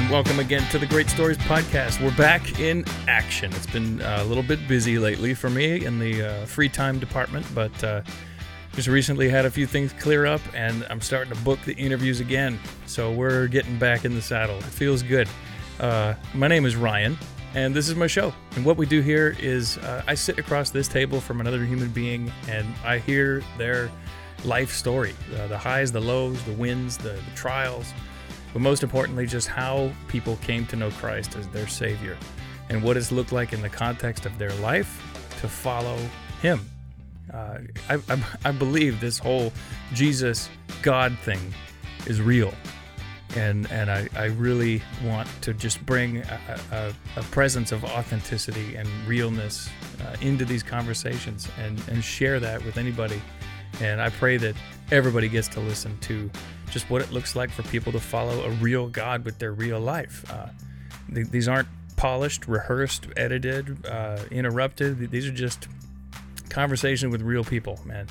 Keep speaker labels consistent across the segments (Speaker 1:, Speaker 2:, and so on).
Speaker 1: And welcome again to the Great Stories Podcast. We're back in action. It's been uh, a little bit busy lately for me in the uh, free time department, but uh, just recently had a few things clear up, and I'm starting to book the interviews again. So we're getting back in the saddle. It feels good. Uh, my name is Ryan, and this is my show. And what we do here is uh, I sit across this table from another human being, and I hear their life story uh, the highs, the lows, the wins, the, the trials but most importantly, just how people came to know Christ as their Savior and what it's looked like in the context of their life to follow Him. Uh, I, I, I believe this whole Jesus God thing is real. And, and I, I really want to just bring a, a, a presence of authenticity and realness uh, into these conversations and, and share that with anybody. And I pray that everybody gets to listen to just what it looks like for people to follow a real God with their real life. Uh, th- these aren't polished, rehearsed, edited, uh, interrupted. These are just conversation with real people, man.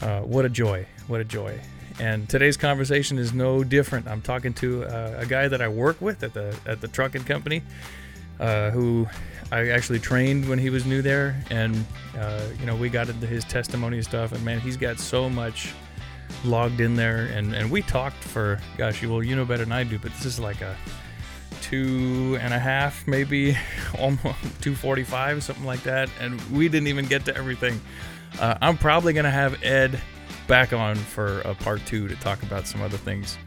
Speaker 1: Uh, what a joy! What a joy! And today's conversation is no different. I'm talking to uh, a guy that I work with at the at the trucking company, uh, who I actually trained when he was new there, and uh, you know we got into his testimony stuff. And man, he's got so much logged in there and, and we talked for gosh you well you know better than i do but this is like a two and a half maybe almost 245 something like that and we didn't even get to everything. Uh, i'm probably going to have ed back on for a part two to talk about some other things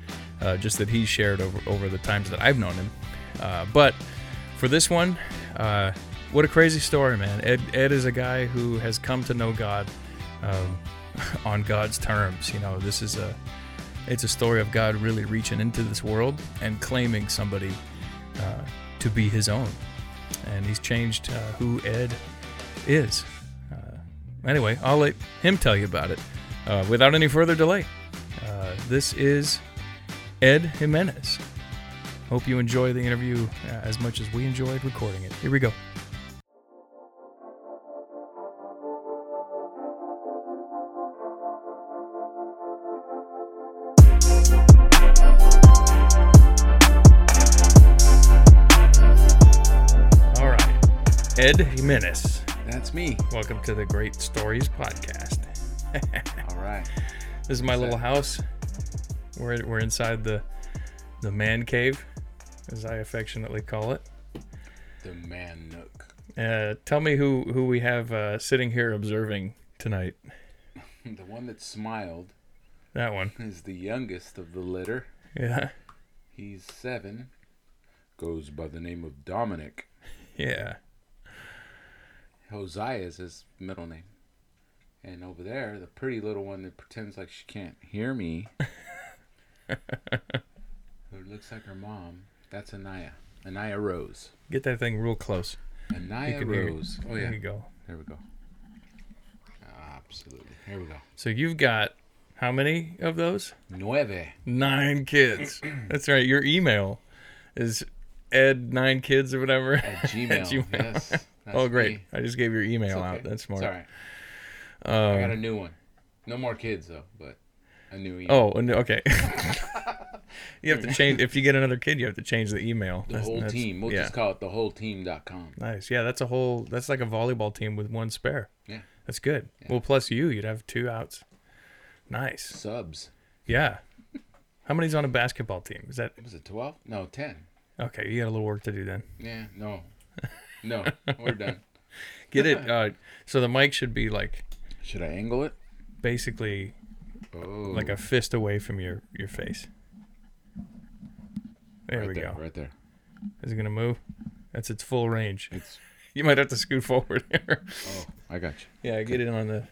Speaker 1: uh, just that he shared over, over the times that i've known him. Uh, but for this one uh, what a crazy story man. Ed, ed is a guy who has come to know god um, on God's terms. You know, this is a it's a story of God really reaching into this world and claiming somebody uh, to be His own, and He's changed uh, who Ed is. Uh, anyway, I'll let him tell you about it uh, without any further delay. Uh, this is Ed Jimenez. Hope you enjoy the interview uh, as much as we enjoyed recording it. Here we go. Ed Jimenez.
Speaker 2: That's me.
Speaker 1: Welcome to the Great Stories Podcast.
Speaker 2: All right.
Speaker 1: This is my little house. We're, we're inside the the man cave, as I affectionately call it.
Speaker 2: The man nook.
Speaker 1: Uh, tell me who who we have uh, sitting here observing tonight.
Speaker 2: the one that smiled.
Speaker 1: That one
Speaker 2: is the youngest of the litter.
Speaker 1: Yeah.
Speaker 2: He's seven. Goes by the name of Dominic.
Speaker 1: Yeah.
Speaker 2: Hosea is his middle name. And over there, the pretty little one that pretends like she can't hear me, who looks like her mom, that's Anaya. Anaya Rose.
Speaker 1: Get that thing real close.
Speaker 2: Anaya Rose. Oh, yeah.
Speaker 1: There you go.
Speaker 2: There we go. Absolutely. Here we go.
Speaker 1: So you've got how many of those?
Speaker 2: Nueve.
Speaker 1: Nine kids. That's right. Your email is ed nine kids or whatever.
Speaker 2: At Gmail. At Gmail. Yes.
Speaker 1: That's oh, great! Me. I just gave your email okay. out. That's smart.
Speaker 2: Sorry. Um, I got a new one. No more kids though, but a new
Speaker 1: email. Oh, okay. you have to change if you get another kid. You have to change the email.
Speaker 2: The that's, whole that's, team. We'll yeah. just call it the whole team.com.
Speaker 1: Nice. Yeah, that's a whole. That's like a volleyball team with one spare.
Speaker 2: Yeah.
Speaker 1: That's good. Yeah. Well, plus you, you'd have two outs. Nice.
Speaker 2: Subs.
Speaker 1: Yeah. How many's on a basketball team? Is that?
Speaker 2: Was it twelve? No, ten.
Speaker 1: Okay, you got a little work to do then.
Speaker 2: Yeah. No. No, we're done.
Speaker 1: Get it? Uh, so the mic should be like.
Speaker 2: Should I angle it?
Speaker 1: Basically, oh. like a fist away from your your face. There
Speaker 2: right
Speaker 1: we
Speaker 2: there,
Speaker 1: go.
Speaker 2: Right there.
Speaker 1: Is it gonna move? That's its full range.
Speaker 2: It's.
Speaker 1: You might have to scoot forward here.
Speaker 2: Oh, I got you.
Speaker 1: Yeah,
Speaker 2: okay.
Speaker 1: get it on the.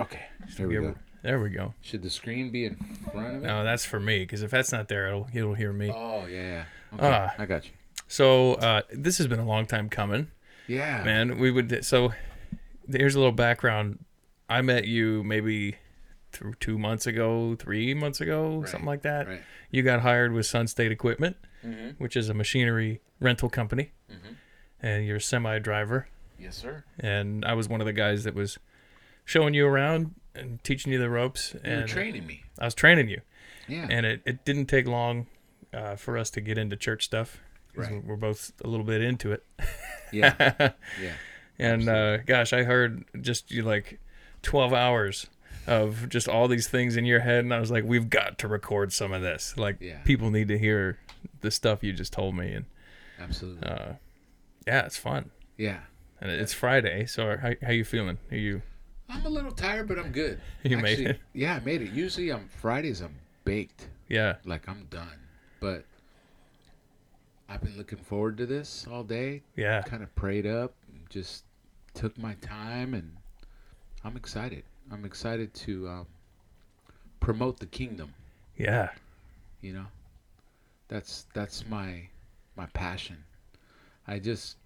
Speaker 2: Okay. There we go.
Speaker 1: There we go.
Speaker 2: Should the screen be in front of it?
Speaker 1: No, that's for me because if that's not there, it'll it'll hear me.
Speaker 2: Oh yeah. Okay. Uh, I got you.
Speaker 1: So uh, this has been a long time coming.
Speaker 2: Yeah,
Speaker 1: man. We would so here's a little background. I met you maybe th- two months ago, three months ago, right. something like that.
Speaker 2: Right.
Speaker 1: You got hired with Sunstate Equipment,
Speaker 2: mm-hmm.
Speaker 1: which is a machinery rental company,
Speaker 2: mm-hmm.
Speaker 1: and you're a semi driver.
Speaker 2: Yes, sir.
Speaker 1: And I was one of the guys that was showing you around and teaching you the ropes.
Speaker 2: You
Speaker 1: and
Speaker 2: training me.
Speaker 1: I was training you.
Speaker 2: Yeah.
Speaker 1: And it, it didn't take long uh, for us to get into church stuff.
Speaker 2: Right.
Speaker 1: We're both a little bit into it.
Speaker 2: Yeah. yeah.
Speaker 1: and uh, gosh, I heard just you like 12 hours of just all these things in your head, and I was like, we've got to record some of this. Like,
Speaker 2: Yeah.
Speaker 1: people need to hear the stuff you just told me, and
Speaker 2: Absolutely.
Speaker 1: uh, yeah, it's fun.
Speaker 2: yeah.
Speaker 1: And it's Friday, so how how you feeling? Are you
Speaker 2: I'm a little tired, but I'm good.
Speaker 1: You made it?
Speaker 2: Yeah, I made it. Usually on Fridays I'm baked.
Speaker 1: yeah
Speaker 2: Like I'm done. But I've been looking forward to this all day.
Speaker 1: yeah
Speaker 2: Kind of prayed up, just took my time, and I'm excited. I'm excited to um, promote the kingdom.
Speaker 1: yeah
Speaker 2: You know, that's that's my my passion. I just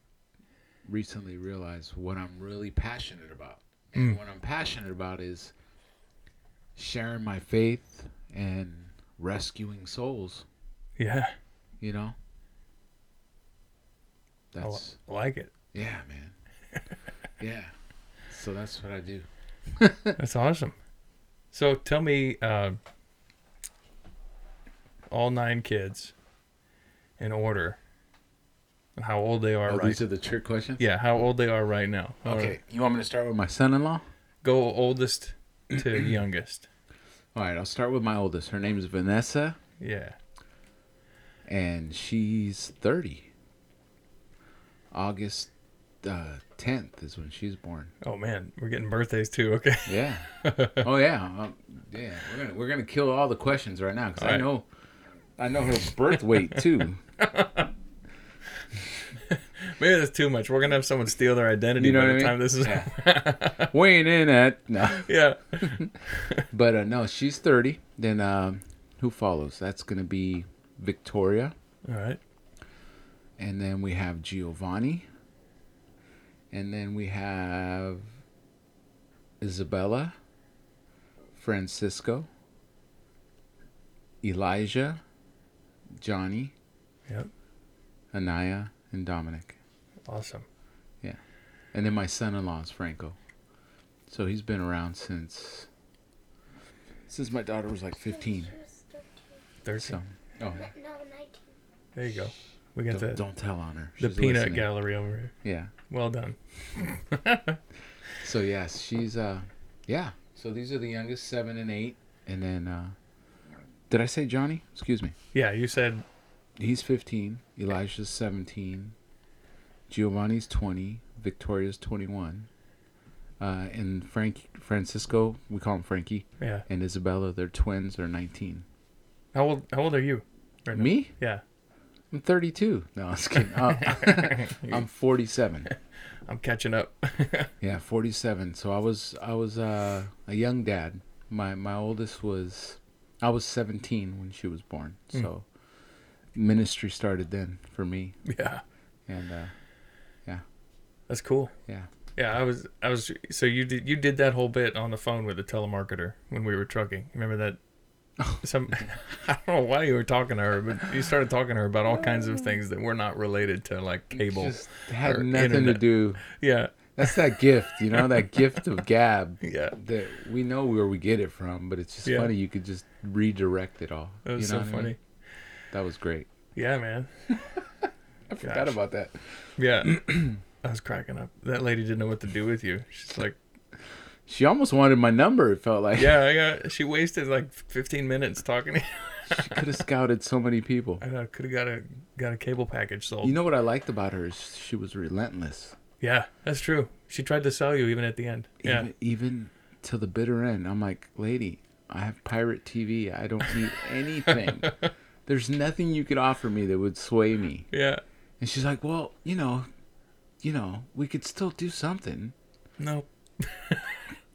Speaker 2: recently realized what I'm really passionate about, and what I'm passionate about is sharing my faith and rescuing souls.
Speaker 1: yeah.
Speaker 2: You know,
Speaker 1: I
Speaker 2: that's
Speaker 1: like it.
Speaker 2: yeah, man. yeah, so that's what I do.
Speaker 1: That's awesome. So tell me, uh, all nine kids in order, and how old they are
Speaker 2: Oh,
Speaker 1: right.
Speaker 2: these are the trick questions.
Speaker 1: yeah, how old they are right now.
Speaker 2: Okay, you want me to start with my son-in-law?
Speaker 1: Go oldest to youngest.
Speaker 2: All right, I'll start with my oldest. Her name's Vanessa.
Speaker 1: Yeah.
Speaker 2: and she's 30. August uh, 10th is when she's born.
Speaker 1: Oh man, we're getting birthdays too. Okay.
Speaker 2: Yeah. oh yeah. Um, yeah. We're gonna we're gonna kill all the questions right now because I
Speaker 1: right.
Speaker 2: know I know her birth weight too.
Speaker 1: Maybe that's too much. We're gonna have someone steal their identity
Speaker 2: You know
Speaker 1: by the
Speaker 2: I
Speaker 1: time
Speaker 2: mean?
Speaker 1: this is.
Speaker 2: Yeah. Weighing in at no,
Speaker 1: yeah.
Speaker 2: but uh, no, she's 30. Then um, who follows? That's gonna be Victoria,
Speaker 1: All right.
Speaker 2: And then we have Giovanni, and then we have Isabella, Francisco, Elijah, Johnny,
Speaker 1: Yep.
Speaker 2: Anaya, and Dominic.
Speaker 1: Awesome. Yeah.
Speaker 2: And then my son-in-law is Franco. So he's been around since since my daughter was like 15.
Speaker 1: Thirteen.
Speaker 2: So oh,
Speaker 3: No, 19.
Speaker 1: There you go. We got
Speaker 2: don't,
Speaker 1: the
Speaker 2: don't tell on her.
Speaker 1: the peanut
Speaker 2: listening.
Speaker 1: gallery over here.
Speaker 2: Yeah.
Speaker 1: Well done.
Speaker 2: So yes, she's uh yeah. So these are the youngest, 7 and 8. And then uh Did I say Johnny? Excuse me.
Speaker 1: Yeah, you said
Speaker 2: He's 15, Elijah's 17, Giovanni's 20, Victoria's 21. Uh, and Frank Francisco, we call him Frankie,
Speaker 1: yeah.
Speaker 2: and Isabella, they're twins, They're 19.
Speaker 1: How old? How old are you? right?
Speaker 2: Me?
Speaker 1: Yeah.
Speaker 2: I'm 32. No, I was kidding. Uh, I'm 47.
Speaker 1: I'm catching up.
Speaker 2: Yeah, 47. So I was I was uh, a young dad. My my oldest was I was 17 when she was born. So ministry started then for me.
Speaker 1: yeah.
Speaker 2: And uh, yeah.
Speaker 1: That's cool.
Speaker 2: yeah.
Speaker 1: Yeah, I was. I was. So you did. You did that whole bit on the phone with the telemarketer when we were trucking. Remember that? Some. I don't know why you were talking to her, but you started talking to her about all kinds of things that were not related to like cable.
Speaker 2: Just had nothing to do.
Speaker 1: Yeah.
Speaker 2: That's that gift, you know, that gift of gab
Speaker 1: Yeah.
Speaker 2: that we know where we get it from, but it's just
Speaker 1: Yeah.
Speaker 2: funny you could just redirect it all.
Speaker 1: That was
Speaker 2: you know
Speaker 1: so
Speaker 2: what I mean?
Speaker 1: funny.
Speaker 2: That was great.
Speaker 1: Yeah, man.
Speaker 2: I
Speaker 1: forgot
Speaker 2: about that.
Speaker 1: Yeah. I was cracking up. That lady didn't know what to do with you. She's like,
Speaker 2: She almost wanted my number, it felt like.
Speaker 1: yeah, I got. She wasted like 15 minutes talking to you.
Speaker 2: She could have scouted so many people.
Speaker 1: I could have got a got a cable package sold.
Speaker 2: You know what I liked about her is she was relentless.
Speaker 1: yeah, that's true. She tried to sell you even at the end. Yeah.
Speaker 2: Even, even to the bitter end. I'm like, lady, I have pirate TV. I don't need anything. There's nothing you could offer me that would sway me.
Speaker 1: Yeah.
Speaker 2: And she's like, well, you know, you know, we could still do something.
Speaker 1: No.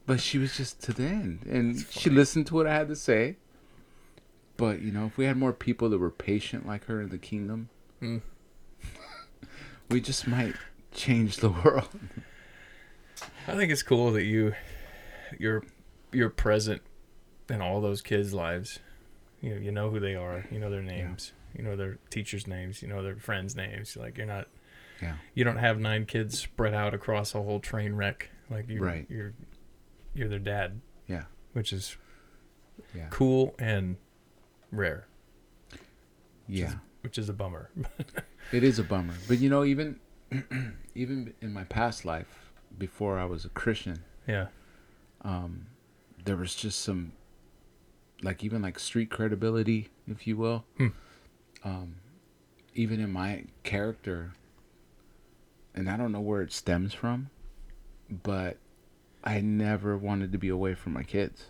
Speaker 2: But she was just to the end. And she listened to what I had to say. But, you know, if we had more people that were patient like her in the kingdom,
Speaker 1: Mm.
Speaker 2: we just might change the world.
Speaker 1: I think it's cool that you you're you're present in all those kids' lives. You know, you know who they are. You know their names. You know their teachers' names. You know their friends' names. Like you're not.
Speaker 2: Yeah.
Speaker 1: You don't have nine kids spread out across a whole train wreck. Like you.
Speaker 2: Right.
Speaker 1: You're. You're their dad.
Speaker 2: Yeah.
Speaker 1: Which is
Speaker 2: Yeah.
Speaker 1: cool and rare. which
Speaker 2: Yeah.
Speaker 1: is, which is a bummer.
Speaker 2: It is a bummer. But you know, even even in my past life, before I was a Christian,
Speaker 1: yeah,
Speaker 2: um, there was just some, like even like street credibility, if you will.
Speaker 1: Hmm.
Speaker 2: Um, even in my character, and I don't know where it stems from, but I never wanted to be away from my kids.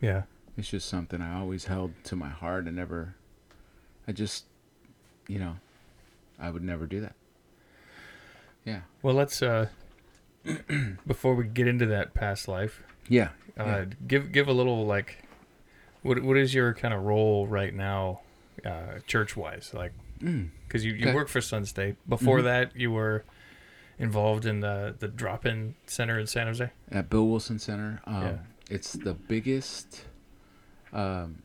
Speaker 1: yeah,
Speaker 2: It's just something I always held to my heart and never, I just, you know, I would never do that. Yeah.
Speaker 1: Well, let's uh, before we get into that past life,
Speaker 2: Yeah.
Speaker 1: uh,
Speaker 2: Yeah.
Speaker 1: give give a little like, what what is your kind of role right now, uh, church wise? Like,
Speaker 2: Mm.
Speaker 1: because you, you
Speaker 2: Okay.
Speaker 1: work for Sunstate. Before
Speaker 2: Mhm.
Speaker 1: that, you were involved in the the drop in center in San Jose.
Speaker 2: At Bill Wilson Center. Um,
Speaker 1: Yeah.
Speaker 2: It's the biggest um,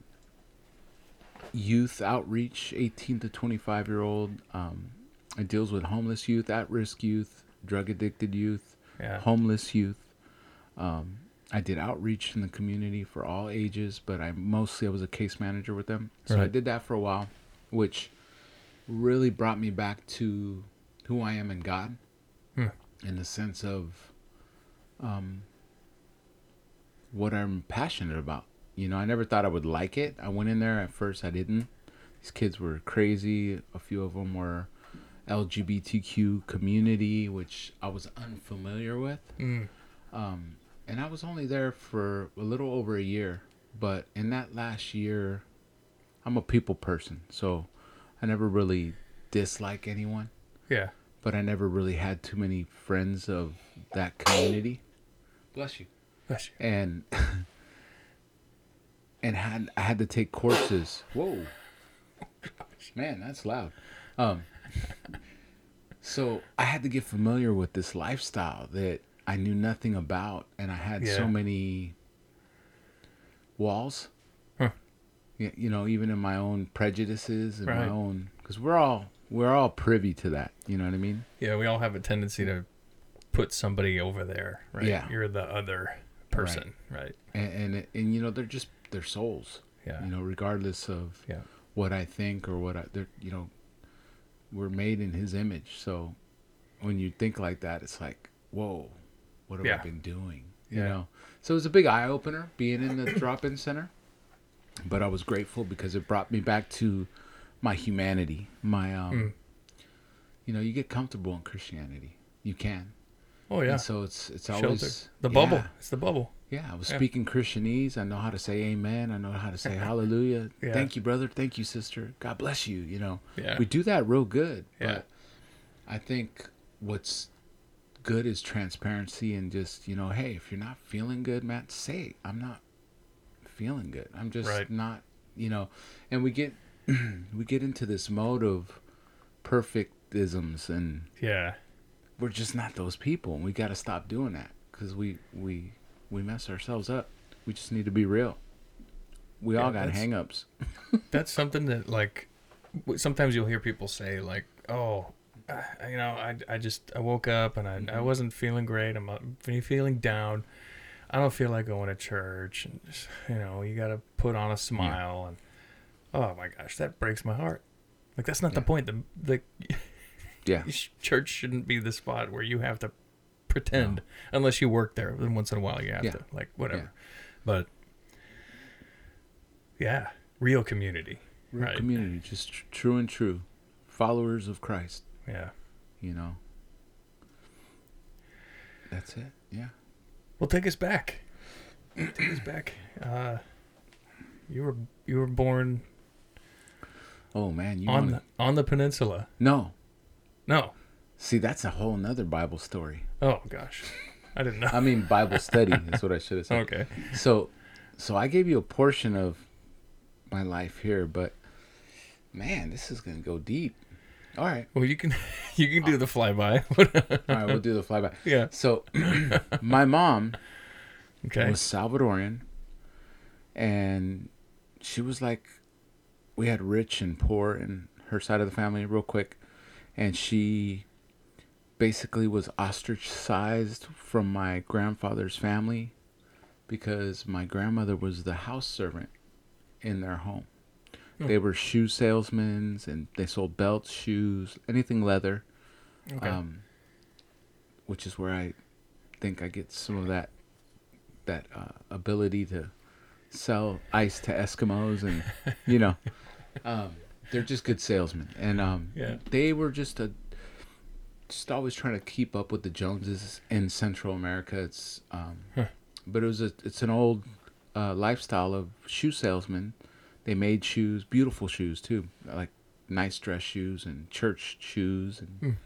Speaker 2: youth outreach, 18 to 25 year old. Um, it deals with homeless youth, at risk youth, drug addicted youth,
Speaker 1: Yeah,
Speaker 2: homeless youth. Um, I did outreach in the community for all ages, but I mostly I was a case manager with them. So I did that for a while, which really brought me back to who I am in God. In the sense of um, what I'm passionate about. You know, I never thought I would like it. I went in there at first, I didn't. These kids were crazy. A few of them were LGBTQ community, which I was unfamiliar with.
Speaker 1: Mm.
Speaker 2: Um, and I was only there for a little over a year. But in that last year, I'm a people person. So I never really dislike anyone.
Speaker 1: yeah.
Speaker 2: But I never really had too many friends of that community. Bless you.
Speaker 1: Bless you.
Speaker 2: And and had I had to take courses. Whoa. Man, that's loud. Um so I had to get familiar with this lifestyle that I knew nothing about and I had
Speaker 1: Yeah.
Speaker 2: so many walls.
Speaker 1: Huh.
Speaker 2: You know, even in my own prejudices and my own cuz we're all we're all privy to that, you know what I mean?
Speaker 1: Yeah, we all have a tendency to put somebody over there, right?
Speaker 2: Yeah.
Speaker 1: You're the other person, right?
Speaker 2: And and, and you know, they're just they're souls.
Speaker 1: Yeah.
Speaker 2: You know, regardless of
Speaker 1: Yeah.
Speaker 2: what I think or what I, they're, you know, we're made in His image. So when you think like that, it's like, whoa, what have
Speaker 1: Yeah.
Speaker 2: I been doing? You
Speaker 1: Yeah.
Speaker 2: know. So it was a big eye opener being in the drop-in center, but I was grateful because it brought me back to my humanity. My, um,
Speaker 1: Mm.
Speaker 2: you know, you get comfortable in Christianity. You can.
Speaker 1: Oh yeah.
Speaker 2: And so it's it's
Speaker 1: Shelter.
Speaker 2: always
Speaker 1: The
Speaker 2: yeah.
Speaker 1: bubble. It's the bubble.
Speaker 2: Yeah, I was
Speaker 1: Yeah.
Speaker 2: speaking Christianese. I know how to say amen. I know how to say hallelujah.
Speaker 1: Yeah.
Speaker 2: Thank you, brother. Thank you, sister. God bless you. You know,
Speaker 1: Yeah.
Speaker 2: we do that real good.
Speaker 1: Yeah.
Speaker 2: But I think what's good is transparency and just, you know, hey, if you're not feeling good, Matt, say, I'm not feeling good. I'm just
Speaker 1: Right.
Speaker 2: not, you know, and we get, we get into this mode of perfectisms and
Speaker 1: yeah.
Speaker 2: we're just not those people and we got to stop doing that because we we we mess ourselves up we just need to be real we
Speaker 1: Yeah,
Speaker 2: all got hangups.
Speaker 1: That's something that like sometimes you'll hear people say like, "Oh, uh, you know, I, I just I woke up and I, I
Speaker 2: Mhm.
Speaker 1: wasn't feeling great. I'm feeling down. I don't feel like going to church. And just, you know, you got to put on a smile and oh my gosh, that breaks my heart. Like that's not the point. The the
Speaker 2: yeah
Speaker 1: church shouldn't be the spot where you have to pretend unless you work there. Then once in a while you have
Speaker 2: Yeah.
Speaker 1: to like whatever.
Speaker 2: Yeah.
Speaker 1: But yeah, real community.
Speaker 2: real
Speaker 1: Right.
Speaker 2: community just tr- true and true followers of christ
Speaker 1: Yeah.
Speaker 2: you know that's it yeah
Speaker 1: Well, take us back. Take us back. Uh, you were you were born
Speaker 2: oh man you
Speaker 1: on
Speaker 2: want
Speaker 1: the, on the peninsula.
Speaker 2: no
Speaker 1: No.
Speaker 2: see that's a whole nother bible story
Speaker 1: Oh gosh, I didn't know.
Speaker 2: i mean bible study is what i should have said
Speaker 1: okay.
Speaker 2: so so i gave you a portion of my life here but man this is gonna go deep all right
Speaker 1: Well, you can you can do the flyby.
Speaker 2: all right we'll do the flyby
Speaker 1: yeah.
Speaker 2: so my mom
Speaker 1: Okay.
Speaker 2: was salvadorian and she was like we had rich and poor in her side of the family real quick and she basically was ostracized from my grandfather's family because my grandmother was the house servant in their home They were shoe salesmen, and they sold belts, shoes, anything leather.
Speaker 1: Okay.
Speaker 2: Um, which is where I think I get some of that that uh, ability to sell ice to Eskimos, and you know, um, they're just good salesmen, and um,
Speaker 1: Yeah.
Speaker 2: they were just a just always trying to keep up with the Joneses in Central America. It's um, but it was a it's an old uh, lifestyle of shoe salesmen. They made shoes, beautiful shoes too, like nice dress shoes and church shoes. And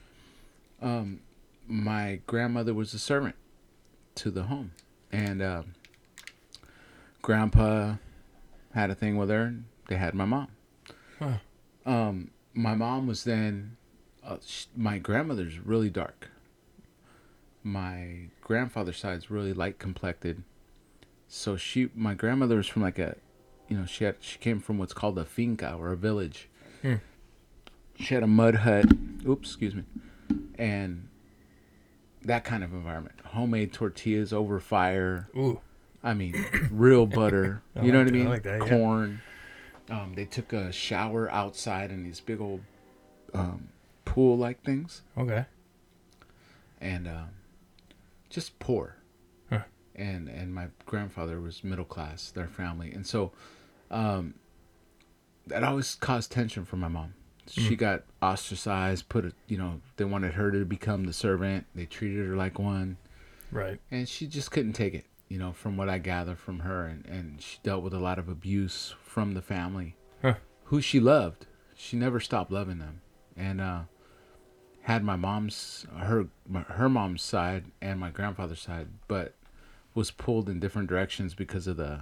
Speaker 2: um, my grandmother was a servant to the home, and um, grandpa had a thing with her. And they had my mom.
Speaker 1: Huh.
Speaker 2: Um, my mom was then. Uh, sh- my grandmother's really dark. My grandfather's side's really light complected. So she, my grandmother was from like a, you know, she had she came from what's called a finca or a village.
Speaker 1: Hmm.
Speaker 2: She had a mud hut. Oops, excuse me, and that kind of environment. Homemade tortillas over fire.
Speaker 1: Ooh.
Speaker 2: I mean, real butter.
Speaker 1: I
Speaker 2: you know
Speaker 1: like
Speaker 2: what I
Speaker 1: that, I
Speaker 2: mean?
Speaker 1: like that, yeah.
Speaker 2: Um, they took a shower outside in these big old um, pool-like things,
Speaker 1: Okay.
Speaker 2: and um, just poor.
Speaker 1: Huh.
Speaker 2: And and my grandfather was middle class, their family, and so um, that always caused tension for my mom.
Speaker 1: Mm.
Speaker 2: She got ostracized. Put a, you know, they wanted her to become the servant. They treated her like one.
Speaker 1: Right.
Speaker 2: and she just couldn't take it you know from what i gather from her and, and she dealt with a lot of abuse from the family
Speaker 1: Huh.
Speaker 2: who she loved she never stopped loving them and uh had my mom's her her mom's side and my grandfather's side but was pulled in different directions because of the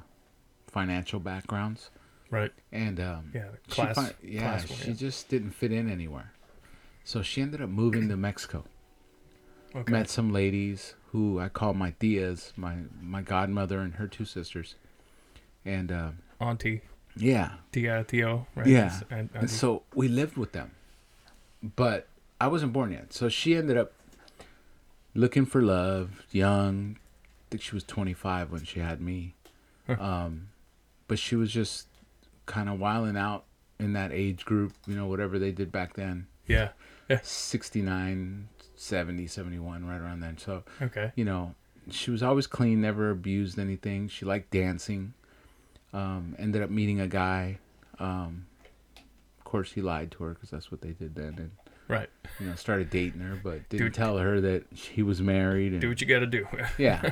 Speaker 2: financial backgrounds
Speaker 1: Right.
Speaker 2: and um
Speaker 1: Yeah. The
Speaker 2: she
Speaker 1: class.
Speaker 2: fin- yeah
Speaker 1: class
Speaker 2: she just didn't fit in anywhere so she ended up moving to mexico
Speaker 1: Okay.
Speaker 2: met some ladies who I call my tias, my my godmother and her two sisters, and uh,
Speaker 1: Auntie.
Speaker 2: yeah,
Speaker 1: Tia. Tio. Right.
Speaker 2: yeah.
Speaker 1: And,
Speaker 2: And so we lived with them, but I wasn't born yet. So she ended up looking for love, young. I think she was 25 when she had me, um, but she was just kind of wiling out in that age group, you know, whatever they did back then.
Speaker 1: Yeah. yeah.
Speaker 2: 69, 70, 71, right around then. So
Speaker 1: Okay.
Speaker 2: you know, she was always clean, never abused anything. She liked dancing. Um, ended up meeting a guy. Um, of course, he lied to her because that's what they did then, and
Speaker 1: Right.
Speaker 2: you know, started dating her, but didn't
Speaker 1: Dude.
Speaker 2: tell her that he was married. And
Speaker 1: Do what you got to do.
Speaker 2: yeah,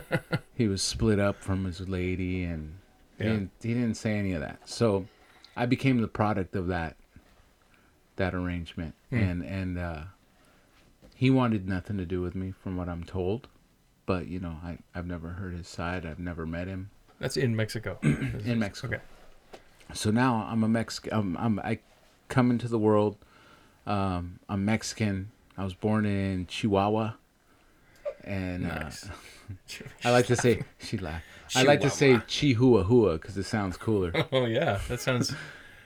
Speaker 2: he was split up from his lady, and he, didn't, he didn't say any of that. So, I became the product of that that arrangement,
Speaker 1: Hmm.
Speaker 2: and and uh, he wanted nothing to do with me, from what I'm told. But you know, I I've never heard his side. I've never met him
Speaker 1: That's in Mexico.
Speaker 2: in Mexico.
Speaker 1: Okay.
Speaker 2: So now I'm a Mexican. I'm, I'm I come into the world. Um, I'm Mexican. I was born in Chihuahua, and
Speaker 1: Nice.
Speaker 2: uh, I like to say she laughed. I like to say Chihuahua because it sounds cooler.
Speaker 1: Oh yeah, that sounds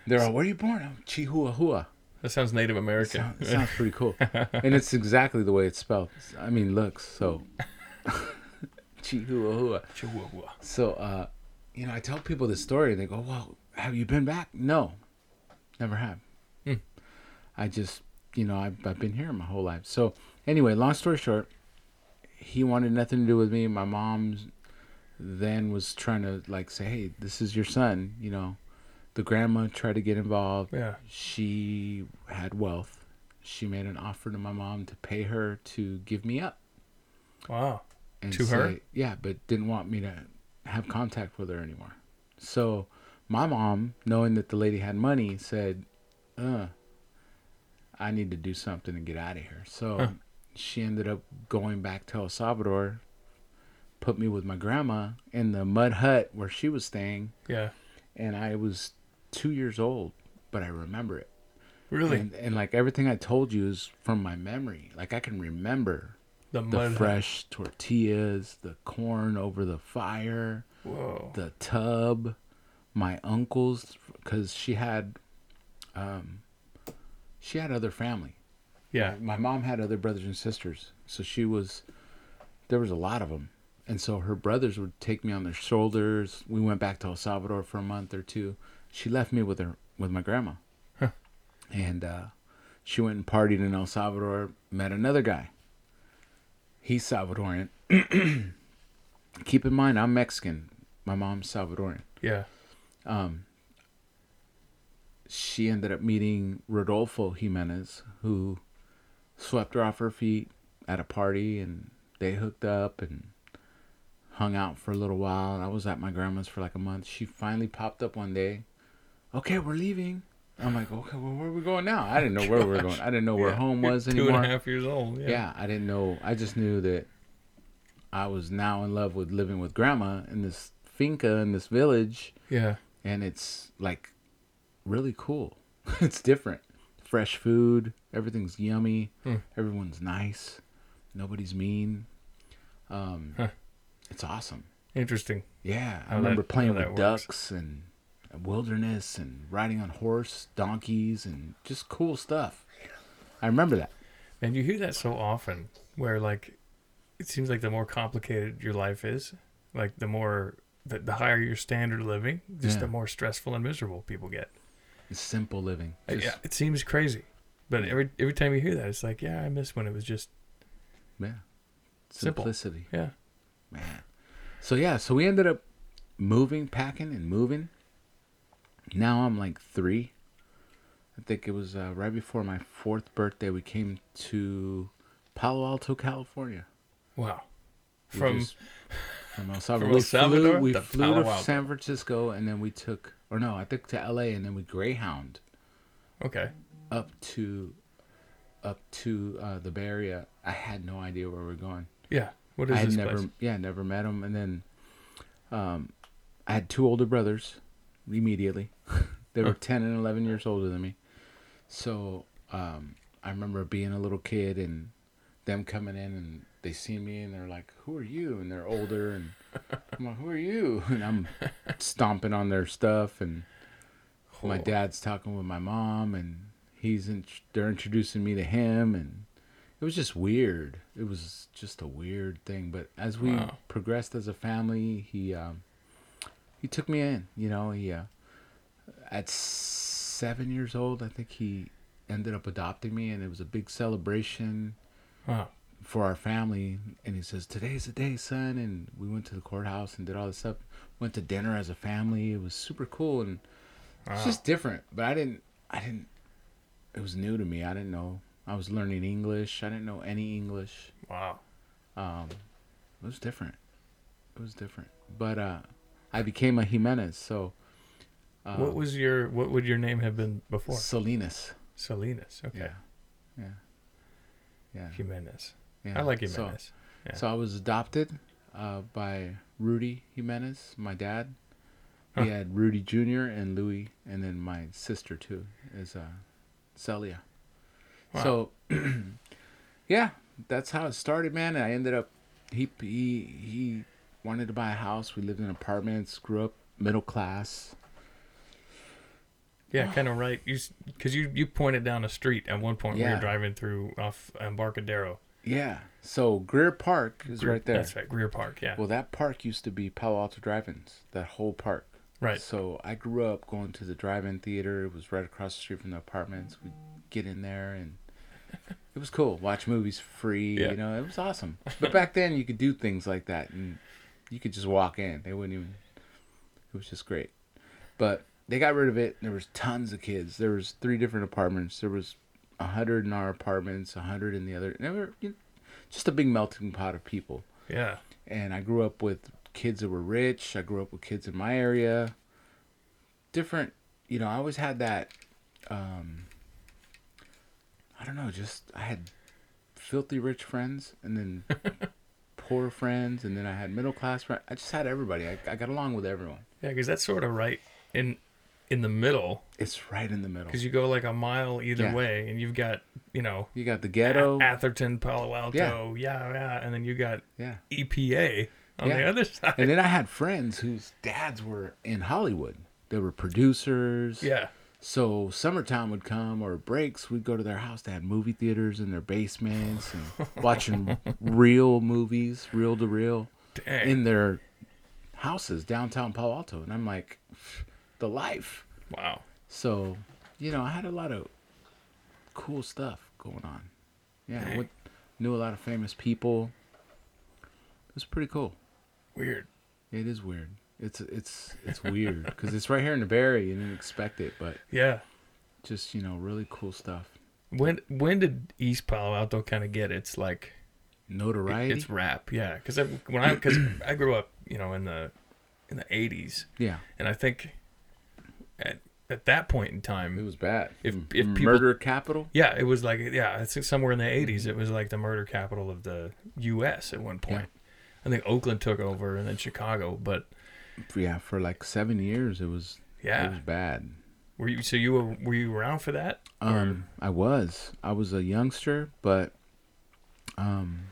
Speaker 2: They're all, where are you born? I'm Chihuahua.
Speaker 1: That sounds Native
Speaker 2: It
Speaker 1: American.
Speaker 2: sounds, it sounds pretty cool, and it's exactly the way it's spelled. I mean, looks so. Chihuahua.
Speaker 1: Chihuahua.
Speaker 2: So, uh, you know, I tell people this story, and they go, "Well, have you been back?" No, never have.
Speaker 1: Hmm.
Speaker 2: I just, you know, I've, I've been here my whole life. So, anyway, long story short, he wanted nothing to do with me. My mom's then was trying to like say, "Hey, this is your son," you know. The grandma tried to get involved.
Speaker 1: Yeah.
Speaker 2: She had wealth. She made an offer to my mom to pay her to give me up
Speaker 1: Wow.
Speaker 2: and
Speaker 1: To her?
Speaker 2: yeah, but didn't want me to have contact with her anymore. So my mom, knowing that the lady had money, said, "Uh, I need to do something and get out of here." So
Speaker 1: Huh.
Speaker 2: she ended up going back to El Salvador, put me with my grandma in the mud hut where she was staying,
Speaker 1: Yeah.
Speaker 2: and I was two years old, but I remember it.
Speaker 1: Really.
Speaker 2: And, and like everything I told you is from my memory. Like I can remember
Speaker 1: the
Speaker 2: the fresh tortillas, the corn over the fire,
Speaker 1: Whoa.
Speaker 2: the tub, my uncles, because she had, um, she had other family.
Speaker 1: Yeah.
Speaker 2: My mom had other brothers and sisters, so she was, there was a lot of them, and so her brothers would take me on their shoulders. We went back to El Salvador for a month or two. She left me with her with my grandma.
Speaker 1: Huh.
Speaker 2: And uh, she went and partied in El Salvador, met another guy. He's Salvadorian. Keep in mind, I'm Mexican. My mom's Salvadorian.
Speaker 1: Yeah.
Speaker 2: Um, she ended up meeting Rodolfo Jimenez, who swept her off her feet at a party, and they hooked up and hung out for a little while. And I was at my grandma's for like a month. She finally popped up one day. Okay, we're leaving. I'm like, okay, well, where are we going now? I didn't know where we were going. I didn't know where
Speaker 1: Yeah.
Speaker 2: home was
Speaker 1: Two
Speaker 2: anymore.
Speaker 1: and a half years old. Yeah.
Speaker 2: Yeah, I didn't know. I just knew that I was now in love with living with grandma in this finca in this village,
Speaker 1: Yeah.
Speaker 2: and it's like really cool. it's different. Fresh food, everything's yummy,
Speaker 1: Hmm.
Speaker 2: everyone's nice, nobody's mean. Um,
Speaker 1: Huh.
Speaker 2: It's awesome.
Speaker 1: Interesting.
Speaker 2: Yeah, I
Speaker 1: How
Speaker 2: remember
Speaker 1: that-
Speaker 2: playing with
Speaker 1: works.
Speaker 2: ducks and wilderness and riding on horse, donkeys, and just cool stuff. I remember that.
Speaker 1: And you hear that so often where like it seems like the more complicated your life is, like the more the, the higher your standard of living, just
Speaker 2: Yeah.
Speaker 1: the more stressful and miserable people get.
Speaker 2: It's simple living.
Speaker 1: Uh,
Speaker 2: Just-
Speaker 1: yeah, it seems crazy. But every every time you hear that, it's like, yeah, I miss when it was just
Speaker 2: Yeah.
Speaker 1: Simple.
Speaker 2: Simplicity.
Speaker 1: yeah.
Speaker 2: Man. So yeah, so we ended up moving, packing and moving. Now I'm like three. I think it was uh, right before my fourth birthday. We came to Palo Alto, California.
Speaker 1: Wow.
Speaker 2: We
Speaker 1: From
Speaker 2: just- from El Salvador.
Speaker 1: El
Speaker 2: we
Speaker 1: Salvador
Speaker 2: flew, we
Speaker 1: to
Speaker 2: flew to San Francisco and then we took, or no, I think to LA and then we Greyhound
Speaker 1: okay.
Speaker 2: up to, up to uh, the Bay Area. I had no idea where we were going.
Speaker 1: Yeah. What is
Speaker 2: I
Speaker 1: this
Speaker 2: never,
Speaker 1: place?
Speaker 2: yeah, never met him. And then, um, I had two older brothers. Immediately, they were ten and eleven years older than me. So, um, I remember being a little kid and them coming in and they see me and they're like, "Who are you?" And they're older and I'm like, "Who are you?" And I'm stomping on their stuff and my
Speaker 1: Oh.
Speaker 2: dad's talking with my mom and he's in, they're introducing me to him and it was just weird it was just a weird thing but as we
Speaker 1: Wow.
Speaker 2: progressed as a family he um he took me in you know he uh at seven years old i think he ended up adopting me and it was a big celebration
Speaker 1: Wow.
Speaker 2: for our family. And he says today's the day son. And we went to the courthouse and did all this stuff went to dinner as a family. It was super cool and
Speaker 1: Wow.
Speaker 2: it's just different. But i didn't i didn't it was new to me. I didn't know. I was learning english. I didn't know any english.
Speaker 1: Wow.
Speaker 2: um it was different. It was different. But uh i became a jimenez so um,
Speaker 1: what was your what would your name have been before?
Speaker 2: salinas
Speaker 1: Salinas. Okay.
Speaker 2: yeah yeah yeah,
Speaker 1: Jimenez.
Speaker 2: yeah.
Speaker 1: I like
Speaker 2: So-
Speaker 1: Jimenez. yeah.
Speaker 2: So I was adopted uh, by Rudy Jimenez, my dad.
Speaker 1: Huh.
Speaker 2: We had Rudy Jr. and Louis, and then my sister too is uh, Celia.
Speaker 1: Wow.
Speaker 2: So, yeah, that's how it started, man. And I ended up he he he wanted to buy a house. We lived in apartments, grew up middle class.
Speaker 1: Yeah, kind of right. You because you you pointed down a street at one point.
Speaker 2: Yeah.
Speaker 1: We were driving through off Embarcadero.
Speaker 2: Yeah. So Greer Park is
Speaker 1: Greer-
Speaker 2: right there.
Speaker 1: That's right, Greer Park. Yeah,
Speaker 2: Well, that park used to be Palo Alto Drive-ins. That whole park.
Speaker 1: right.
Speaker 2: So I grew up going to the drive-in theater. It was right across the street from the apartments. We'd get in there and it was cool. Watch movies free.
Speaker 1: Yeah.
Speaker 2: You know, it was awesome. But back then you could do things like that and you could just walk in. They wouldn't even. It was just great. But they got rid of it. There was tons of kids. There was three different apartments. There was a hundred in our apartments, a hundred in the other. Never, you know, just a big melting pot of people
Speaker 1: Yeah,
Speaker 2: and I grew up with kids that were rich. I grew up with kids in my area. Different, you know, I always had that um I don't know, just I had filthy rich friends and then poor friends and then I had middle class friends. I just had everybody. I, I got along with everyone.
Speaker 1: yeah, because that's sort of right in in the middle.
Speaker 2: It's right in the middle.
Speaker 1: Because you go like a mile either
Speaker 2: Yeah.
Speaker 1: way, and you've got you know
Speaker 2: You got the ghetto.
Speaker 1: A- Atherton, Palo Alto, yeah. yeah, and then you got
Speaker 2: yeah.
Speaker 1: EPA on the other side.
Speaker 2: And then I had friends whose dads were in Hollywood. They were producers.
Speaker 1: yeah,
Speaker 2: So summertime would come or breaks, we'd go to their house. They had movie theaters in their basements and watching real movies, reel to reel,
Speaker 1: dang.
Speaker 2: in their houses downtown Palo Alto. And I'm like, the life.
Speaker 1: wow.
Speaker 2: So, you know, I had a lot of cool stuff going on. Yeah, I went, knew a lot of famous people. It was pretty cool.
Speaker 1: Weird.
Speaker 2: It is weird. It's it's it's weird because it's right here in the Bay Area. You didn't expect it, but
Speaker 1: Yeah.
Speaker 2: just you know, really cool stuff.
Speaker 1: When when did East Palo Alto kind of get its like
Speaker 2: Notoriety.
Speaker 1: its rap? Yeah, because when I because I grew up, you know, in the in the '80s,
Speaker 2: yeah,
Speaker 1: and I think at at that point in time it
Speaker 2: was bad.
Speaker 1: If-
Speaker 2: mm.
Speaker 1: if mm, people-
Speaker 2: murder capital.
Speaker 1: yeah, it was like yeah, I think somewhere in the mm-hmm. '80s, it was like the murder capital of the U.S. at one point. I think Oakland took over, and then Chicago. But
Speaker 2: Yeah, for like seven years, it was
Speaker 1: yeah, it
Speaker 2: was bad.
Speaker 1: were you so you were were you around for that? Or-
Speaker 2: Um, I was. I was a youngster, but um,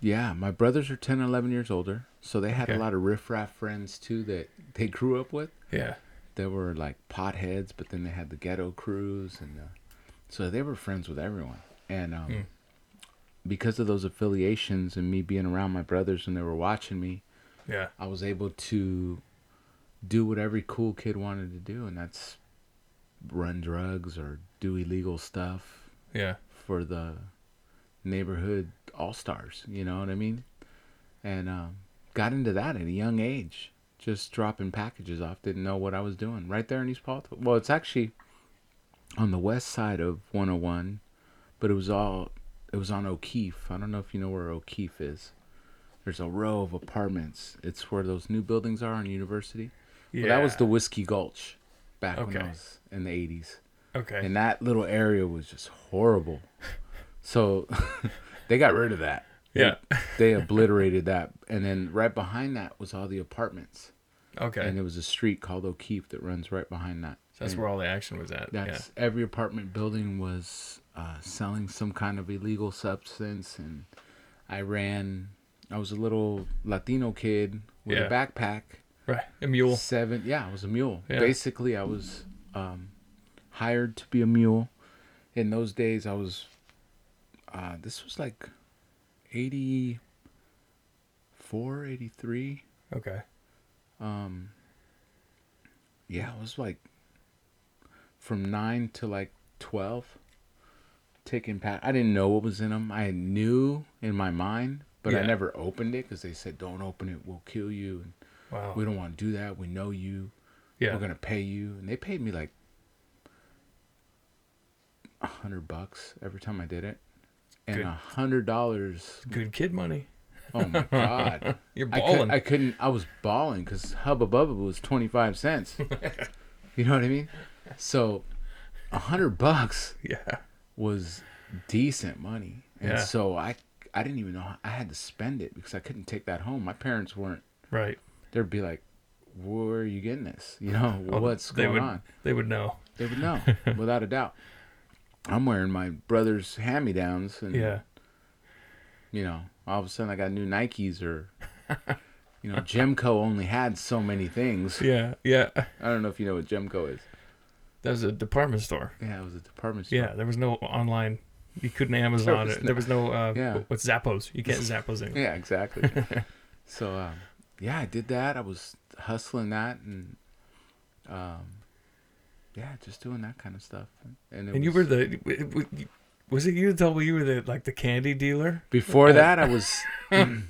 Speaker 2: yeah, my brothers are 10, 11 years older, so they had
Speaker 1: Okay.
Speaker 2: a lot of riffraff friends too that they grew up with.
Speaker 1: yeah,
Speaker 2: They were like potheads, but then they had the ghetto crews, and uh, so they were friends with everyone. And um,
Speaker 1: Hmm.
Speaker 2: because of those affiliations and me being around my brothers and they were watching me,
Speaker 1: yeah,
Speaker 2: I was able to do what every cool kid wanted to do, and that's run drugs or do illegal stuff
Speaker 1: yeah,
Speaker 2: for the neighborhood all stars. You know what I mean? And um, got into that at a young age, just dropping packages off. Didn't know what I was doing right there in East Palo. Well, it's actually on the west side of 101, but it was all it was on O'Keefe. I don't know if you know where O'Keefe is. There's a row of apartments. It's where those new buildings are on University.
Speaker 1: yeah.
Speaker 2: Well, that was the Whiskey Gulch back when I was in the 80s.
Speaker 1: okay.
Speaker 2: And that little area was just horrible. So they got rid of that.
Speaker 1: Yeah.
Speaker 2: They, obliterated that. And then right behind that was all the apartments.
Speaker 1: okay.
Speaker 2: And there was a street called O'Keefe that runs right behind that.
Speaker 1: So that's
Speaker 2: And
Speaker 1: where all the action was at.
Speaker 2: that's every apartment building was uh, selling some kind of illegal substance. And I ran, I was a little Latino kid with
Speaker 1: Yeah.
Speaker 2: a backpack.
Speaker 1: Right. A mule.
Speaker 2: Seven, yeah, I was a mule.
Speaker 1: Yeah.
Speaker 2: Basically, I was um, hired to be a mule. In those days, I was. Uh, this was like 84, 83.
Speaker 1: Okay.
Speaker 2: Um, yeah, it was like from 9 to like 12. Taking pat. I didn't know what was in them. I knew in my mind, but I never opened it because they said, don't open it, we'll kill you. And
Speaker 1: Wow.
Speaker 2: we don't want to do that. We know you.
Speaker 1: yeah.
Speaker 2: We're gonna pay you, and they paid me like a hundred bucks every time I did it, and a hundred dollars.
Speaker 1: Good kid money.
Speaker 2: Oh my god!
Speaker 1: You're
Speaker 2: I,
Speaker 1: balling.
Speaker 2: could, I couldn't. I was balling because Hubba Bubba was twenty five cents. you know what I mean? So, a hundred bucks
Speaker 1: yeah.
Speaker 2: was decent money, and
Speaker 1: Yeah.
Speaker 2: so I I didn't even know how, I had to spend it because I couldn't take that home. My parents weren't.
Speaker 1: Right.
Speaker 2: They'd be like, "Where are you getting this? You know
Speaker 1: Oh,
Speaker 2: what's going
Speaker 1: would,
Speaker 2: on?"
Speaker 1: They would know.
Speaker 2: They would know, without a doubt. I'm wearing my brother's hand me downs, and
Speaker 1: Yeah.
Speaker 2: you know, all of a sudden I got new Nikes, or you know, Gemco only had so many things.
Speaker 1: Yeah. Yeah.
Speaker 2: I don't know if you know what Gemco is.
Speaker 1: That was a department store.
Speaker 2: Yeah, it was a department store.
Speaker 1: Yeah. There was no online. You couldn't Amazon
Speaker 2: was
Speaker 1: it. There was no. Uh,
Speaker 2: Yeah.
Speaker 1: What's Zappos? You can't Zappos anymore.
Speaker 2: Yeah, exactly. so, um, yeah, I did that. I was hustling that, and um, yeah, just doing that kind of stuff. And, it
Speaker 1: And you were the. Was it you that told me you were the like the candy dealer?
Speaker 2: Before that, I was.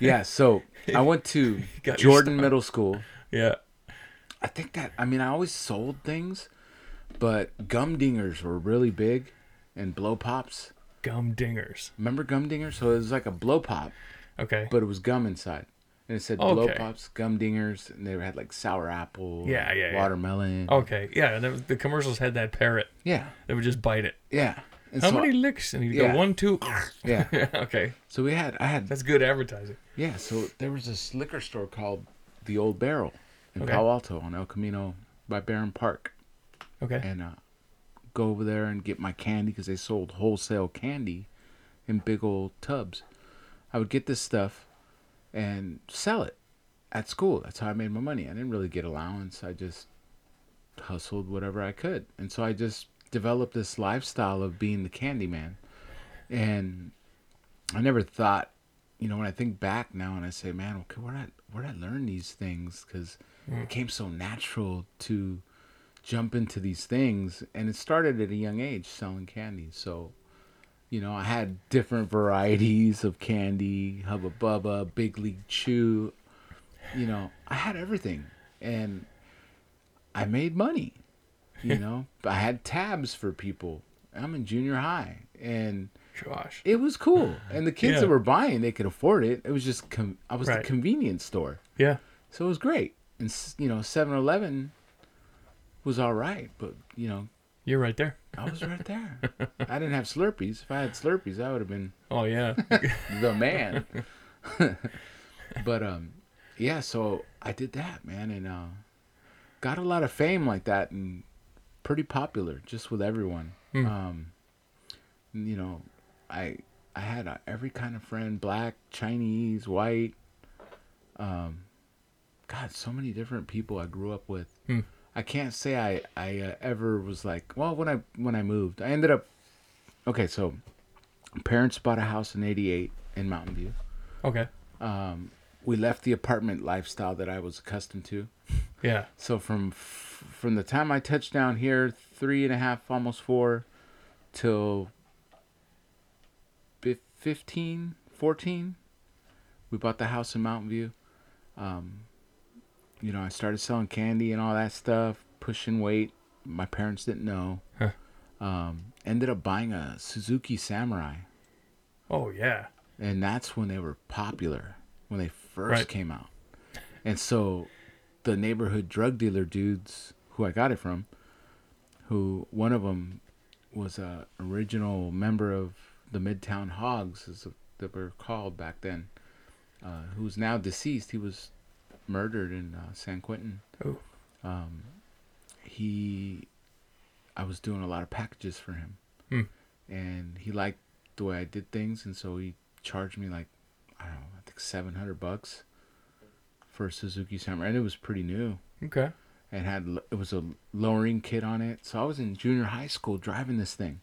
Speaker 2: yeah, so I went to Jordan. Middle School.
Speaker 1: Yeah.
Speaker 2: I think that I mean I always sold things, but gum dingers were really big, and blow pops.
Speaker 1: Gum dingers.
Speaker 2: Remember gum dingers? So it was like a blow pop,
Speaker 1: Okay.
Speaker 2: but it was gum inside, and it said blow
Speaker 1: Okay.
Speaker 2: pops, gum dingers, and they had like sour apple,
Speaker 1: Yeah, yeah, yeah.
Speaker 2: watermelon.
Speaker 1: Okay. Yeah. And that the commercials had that parrot.
Speaker 2: yeah,
Speaker 1: They would just bite it.
Speaker 2: yeah. And
Speaker 1: How
Speaker 2: so-
Speaker 1: many licks? And he'd
Speaker 2: Yeah.
Speaker 1: go one, two.
Speaker 2: Yeah.
Speaker 1: okay.
Speaker 2: So we had I had
Speaker 1: That's good advertising.
Speaker 2: yeah. So there was this liquor store called the Old Barrel in
Speaker 1: Okay.
Speaker 2: Palo Alto on El Camino by Barron Park.
Speaker 1: Okay.
Speaker 2: and uh, go over there and get my candy because they sold wholesale candy in big old tubs. I would get this stuff and sell it at school. That's how I made my money. I didn't really get allowance. I just hustled whatever I could, and so I just developed this lifestyle of being the candy man. And I never thought, you know, when I think back now and I say, man, okay, where did I, where did I learn these things? Because it came so natural to jump into these things, and it started at a young age selling candy. So, you know, I had different varieties of candy, Hubba Bubba, Big League Chew. You know, I had everything, and I made money. You know, I had tabs for people. I'm in junior high, and
Speaker 1: Gosh.
Speaker 2: it was cool. And the kids
Speaker 1: Yeah.
Speaker 2: that were buying, they could afford it. It was just com- I was
Speaker 1: Right.
Speaker 2: the convenience store,
Speaker 1: Yeah.
Speaker 2: so it was great. And you know, 7-Eleven was all right, but you know,
Speaker 1: You're right there.
Speaker 2: I was right there. I didn't have Slurpees. If I had Slurpees, I would have been
Speaker 1: Oh yeah.
Speaker 2: the man. but um, yeah. So I did that, man, and uh, got a lot of fame like that, and pretty popular just with everyone.
Speaker 1: Hmm.
Speaker 2: Um, you know, I I had uh, every kind of friend, black, Chinese, white. Um, God, so many different people I grew up with.
Speaker 1: Hmm.
Speaker 2: I can't say I I uh, ever was like well when I when I moved I ended up okay so parents bought a house in '88 in Mountain View.
Speaker 1: okay.
Speaker 2: Um, we left the apartment lifestyle that I was accustomed to.
Speaker 1: Yeah.
Speaker 2: So from f- from the time I touched down here, three and a half, almost four, till fif- 15, 14, we bought the house in Mountain View. Um, you know, I started selling candy and all that stuff, pushing weight. My parents didn't know.
Speaker 1: Huh.
Speaker 2: Um, ended up buying a Suzuki Samurai,
Speaker 1: Oh yeah.
Speaker 2: and that's when they were popular when they first
Speaker 1: Right.
Speaker 2: came out. And so the neighborhood drug dealer dudes who I got it from, who one of them was a original member of the Midtown Hogs, as they were called back then, uh, who's now deceased. He was murdered in uh, San Quentin.
Speaker 1: Oh.
Speaker 2: Um, he, I was doing a lot of packages for him,
Speaker 1: Hmm.
Speaker 2: and he liked the way I did things, and so he charged me like I don't know, I think seven hundred bucks for a Suzuki Samurai, and it was pretty new.
Speaker 1: Okay.
Speaker 2: It had it was a lowering kit on it, so I was in junior high school driving this thing.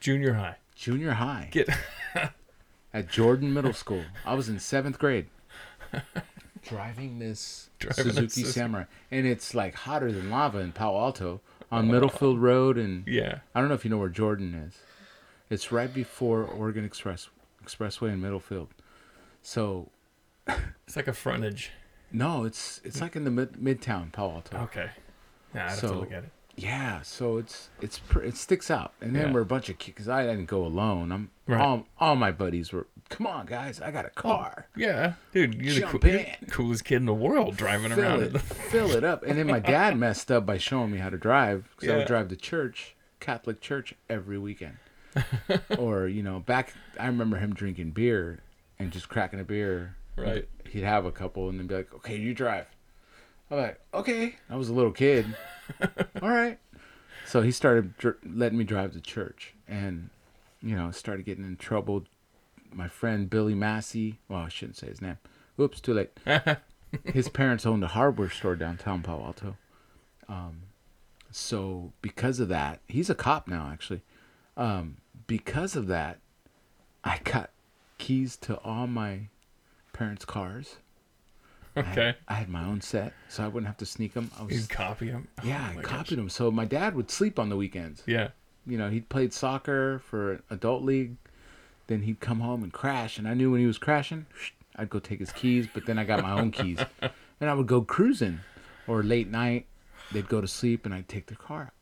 Speaker 1: Junior high.
Speaker 2: Junior high
Speaker 1: Get.
Speaker 2: at Jordan Middle School. I was in seventh grade. Driving this
Speaker 1: Driving
Speaker 2: Suzuki. Samurai, and it's like hotter than lava in Palo Alto on Middlefield Road, and
Speaker 1: Yeah.
Speaker 2: I don't know if you know where Jordan is. It's right before Oregon Express Expressway in Middlefield. So
Speaker 1: It's like a frontage.
Speaker 2: no, it's it's like in the mid midtown Palo Alto.
Speaker 1: Okay. Yeah, I'd have
Speaker 2: So-
Speaker 1: to look at it.
Speaker 2: Yeah, so it's it's it sticks out, and then
Speaker 1: Yeah.
Speaker 2: we're a bunch of kids because I didn't go alone. I'm
Speaker 1: Right.
Speaker 2: all all my buddies were. Come on, guys, I got a oh, car.
Speaker 1: Yeah, dude, you're the,
Speaker 2: Jump
Speaker 1: cool, you're
Speaker 2: in.
Speaker 1: coolest kid in the world driving
Speaker 2: fill
Speaker 1: around.
Speaker 2: it, fill it up. And then my dad messed up by showing me how to drive because I
Speaker 1: Yeah.
Speaker 2: would drive to church, Catholic church, every weekend. or you know, back I remember him drinking beer and just cracking a beer.
Speaker 1: Right.
Speaker 2: He'd have a couple and then be like, "Okay, you drive." I'm like, "Okay." I was a little kid. All right. So he started dr- letting me drive to church, and you know, started getting in trouble. My friend Billy Massey. Well, I shouldn't say his name. Oops, too late his parents owned a hardware store downtown Palo Alto. Um, so because of that, he's a cop now actually. Um, because of that, I got keys to all my parents' cars. I
Speaker 1: Okay.
Speaker 2: I had, my own set, so I wouldn't have to sneak them. I was,
Speaker 1: copy them. Oh
Speaker 2: yeah, I copied them. So my dad would sleep on the weekends.
Speaker 1: Yeah.
Speaker 2: You know, he played soccer for an adult league. Then he'd come home and crash, and I knew when he was crashing, I'd go take his keys. But then I got my own keys, and I would go cruising, or late night, they'd go to sleep, and I'd take their car,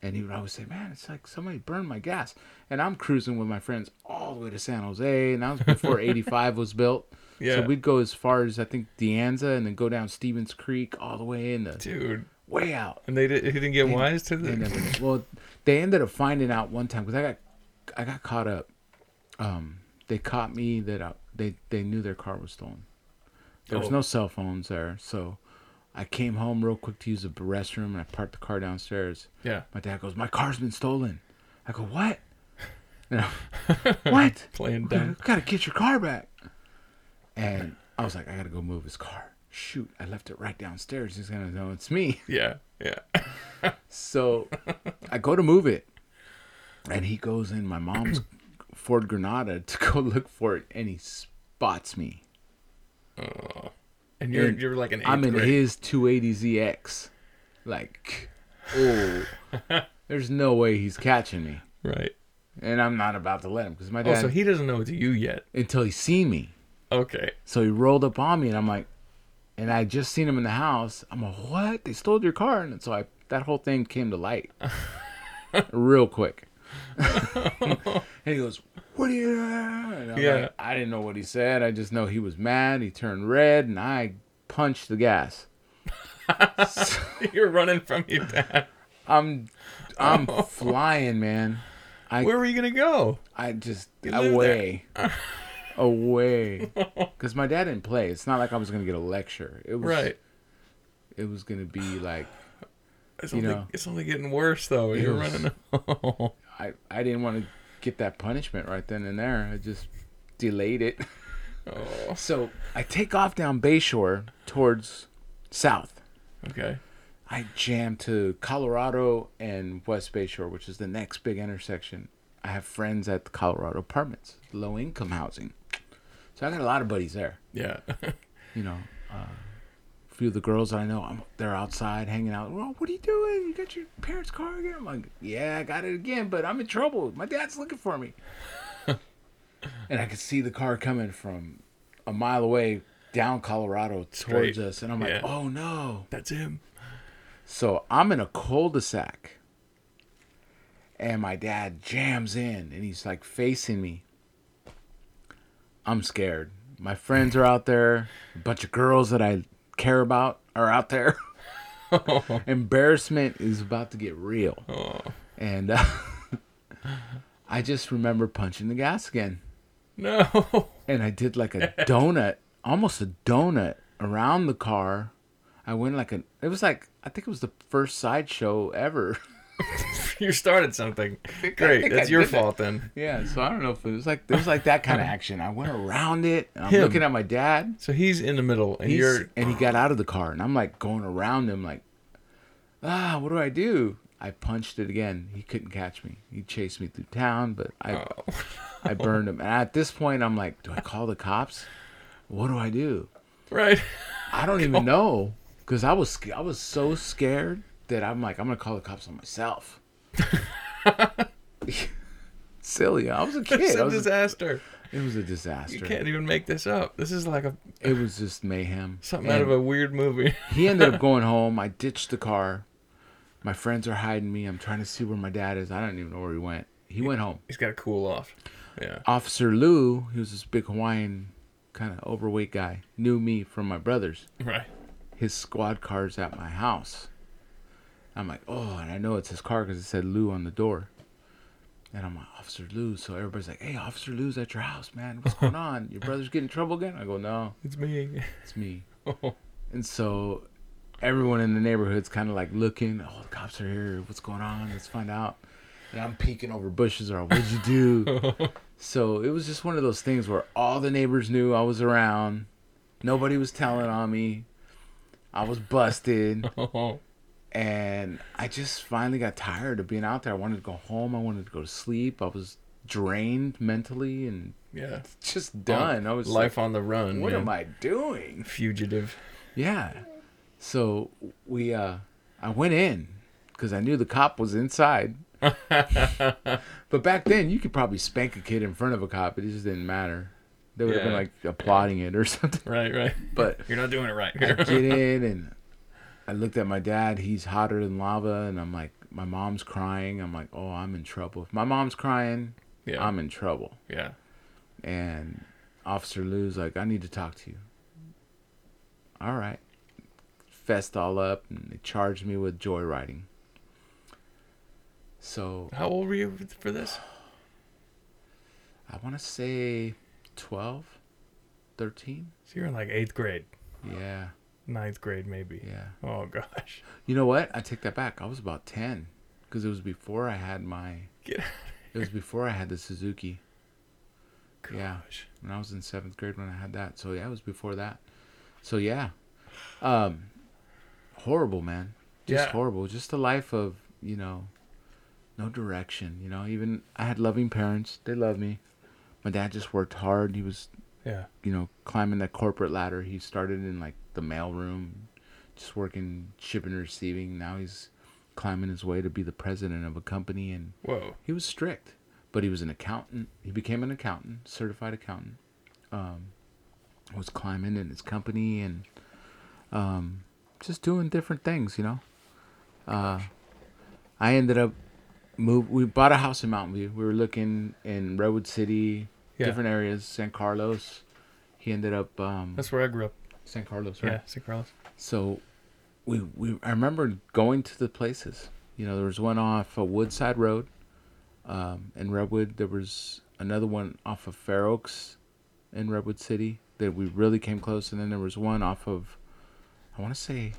Speaker 2: and he would always say, "Man, it's like somebody burned my gas." And I'm cruising with my friends all the way to San Jose, and that was before '85 was built.
Speaker 1: Yeah.
Speaker 2: So we'd go as far as I think De Anza, and then go down Stevens Creek all the way in the
Speaker 1: Dude.
Speaker 2: way out.
Speaker 1: And they did, he didn't get
Speaker 2: And-
Speaker 1: wise to the.
Speaker 2: Then, well, they ended up finding out one time because I got, I got caught up. Um, they caught me that I, they they knew their car was stolen. There was
Speaker 1: Oh.
Speaker 2: no cell phones there, so I came home real quick to use the restroom and I parked the car downstairs.
Speaker 1: yeah.
Speaker 2: My dad goes, "My car's been stolen." I go, "What?" You know, what?
Speaker 1: Playing dumb.
Speaker 2: gotta get your car back. And I was like, I gotta go move his car. Shoot, I left it right downstairs. He's gonna know it's me.
Speaker 1: Yeah. Yeah.
Speaker 2: So I go to move it, and he goes in my mom's Ford Granada to go look for it, and he spots me.
Speaker 1: And you're
Speaker 2: And
Speaker 1: you're like an
Speaker 2: I'm in
Speaker 1: grade.
Speaker 2: his 280ZX. Like, oh, there's no way he's catching me.
Speaker 1: right.
Speaker 2: And I'm not about to let him because my
Speaker 1: oh,
Speaker 2: dad.
Speaker 1: Oh, so he doesn't know it's you yet.
Speaker 2: until he seen me.
Speaker 1: Okay.
Speaker 2: So he rolled up on me, and I'm like, and I just seen him in the house. I'm like, what? They stole your car, and so I that whole thing came to light real quick. and he goes, "What are you?"
Speaker 1: Yeah.
Speaker 2: like, I didn't know what he said. I just know he was mad. He turned red, and I punched the gas.
Speaker 1: you're running from your dad.
Speaker 2: I'm, I'm flying, man. I
Speaker 1: Where were you gonna go?
Speaker 2: I just away, away, because my dad didn't play. It's not like I was gonna get a lecture. It was
Speaker 1: Right.
Speaker 2: It was gonna be like
Speaker 1: It's
Speaker 2: You
Speaker 1: only
Speaker 2: know.
Speaker 1: it's only getting worse though. You're
Speaker 2: was-
Speaker 1: running.
Speaker 2: I I didn't want to get that punishment right then and there. I just delayed it.
Speaker 1: oh.
Speaker 2: So I take off down Bayshore towards south.
Speaker 1: Okay.
Speaker 2: I jam to Colorado and West Bayshore, which is the next big intersection. I have friends at the Colorado apartments, low income housing. So I got a lot of buddies there.
Speaker 1: Yeah.
Speaker 2: You know, uh, a few of the girls I know, I'm, they're outside hanging out. Well, what are you doing? You got your parents' car again? I'm like, yeah, I got it again, but I'm in trouble. My dad's looking for me. and I could see the car coming from a mile away down Colorado towards us. And I'm like,
Speaker 1: Yeah.
Speaker 2: oh no.
Speaker 1: That's him.
Speaker 2: So I'm in a cul-de-sac, and my dad jams in, and he's like facing me. I'm scared. My friends are out there. A bunch of girls that I care about are out there. Embarrassment is about to get real,
Speaker 1: Oh.
Speaker 2: and uh, I just remember punching the gas again,
Speaker 1: No.
Speaker 2: and I did like a donut, almost a donut around the car. I went like a. It was like I think it was the first sideshow ever.
Speaker 1: you started something. Great.
Speaker 2: think
Speaker 1: That's your
Speaker 2: did that.
Speaker 1: fault then.
Speaker 2: Yeah, so I don't know if it was like it was like that kind of action. I went around it. And I'm
Speaker 1: Him.
Speaker 2: looking at my dad.
Speaker 1: So he's in the middle, and
Speaker 2: He's,
Speaker 1: you're
Speaker 2: and he got out of the car, and I'm like going around him, like, ah, what do I do? I punched it again. He couldn't catch me. He chased me through town, but I
Speaker 1: Oh.
Speaker 2: I burned him. And at this point, I'm like, do I call the cops? What do I do?
Speaker 1: right.
Speaker 2: I don't even know because I was I was so scared that I'm like I'm gonna call the cops on myself. Silly, I was a kid.
Speaker 1: It's a
Speaker 2: was a-
Speaker 1: disaster.
Speaker 2: it was a disaster.
Speaker 1: You can't even make this up. This is like a
Speaker 2: It was just mayhem.
Speaker 1: something out of a weird movie.
Speaker 2: He ended up going home. I ditched the car. My friends are hiding me. I'm trying to see where my dad is. I don't even know where he went. He went home.
Speaker 1: He's got to cool off. Yeah.
Speaker 2: Officer Lou, he was this big Hawaiian kind of overweight guy, knew me from my brothers.
Speaker 1: Right.
Speaker 2: His squad car's at my house. I'm like, oh, and I know it's his car because it said Lou on the door. And I'm like, Officer Lou. So everybody's like, hey, Officer Lou's at your house, man. What's going on? Your brother's getting in trouble again? I go, no,
Speaker 1: It's me.
Speaker 2: it's me. Oh. And so everyone in the neighborhood's kind of like looking, oh, the cops are here. What's going on? Let's find out. And I'm peeking over bushes or what'd you do? so it was just one of those things where all the neighbors knew I was around. Nobody was telling on me. I was busted.
Speaker 1: Oh.
Speaker 2: And I just finally got tired of being out there. I wanted to go home. I wanted to go to sleep. I was drained mentally and
Speaker 1: Yeah.
Speaker 2: just done. I was
Speaker 1: Life on the run.
Speaker 2: what
Speaker 1: man.
Speaker 2: am I doing?
Speaker 1: Fugitive.
Speaker 2: Yeah. So we uh I went in cuz I knew the cop was inside. but back then you could probably spank a kid in front of a cop. It just didn't matter. They would have been like applauding it or something.
Speaker 1: Right. Right.
Speaker 2: But
Speaker 1: You're not doing it right
Speaker 2: I get in and I looked at my dad. He's hotter than lava and I'm like my mom's crying. I'm like, "Oh, I'm in trouble." If my mom's crying,
Speaker 1: yeah.
Speaker 2: I'm in trouble.
Speaker 1: yeah.
Speaker 2: And Officer Lou's like, I need to talk to you. All right. Fessed all up, and they charged me with joyriding. So
Speaker 1: How old were you for this?
Speaker 2: I want to say 12, 13.
Speaker 1: So you're in like eighth grade,
Speaker 2: Yeah,
Speaker 1: ninth grade, maybe.
Speaker 2: yeah.
Speaker 1: Oh gosh.
Speaker 2: You know what? I take that back. I was about 10 because it was before I had my.
Speaker 1: Get
Speaker 2: It was before I had the Suzuki. Yeah.
Speaker 1: Gosh.
Speaker 2: when I was in seventh grade when I had that. So yeah, it was before that. So yeah, um, horrible man, just
Speaker 1: Yeah.
Speaker 2: horrible. Just a life of you know, no direction. You know, even I had loving parents. They loved me. My dad just worked hard. He was
Speaker 1: Yeah.
Speaker 2: you know climbing that corporate ladder. He started in like the mailroom, just working shipping and receiving. Now he's climbing his way to be the president of a company, and
Speaker 1: Whoa.
Speaker 2: he was strict, but he was an accountant. He became an accountant, certified accountant. Um, was climbing in his company and um, just doing different things, you know. Uh, I ended up move. We bought a house in Mountain View. We were looking in Redwood City,
Speaker 1: Yeah.
Speaker 2: different areas, San Carlos. He ended up um,
Speaker 1: That's where I grew up.
Speaker 2: San Carlos, right?
Speaker 1: Yeah, San Carlos.
Speaker 2: So we we I remember going to the places. You know, there was one off of Woodside Road um, in Redwood. There was another one off of Fair Oaks in Redwood City that we really came close, and then there was one off of I want to say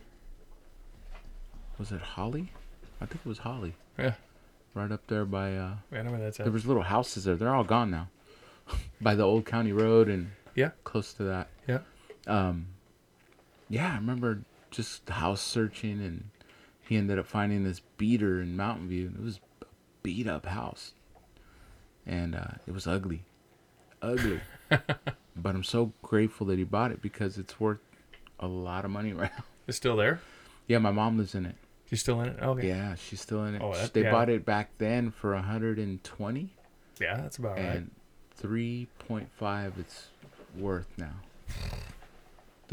Speaker 2: was it Holly? I think it was Holly.
Speaker 1: Yeah.
Speaker 2: Right up there by uh
Speaker 1: Yeah, I know where that's at.
Speaker 2: there was little houses there. They're all gone now. by the old county road and
Speaker 1: Yeah.
Speaker 2: close to that.
Speaker 1: Yeah.
Speaker 2: Um yeah, I remember just house searching and he ended up finding this beater in Mountain View. It was a beat up house. And uh, it was ugly. Ugly. but I'm so grateful that he bought it because it's worth a lot of money right now.
Speaker 1: It's still there?
Speaker 2: Yeah, my mom lives in it.
Speaker 1: She's still in it? Okay.
Speaker 2: Yeah, she's still in it.
Speaker 1: Oh, that-
Speaker 2: they
Speaker 1: yeah.
Speaker 2: bought it back then for 120
Speaker 1: Yeah, that's about right.
Speaker 2: and 3.5 it's worth now.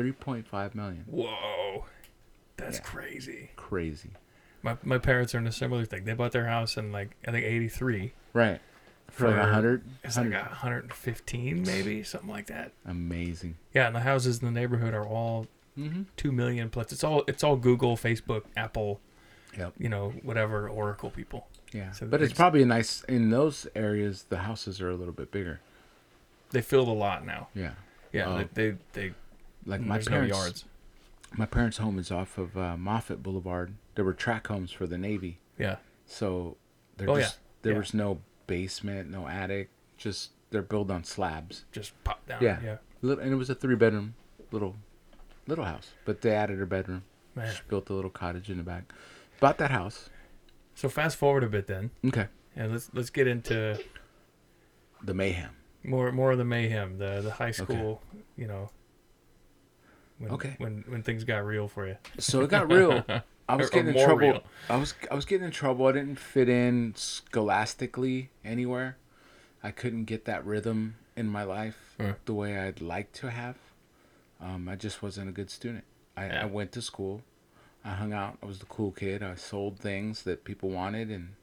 Speaker 2: 3.5 million.
Speaker 1: Whoa. That's
Speaker 2: Yeah.
Speaker 1: crazy.
Speaker 2: Crazy.
Speaker 1: My my parents are in a similar thing. They bought their house in like I think eighty three.
Speaker 2: Right. For, like 100,
Speaker 1: It's like
Speaker 2: 100.
Speaker 1: 115 maybe, something like that.
Speaker 2: Amazing.
Speaker 1: Yeah, and the houses in the neighborhood are all
Speaker 2: Mm-hmm.
Speaker 1: two million plus. It's all it's all Google, Facebook, Apple,
Speaker 2: Yep.
Speaker 1: you know, whatever Oracle people.
Speaker 2: Yeah.
Speaker 1: So
Speaker 2: but it's probably a nice in those areas. The houses are a little bit bigger.
Speaker 1: They filled a lot now.
Speaker 2: Yeah.
Speaker 1: Yeah,
Speaker 2: Oh.
Speaker 1: they, they they
Speaker 2: Like my parents.
Speaker 1: no yards.
Speaker 2: My parents' home is off of uh, Moffett Boulevard. There were track homes for the Navy,
Speaker 1: Yeah,
Speaker 2: so there
Speaker 1: Oh,
Speaker 2: just there
Speaker 1: Yeah.
Speaker 2: was no basement, no attic. Just they're built on slabs.
Speaker 1: just pop down.
Speaker 2: Yeah.
Speaker 1: yeah.
Speaker 2: And it was a three bedroom little little house, but they added a bedroom.
Speaker 1: Man.
Speaker 2: Just built a little cottage in the back. Bought that house.
Speaker 1: So fast forward a bit then,
Speaker 2: Okay.
Speaker 1: and let's let's get into
Speaker 2: The mayhem.
Speaker 1: more more of the mayhem, the the high school, you know. When,
Speaker 2: Okay.
Speaker 1: When when things got real for you.
Speaker 2: So it got real. I was getting in trouble.
Speaker 1: real.
Speaker 2: I was I was getting in trouble. I didn't fit in scholastically anywhere. I couldn't get that rhythm in my life the way I'd like to have. Um, I just wasn't a good student. I,
Speaker 1: Yeah.
Speaker 2: I went to school. I hung out. I was the cool kid. I sold things that people wanted, and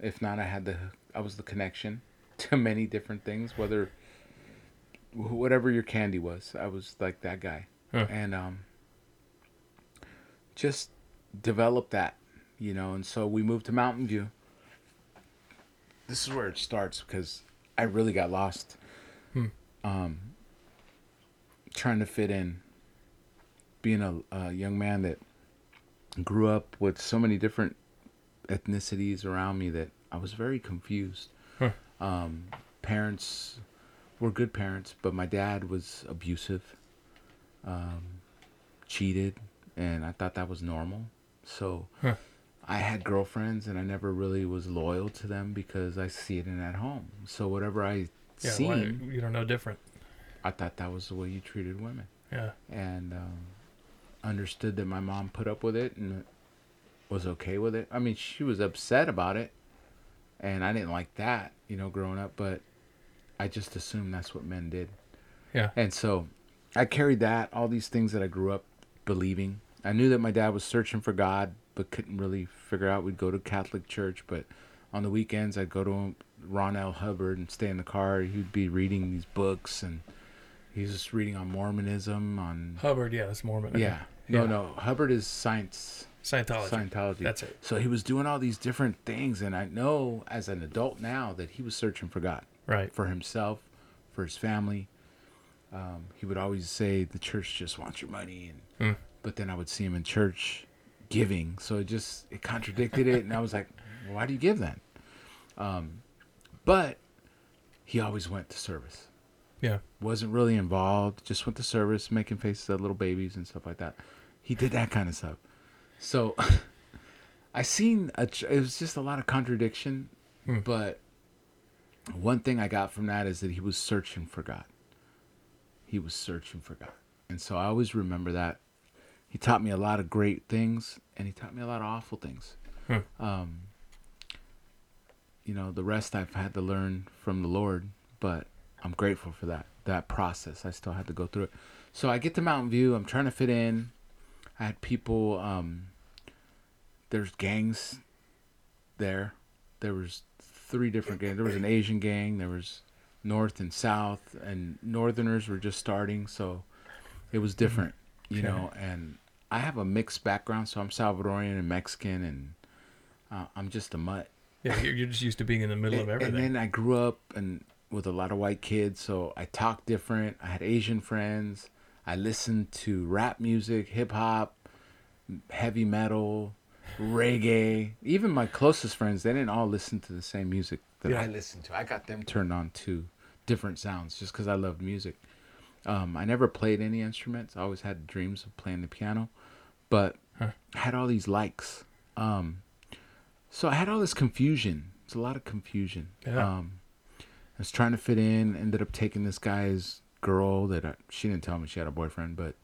Speaker 2: if not, I had the I was the connection to many different things. Whether whatever your candy was, I was like that guy, And um, just develop that, you know. And so we moved to Mountain View. This is where it starts because I really got lost.
Speaker 1: Hmm.
Speaker 2: Um, trying to fit in, being a, a young man that grew up with so many different ethnicities around me that I was very confused.
Speaker 1: Huh.
Speaker 2: Um, parents were good parents, but my dad was abusive, um, cheated, and I thought that was normal. So
Speaker 1: Huh.
Speaker 2: I had girlfriends, and I never really was loyal to them because I see it in at home. So whatever I
Speaker 1: Yeah,
Speaker 2: seen,
Speaker 1: why, you don't know different.
Speaker 2: I thought that was the way you treated women
Speaker 1: Yeah,
Speaker 2: and um, understood that my mom put up with it and was okay with it. I mean, she was upset about it, and I didn't like that, you know, growing up. But I just assumed that's what men did,
Speaker 1: yeah,
Speaker 2: and so I carried that, all these things that I grew up believing. I knew that my dad was searching for God, but couldn't really figure out. We'd go to Catholic church, but on the weekends I'd go to Ron L. Hubbard and stay in the car. He'd be reading these books, and he's just reading on Mormonism, on
Speaker 1: Hubbard. Yeah, that's Mormon.
Speaker 2: yeah. No,
Speaker 1: Yeah.
Speaker 2: no. Hubbard is science
Speaker 1: Scientology.
Speaker 2: Scientology.
Speaker 1: That's it.
Speaker 2: So he was doing all these different things, and I know as an adult now that he was searching for God,
Speaker 1: Right.
Speaker 2: for himself, for his family. Um, he would always say the church just wants your money, and
Speaker 1: Hmm.
Speaker 2: but then I would see him in church giving, so it just it contradicted it, and I was like, why do you give then? Um, but he always went to service
Speaker 1: Yeah.
Speaker 2: wasn't really involved. Just went to service, making faces at little babies and stuff like that. He did that kind of stuff. So I seen a, it was just a lot of contradiction,
Speaker 1: Hmm.
Speaker 2: but one thing I got from that is that he was searching for God. He was searching for God, and so I always remember that he taught me a lot of great things, and he taught me a lot of awful things.
Speaker 1: Hmm.
Speaker 2: Um, you know, the rest I've had to learn from the Lord, but I'm grateful for that that process. I still had to go through it. So I get to Mountain View. I'm trying to fit in. I had people. Um, there's gangs there. There was three different gangs. There was an Asian gang. There was North and South, and Northerners were just starting, so it was different, you
Speaker 1: Okay.
Speaker 2: know. And I have a mixed background, so I'm Salvadorian and Mexican, and uh, I'm just a mutt.
Speaker 1: Yeah, you're, you're just used to being in the middle of everything.
Speaker 2: And then I grew up and with a lot of white kids, so I talked different. I had Asian friends. I listened to rap music, hip hop, heavy metal, reggae. Even my closest friends, they didn't all listen to the same music that
Speaker 1: Yeah.
Speaker 2: I listened to. I got them turned on to different sounds just because I loved music. Um, I never played any instruments. I always had dreams of playing the piano, but
Speaker 1: Huh.
Speaker 2: I had all these likes. Um, so I had all this confusion. It's a lot of confusion.
Speaker 1: Yeah.
Speaker 2: Um, I was trying to fit in. Ended up taking this guy's girl that I, she didn't tell me she had a boyfriend, but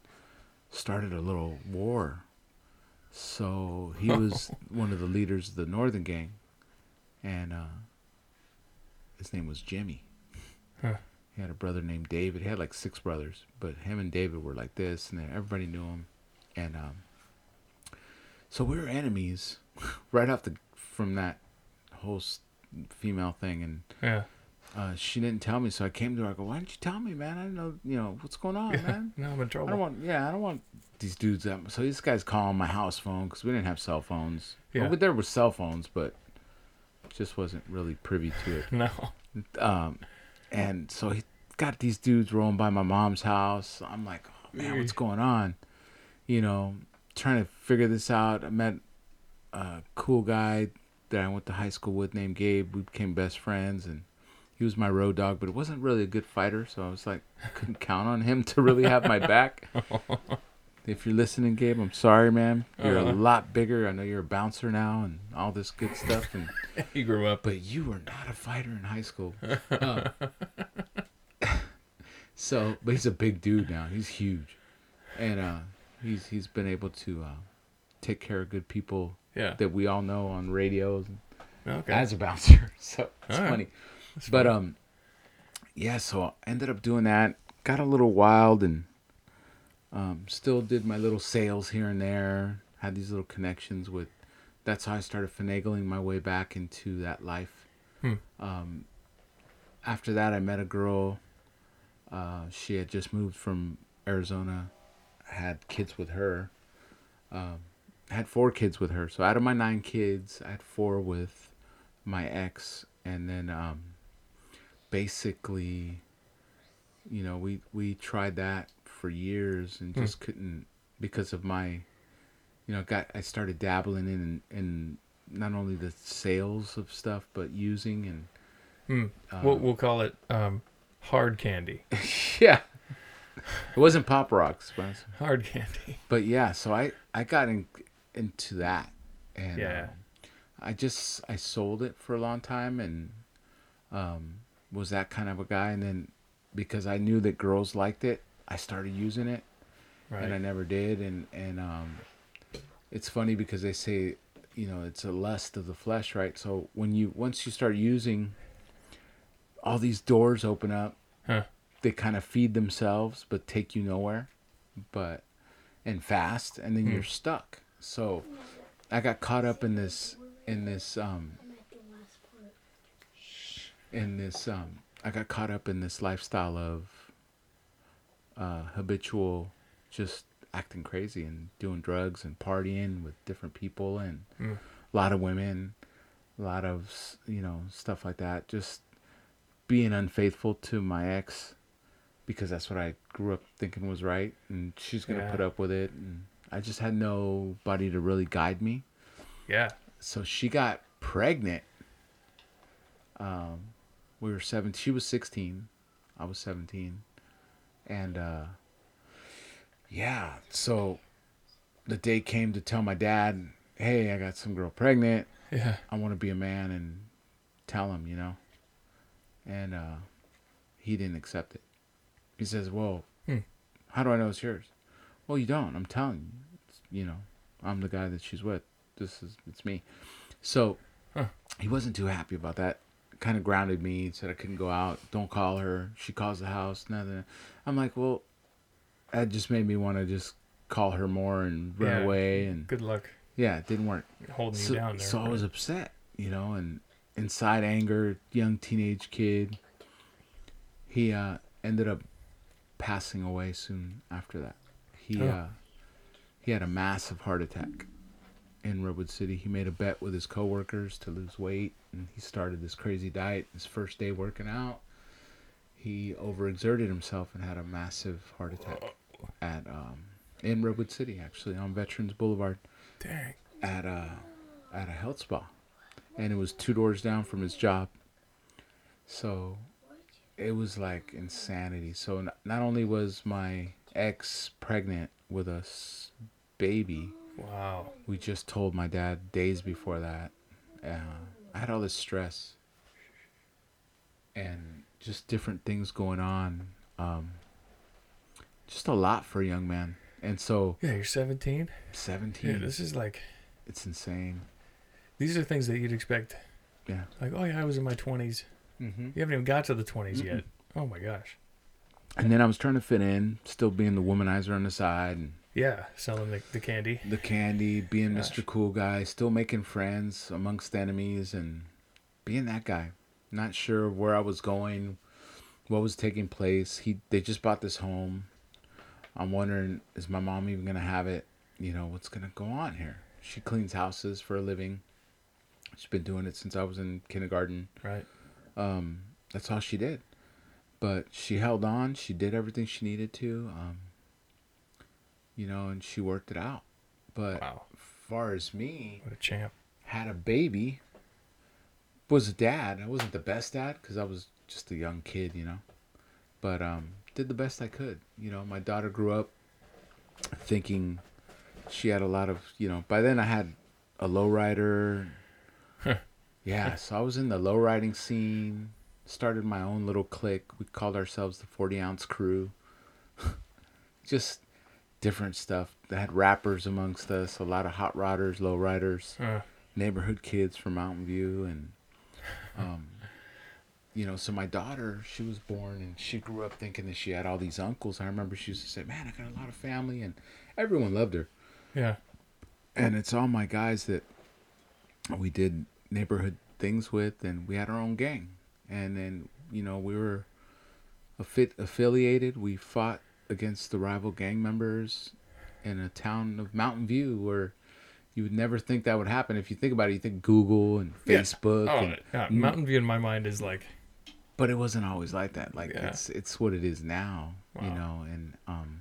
Speaker 2: started a little war. So he was one of the leaders of the Northern Gang, and uh, his name was Jimmy.
Speaker 1: Huh.
Speaker 2: He had a brother named David. He had like six brothers, but him and David were like this, and everybody knew him. And um, so we were enemies right off the from that whole female thing, and
Speaker 1: yeah.
Speaker 2: uh, she didn't tell me. So I came to her. I go, "Why didn't you tell me, man? I didn't know. You know what's going on,
Speaker 1: yeah.
Speaker 2: man."
Speaker 1: No, I'm in
Speaker 2: I
Speaker 1: trouble.
Speaker 2: don't want. Yeah, I don't want these dudes. Up. So these guys calling my house phone because we didn't have cell phones.
Speaker 1: Yeah.
Speaker 2: Well, there were cell phones, but just wasn't really privy to it.
Speaker 1: no.
Speaker 2: Um, and so he got these dudes rolling by my mom's house. I'm like, oh, man, what's going on? You know, trying to figure this out. I met a cool guy that I went to high school with named Gabe. We became best friends, and he was my road dog, but it wasn't really a good fighter. So I was like, I couldn't count on him to really have my back. If you're listening, Gabe, I'm sorry, man. You're
Speaker 1: Uh-huh.
Speaker 2: a lot bigger. I know you're a bouncer now and all this good stuff. And
Speaker 1: he grew up.
Speaker 2: but you were not a fighter in high school. Uh, so, but he's a big dude now. He's huge, and uh, he's he's been able to uh, take care of good people
Speaker 1: Yeah.
Speaker 2: that we all know on radios
Speaker 1: Okay.
Speaker 2: as a bouncer. So it's
Speaker 1: All
Speaker 2: funny. But
Speaker 1: fun.
Speaker 2: um, yeah. So I ended up doing that. Got a little wild and um, still did my little sales here and there. Had these little connections with. That's how I started finagling my way back into that life.
Speaker 1: Hmm.
Speaker 2: Um, after that, I met a girl. Uh, she had just moved from Arizona. Had kids with her. Um, had four kids with her. So out of my nine kids, I had four with my ex, and then um, basically, you know, we we tried that for years and
Speaker 1: Hmm.
Speaker 2: just couldn't because of my, you know, got I started dabbling in in not only the sales of stuff but using and
Speaker 1: Hmm.
Speaker 2: uh,
Speaker 1: We'll, we'll call it um, hard candy.
Speaker 2: yeah, it wasn't pop rocks, but
Speaker 1: Hard candy.
Speaker 2: but yeah, so I I got in, into that, and
Speaker 1: Yeah.
Speaker 2: um, I just I sold it for a long time and um, was that kind of a guy, and then because I knew that girls liked it, I started using it,
Speaker 1: Right.
Speaker 2: and I never did, and and um, it's funny because they say, you know, it's a lust of the flesh, right? So when you once you start using, all these doors open up.
Speaker 1: Huh.
Speaker 2: They kind of feed themselves, but take you nowhere, but and fast, and then
Speaker 1: Hmm.
Speaker 2: you're stuck. So I got caught up in this in this um in this um I got caught up in this lifestyle of uh habitual just acting crazy and doing drugs and partying with different people and
Speaker 1: Mm.
Speaker 2: a lot of women a lot of you know stuff like that just being unfaithful to my ex because that's what I grew up thinking was right and she's to
Speaker 1: Yeah.
Speaker 2: put up with it and I just had nobody to really guide me
Speaker 1: Yeah.
Speaker 2: so she got pregnant. Um, we were seven. She was sixteen. I was seventeen, and uh, yeah. So the day came to tell my dad, "Hey, I got some girl pregnant.
Speaker 1: Yeah.
Speaker 2: I want to be a man and tell him, you know." And uh, he didn't accept it. He says, "Well,
Speaker 1: Hmm.
Speaker 2: how do I know it's yours?" Well, you don't. I'm telling you, It's, you know, I'm the guy that she's with. This is it's me. So
Speaker 1: Huh.
Speaker 2: he wasn't too happy about that. Kind of grounded me. Said I couldn't go out. Don't call her. She calls the house. Nothing. I'm like, well, that just made me want to just call her more and run
Speaker 1: Yeah.
Speaker 2: away. And
Speaker 1: Good luck
Speaker 2: yeah, it didn't work.
Speaker 1: holding
Speaker 2: So,
Speaker 1: you down there.
Speaker 2: so I was upset, you know, and inside anger, young teenage kid. He uh, ended up passing away soon after that. He
Speaker 1: Oh.
Speaker 2: uh, he had a massive heart attack in Redwood City. He made a bet with his coworkers to lose weight, and he started this crazy diet. His first day working out, he overexerted himself and had a massive heart attack at um, in Redwood City, actually on Veterans Boulevard
Speaker 1: Dang.
Speaker 2: at a at a health spa, and it was two doors down from his job. So it was like insanity. So not only was my ex pregnant with a baby,
Speaker 1: Wow.
Speaker 2: we just told my dad days before that. Uh, I had all this stress and just different things going on. Um, just a lot for a young man. And so
Speaker 1: Yeah, you're 17.
Speaker 2: 17,
Speaker 1: Yeah, this is like
Speaker 2: it's insane.
Speaker 1: these are things that you'd expect.
Speaker 2: Yeah.
Speaker 1: Like, oh yeah, I was in my 20s.
Speaker 2: Mm-hmm.
Speaker 1: You haven't even got to the 20s
Speaker 2: Mm-mm.
Speaker 1: yet. Oh my gosh.
Speaker 2: And then I was trying to fit in, still being the womanizer on the side, and
Speaker 1: Yeah, selling the, the candy.
Speaker 2: the candy, being
Speaker 1: Gosh.
Speaker 2: Mr. Cool Guy, still making friends amongst enemies, and being that guy. Not sure where I was going, what was taking place. He they just bought this home. I'm wondering, is my mom even gonna have it? You know, what's gonna go on here? She cleans houses for a living. She's been doing it since I was in kindergarten.
Speaker 1: Right.
Speaker 2: um, that's all she did. But she held on. She did everything she needed to. Um, you know, and she worked it out. But
Speaker 1: Wow.
Speaker 2: far as me,
Speaker 1: What a champ.
Speaker 2: had a baby, was a dad. I wasn't the best dad because I was just a young kid, you know. But um, did the best I could. You know, my daughter grew up thinking she had a lot of, you know. By then I had a lowrider.
Speaker 1: Huh.
Speaker 2: yeah, so I was in the lowriding scene. Started my own little clique. We called ourselves the Forty Ounce Crew. just different stuff. They had rappers amongst us, a lot of hot rodders, low riders,
Speaker 1: Uh,
Speaker 2: neighborhood kids from Mountain View, and um, you know. So my daughter, she was born and she grew up thinking that she had all these uncles. I remember she used to say, "Man, I got a lot of family," and everyone loved her.
Speaker 1: yeah.
Speaker 2: And it's all my guys that we did neighborhood things with, and we had our own gang. And then you know we were affiliated. We fought against the rival gang members in a town of Mountain View where you would never think that would happen. If you think about it, you think Google and
Speaker 1: Yeah.
Speaker 2: Facebook,
Speaker 1: Oh,
Speaker 2: and,
Speaker 1: yeah. Mountain View in my mind is like,
Speaker 2: but it wasn't always like that. Like
Speaker 1: Yeah.
Speaker 2: it's it's what it is now, you know. And um,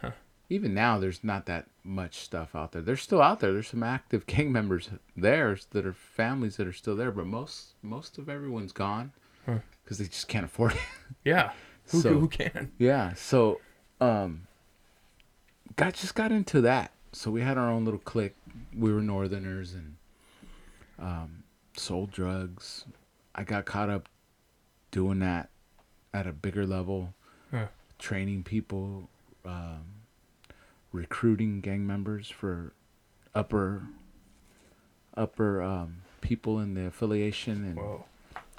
Speaker 1: Huh.
Speaker 2: even now, there's not that much stuff out there. They're still out there. There's some active gang members there that are families that are still there, but most most of everyone's gone
Speaker 1: Huh.
Speaker 2: because they just can't afford it.
Speaker 1: yeah. Who,
Speaker 2: So-
Speaker 1: who can?
Speaker 2: Yeah. So, um, got just got into that. So we had our own little clique. We were Northerners and um, sold drugs. I got caught up doing that at a bigger level,
Speaker 1: Huh.
Speaker 2: training people, um, recruiting gang members for upper upper um, people in the affiliation and
Speaker 1: Whoa.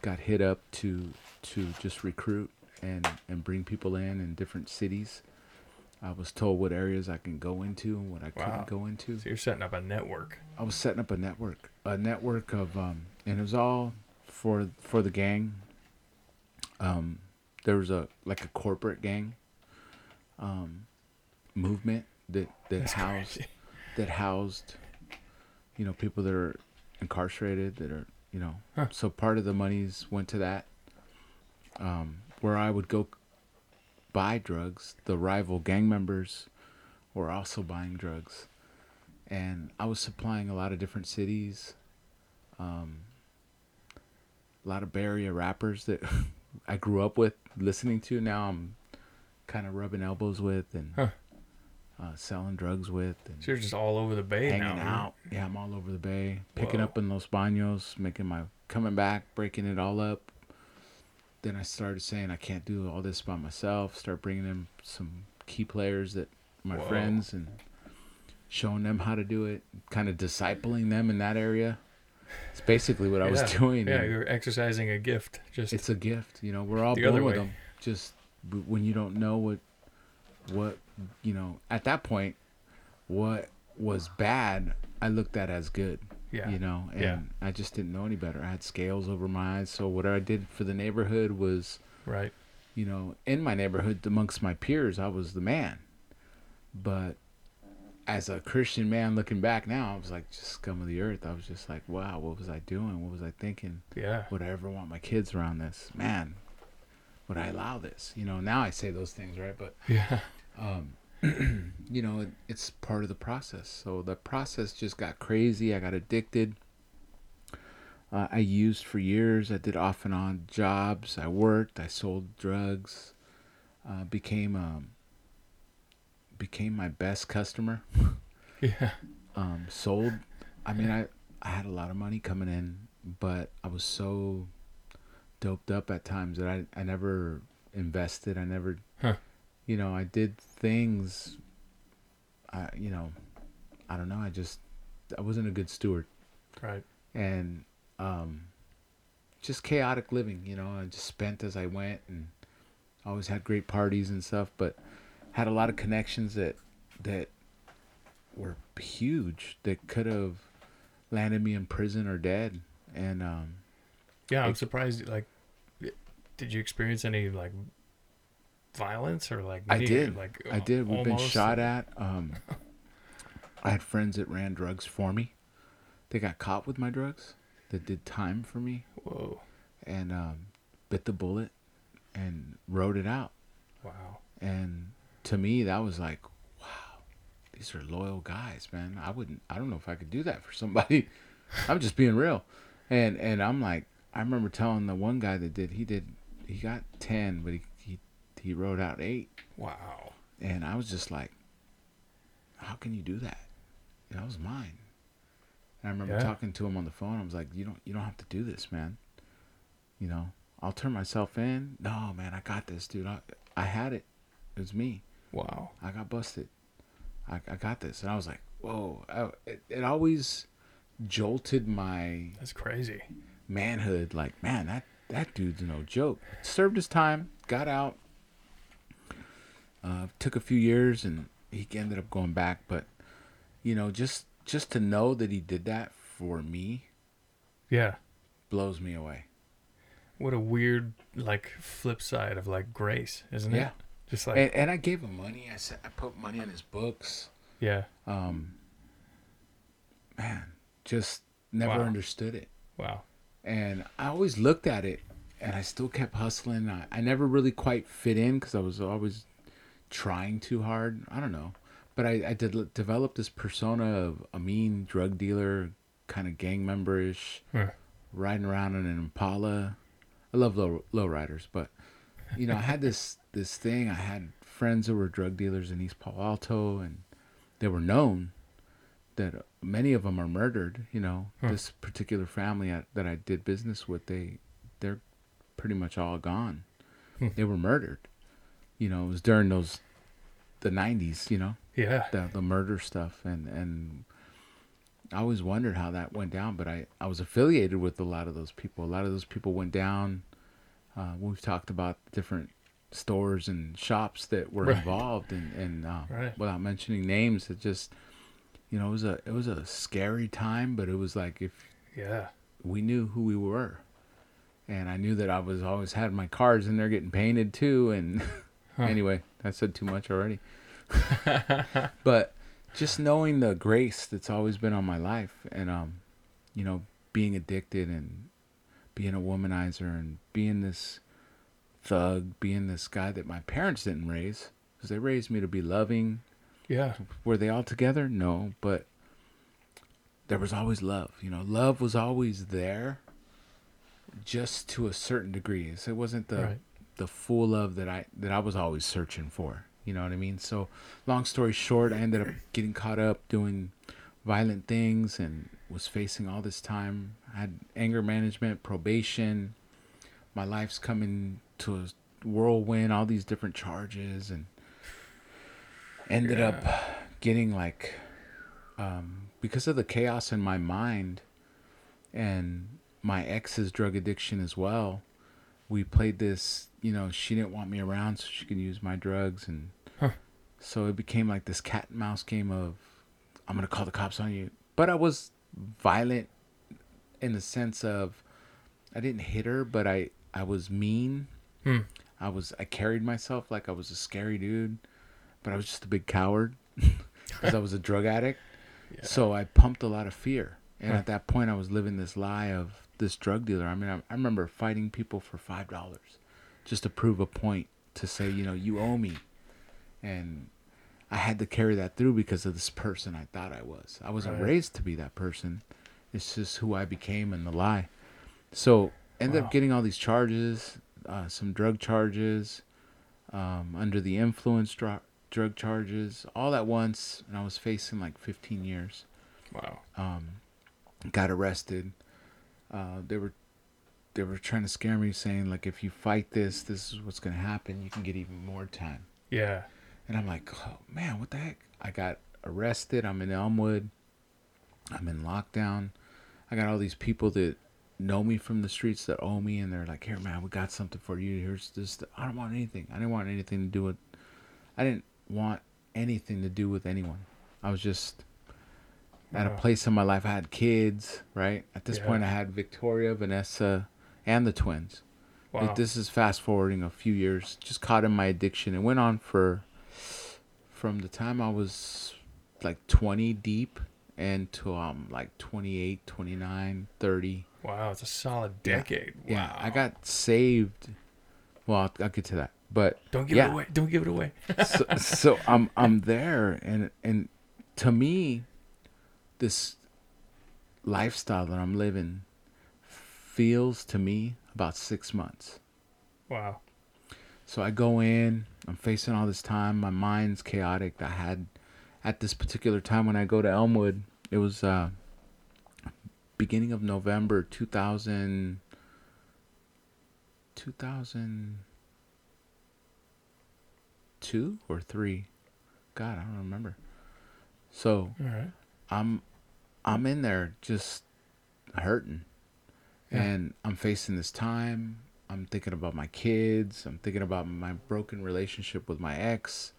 Speaker 2: got hit up to to just recruit and and bring people in in different cities. I was told what areas I can go into and what I
Speaker 1: Wow.
Speaker 2: couldn't go into.
Speaker 1: So you're setting up a network.
Speaker 2: I was setting up a network, a network of, um, and it was all for for the gang. Um, there was a like a corporate gang, um, movement that that
Speaker 1: That's
Speaker 2: housed
Speaker 1: crazy.
Speaker 2: that housed, you know, people that are incarcerated that are, you know,
Speaker 1: Huh.
Speaker 2: so part of the monies went to that. Um, where I would go buy drugs, the rival gang members were also buying drugs, and I was supplying a lot of different cities. Um, a lot of Bay Area rappers that I grew up with, listening to. Now I'm kind of rubbing elbows with and
Speaker 1: Huh.
Speaker 2: uh, selling drugs with and
Speaker 1: So you're just all over the bay
Speaker 2: hanging
Speaker 1: now.
Speaker 2: out. Yeah, I'm all over the bay, picking
Speaker 1: Whoa.
Speaker 2: up in Los Baños, making my coming back, breaking it all up. Then I started saying I can't do all this by myself. Start bringing in some key players that my
Speaker 1: Whoa.
Speaker 2: friends and showing them how to do it, kind of discipling them in that area. It's basically what I was doing.
Speaker 1: Yeah,
Speaker 2: and
Speaker 1: you're exercising a gift. Just
Speaker 2: it's a gift, you know. We're all
Speaker 1: The
Speaker 2: born
Speaker 1: other
Speaker 2: with them. Just when you don't know what, what you know, at that point, what was bad, I looked at as good.
Speaker 1: Yeah.
Speaker 2: You know, and
Speaker 1: Yeah.
Speaker 2: I just didn't know any better. I had scales over my eyes, so what I did for the neighborhood was
Speaker 1: Right.
Speaker 2: you know, in my neighborhood amongst my peers, I was the man. But as a Christian man looking back now, I was like just scum of the earth. I was just like, wow, what was I doing? What was I thinking?
Speaker 1: Yeah.
Speaker 2: Would I ever want my kids around this? Man, would I allow this? You know, now I say those things, right? But
Speaker 1: Yeah.
Speaker 2: um, you know, it, it's part of the process. So the process just got crazy. I got addicted. Uh, I used for years. I did off and on jobs. I worked. I sold drugs. Uh, became um, became my best customer.
Speaker 1: Yeah.
Speaker 2: Um, sold. I mean, I I had a lot of money coming in, but I was so doped up at times that I I never invested. I never,
Speaker 1: Huh.
Speaker 2: You know, I did things. I you know, I don't know. I just I wasn't a good steward,
Speaker 1: Right.
Speaker 2: and um, just chaotic living. You know, I just spent as I went, and always had great parties and stuff, but had a lot of connections that that were huge that could have landed me in prison or dead. And um,
Speaker 1: Yeah, I'm
Speaker 2: Like-
Speaker 1: surprised. Like, did you experience any like violence or like?
Speaker 2: I did.
Speaker 1: Like,
Speaker 2: I did. We've been shot at. Um, I had friends that ran drugs for me. They got caught with my drugs. That did time for me
Speaker 1: Whoa!
Speaker 2: and um, bit the bullet and wrote it out.
Speaker 1: Wow.
Speaker 2: And to me, that was like, wow, these are loyal guys, man. I wouldn't, I don't know if I could do that for somebody. I'm just being real. And and I'm like, I remember telling the one guy that did, he did, he got ten, but he he wrote out eight,
Speaker 1: Wow.
Speaker 2: and I was just like, how can you do that? That was mine. And I remember
Speaker 1: Yeah.
Speaker 2: talking to him on the phone. I was like, you don't you don't have to do this, man. You know, I'll turn myself in. No, man, I got this, dude. I I had it. It was me.
Speaker 1: Wow.
Speaker 2: I got busted. I, I got this. And I was like, whoa. I, it, it always jolted my
Speaker 1: That's crazy.
Speaker 2: manhood. Like, man, that, that dude's no joke. Served his time, got out. Uh, took a few years and he ended up going back. But, you know, just just to know that he did that for me
Speaker 1: Yeah.
Speaker 2: blows me away.
Speaker 1: What a weird like flip side of like grace, isn't it?
Speaker 2: Yeah.
Speaker 1: Just like
Speaker 2: And, and I gave him money. I said I put money on his books.
Speaker 1: yeah.
Speaker 2: Um, man, just never
Speaker 1: Wow.
Speaker 2: understood it.
Speaker 1: Wow.
Speaker 2: and I always looked at it, and I still kept hustling. I, I never really quite fit in because I was always trying too hard. I don't know, but I, I did develop this persona of a mean drug dealer, kind of gang memberish,
Speaker 1: Huh.
Speaker 2: riding around in an Impala. I love low lowriders, but you know, I had this this thing. I had friends that were drug dealers in East Palo Alto, and they were known that many of them are murdered. You know,
Speaker 1: Huh.
Speaker 2: this particular family I, that I did business with, they they're pretty much all gone.
Speaker 1: Hmm.
Speaker 2: They were murdered. You know, it was during those the '90s. You know,
Speaker 1: Yeah.
Speaker 2: the the murder stuff, and and I always wondered how that went down. But I I was affiliated with a lot of those people. A lot of those people went down. Uh, we've talked about different stores and shops that were
Speaker 1: Right.
Speaker 2: involved, and and uh,
Speaker 1: Right.
Speaker 2: without mentioning names, it just you know it was a it was a scary time. But it was like if
Speaker 1: Yeah.
Speaker 2: we knew who we were. And I knew that I was always had my cars in there getting painted too. And
Speaker 1: Huh.
Speaker 2: anyway, I said too much already. but just knowing the grace that's always been on my life and, um, you know, being addicted and being a womanizer and being this thug, being this guy that my parents didn't raise because they raised me to be loving,
Speaker 1: Yeah.
Speaker 2: were they all together? No, but there was always love. You know, love was always there, just to a certain degree. So it wasn't the
Speaker 1: Right.
Speaker 2: The full love that I that I was always searching for. You know what I mean? So, long story short, I ended up getting caught up doing violent things and was facing all this time. I had anger management, probation. My life's coming to a whirlwind, all these different charges, and ended up getting like um, because of the chaos in my mind and my ex's drug addiction as well, we played this. You know, she didn't want me around, so she could use my drugs, and
Speaker 1: Huh.
Speaker 2: so it became like this cat and mouse game of, I'm gonna call the cops on you. But I was violent in the sense of, I didn't hit her, but I I was mean.
Speaker 1: Hmm.
Speaker 2: I was I carried myself like I was a scary dude, but I was just a big coward because I was a drug addict.
Speaker 1: Yeah.
Speaker 2: So I pumped a lot of fear, and
Speaker 1: Huh.
Speaker 2: at that point, I was living this lie of this drug dealer. I mean, I, I remember fighting people for five dollars just to prove a point to say, you know, you owe me, and I had to carry that through because of this person I thought I was. I wasn't
Speaker 1: Right.
Speaker 2: raised to be that person. It's just who I became in the lie. So ended
Speaker 1: Wow.
Speaker 2: up getting all these charges, uh, some drug charges, um, under the influence dro- drug charges, all at once, and I was facing like 15 years.
Speaker 1: Wow.
Speaker 2: Um, got arrested. Uh, they were they were trying to scare me, saying like if you fight this, this is what's gonna happen. You can get even more time.
Speaker 1: Yeah.
Speaker 2: And I'm like, oh man, what the heck? I got arrested. I'm in Elmwood. I'm in lockdown. I got all these people that know me from the streets that owe me, and they're like, here, man, we got something for you. Here's this. I don't want anything. I didn't want anything to do with. I didn't want anything to do with anyone. I was just at a place in my life. I had kids, right? At this
Speaker 1: Yeah.
Speaker 2: point, I had Victoria, Vanessa, and the twins.
Speaker 1: Wow.
Speaker 2: Th- This is fast forwarding a few years. Just caught in my addiction. It went on for from the time I was like 20 deep until I'm like 28, 29, 30.
Speaker 1: wow. It's a solid
Speaker 2: Yeah.
Speaker 1: decade. Wow.
Speaker 2: Yeah, I got saved. Well, I'll, I'll get to that. But
Speaker 1: Don't give
Speaker 2: yeah.
Speaker 1: it away. Don't give it away.
Speaker 2: so, so I'm I'm there and and to me this lifestyle that I'm living feels to me about 6 months.
Speaker 1: wow.
Speaker 2: So I go in, I'm facing all this time, my mind's chaotic. I had at this particular time when I go to Elmwood, it was uh beginning of November 2000 2002 or 3. God, I don't remember. So,
Speaker 1: All right.
Speaker 2: I'm I'm in there just hurting.
Speaker 1: Yeah.
Speaker 2: And I'm facing this time. I'm thinking about my kids. I'm thinking about my broken relationship with my ex.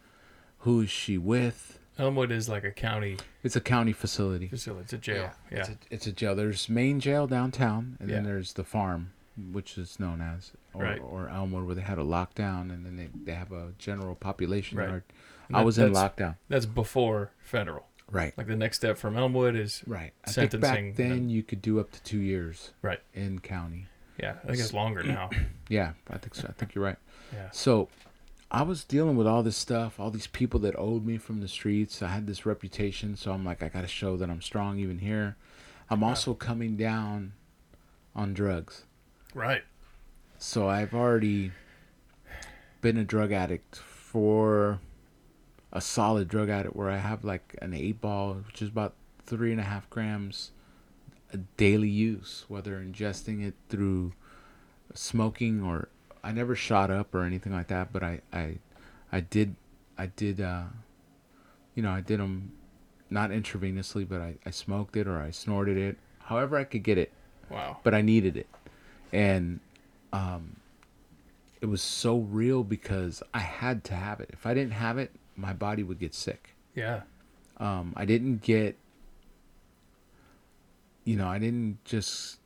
Speaker 2: Who is she with?
Speaker 1: Elmwood is like a county
Speaker 2: It's a county facility.
Speaker 1: facility. It's a jail. Yeah.
Speaker 2: It's, a, it's a jail. There's main jail downtown, and then there's the farm, which is known as, or,
Speaker 1: Right.
Speaker 2: or Elmwood, where they had a lockdown, and then they, they have a general population
Speaker 1: Right.
Speaker 2: yard.
Speaker 1: And
Speaker 2: I was in lockdown.
Speaker 1: That's before federal.
Speaker 2: Right.
Speaker 1: Like the next step from Elmwood is
Speaker 2: Right. I think
Speaker 1: sentencing,
Speaker 2: back then
Speaker 1: then-
Speaker 2: you could do up to two years.
Speaker 1: Right.
Speaker 2: In county.
Speaker 1: yeah. I think it's longer now.
Speaker 2: Yeah, I think so. I think you're right.
Speaker 1: Yeah.
Speaker 2: So, I was dealing with all this stuff, all these people that owed me from the streets. I had this reputation, so I'm like, I got to show that I'm strong even here. I'm also coming down on drugs.
Speaker 1: Right.
Speaker 2: So I've already been a drug addict for a solid drug addict where I have like an eight ball, which is about three and a half grams a daily use, whether ingesting it through smoking or I never shot up or anything like that, but I I I did I did uh you know I did them not intravenously, but I I smoked it or I snorted it, however I could get it
Speaker 1: Wow.
Speaker 2: but I needed it. And um, it was so real because I had to have it. If I didn't have it, my body would get sick.
Speaker 1: Yeah.
Speaker 2: Um, I didn't get, you know, I didn't just,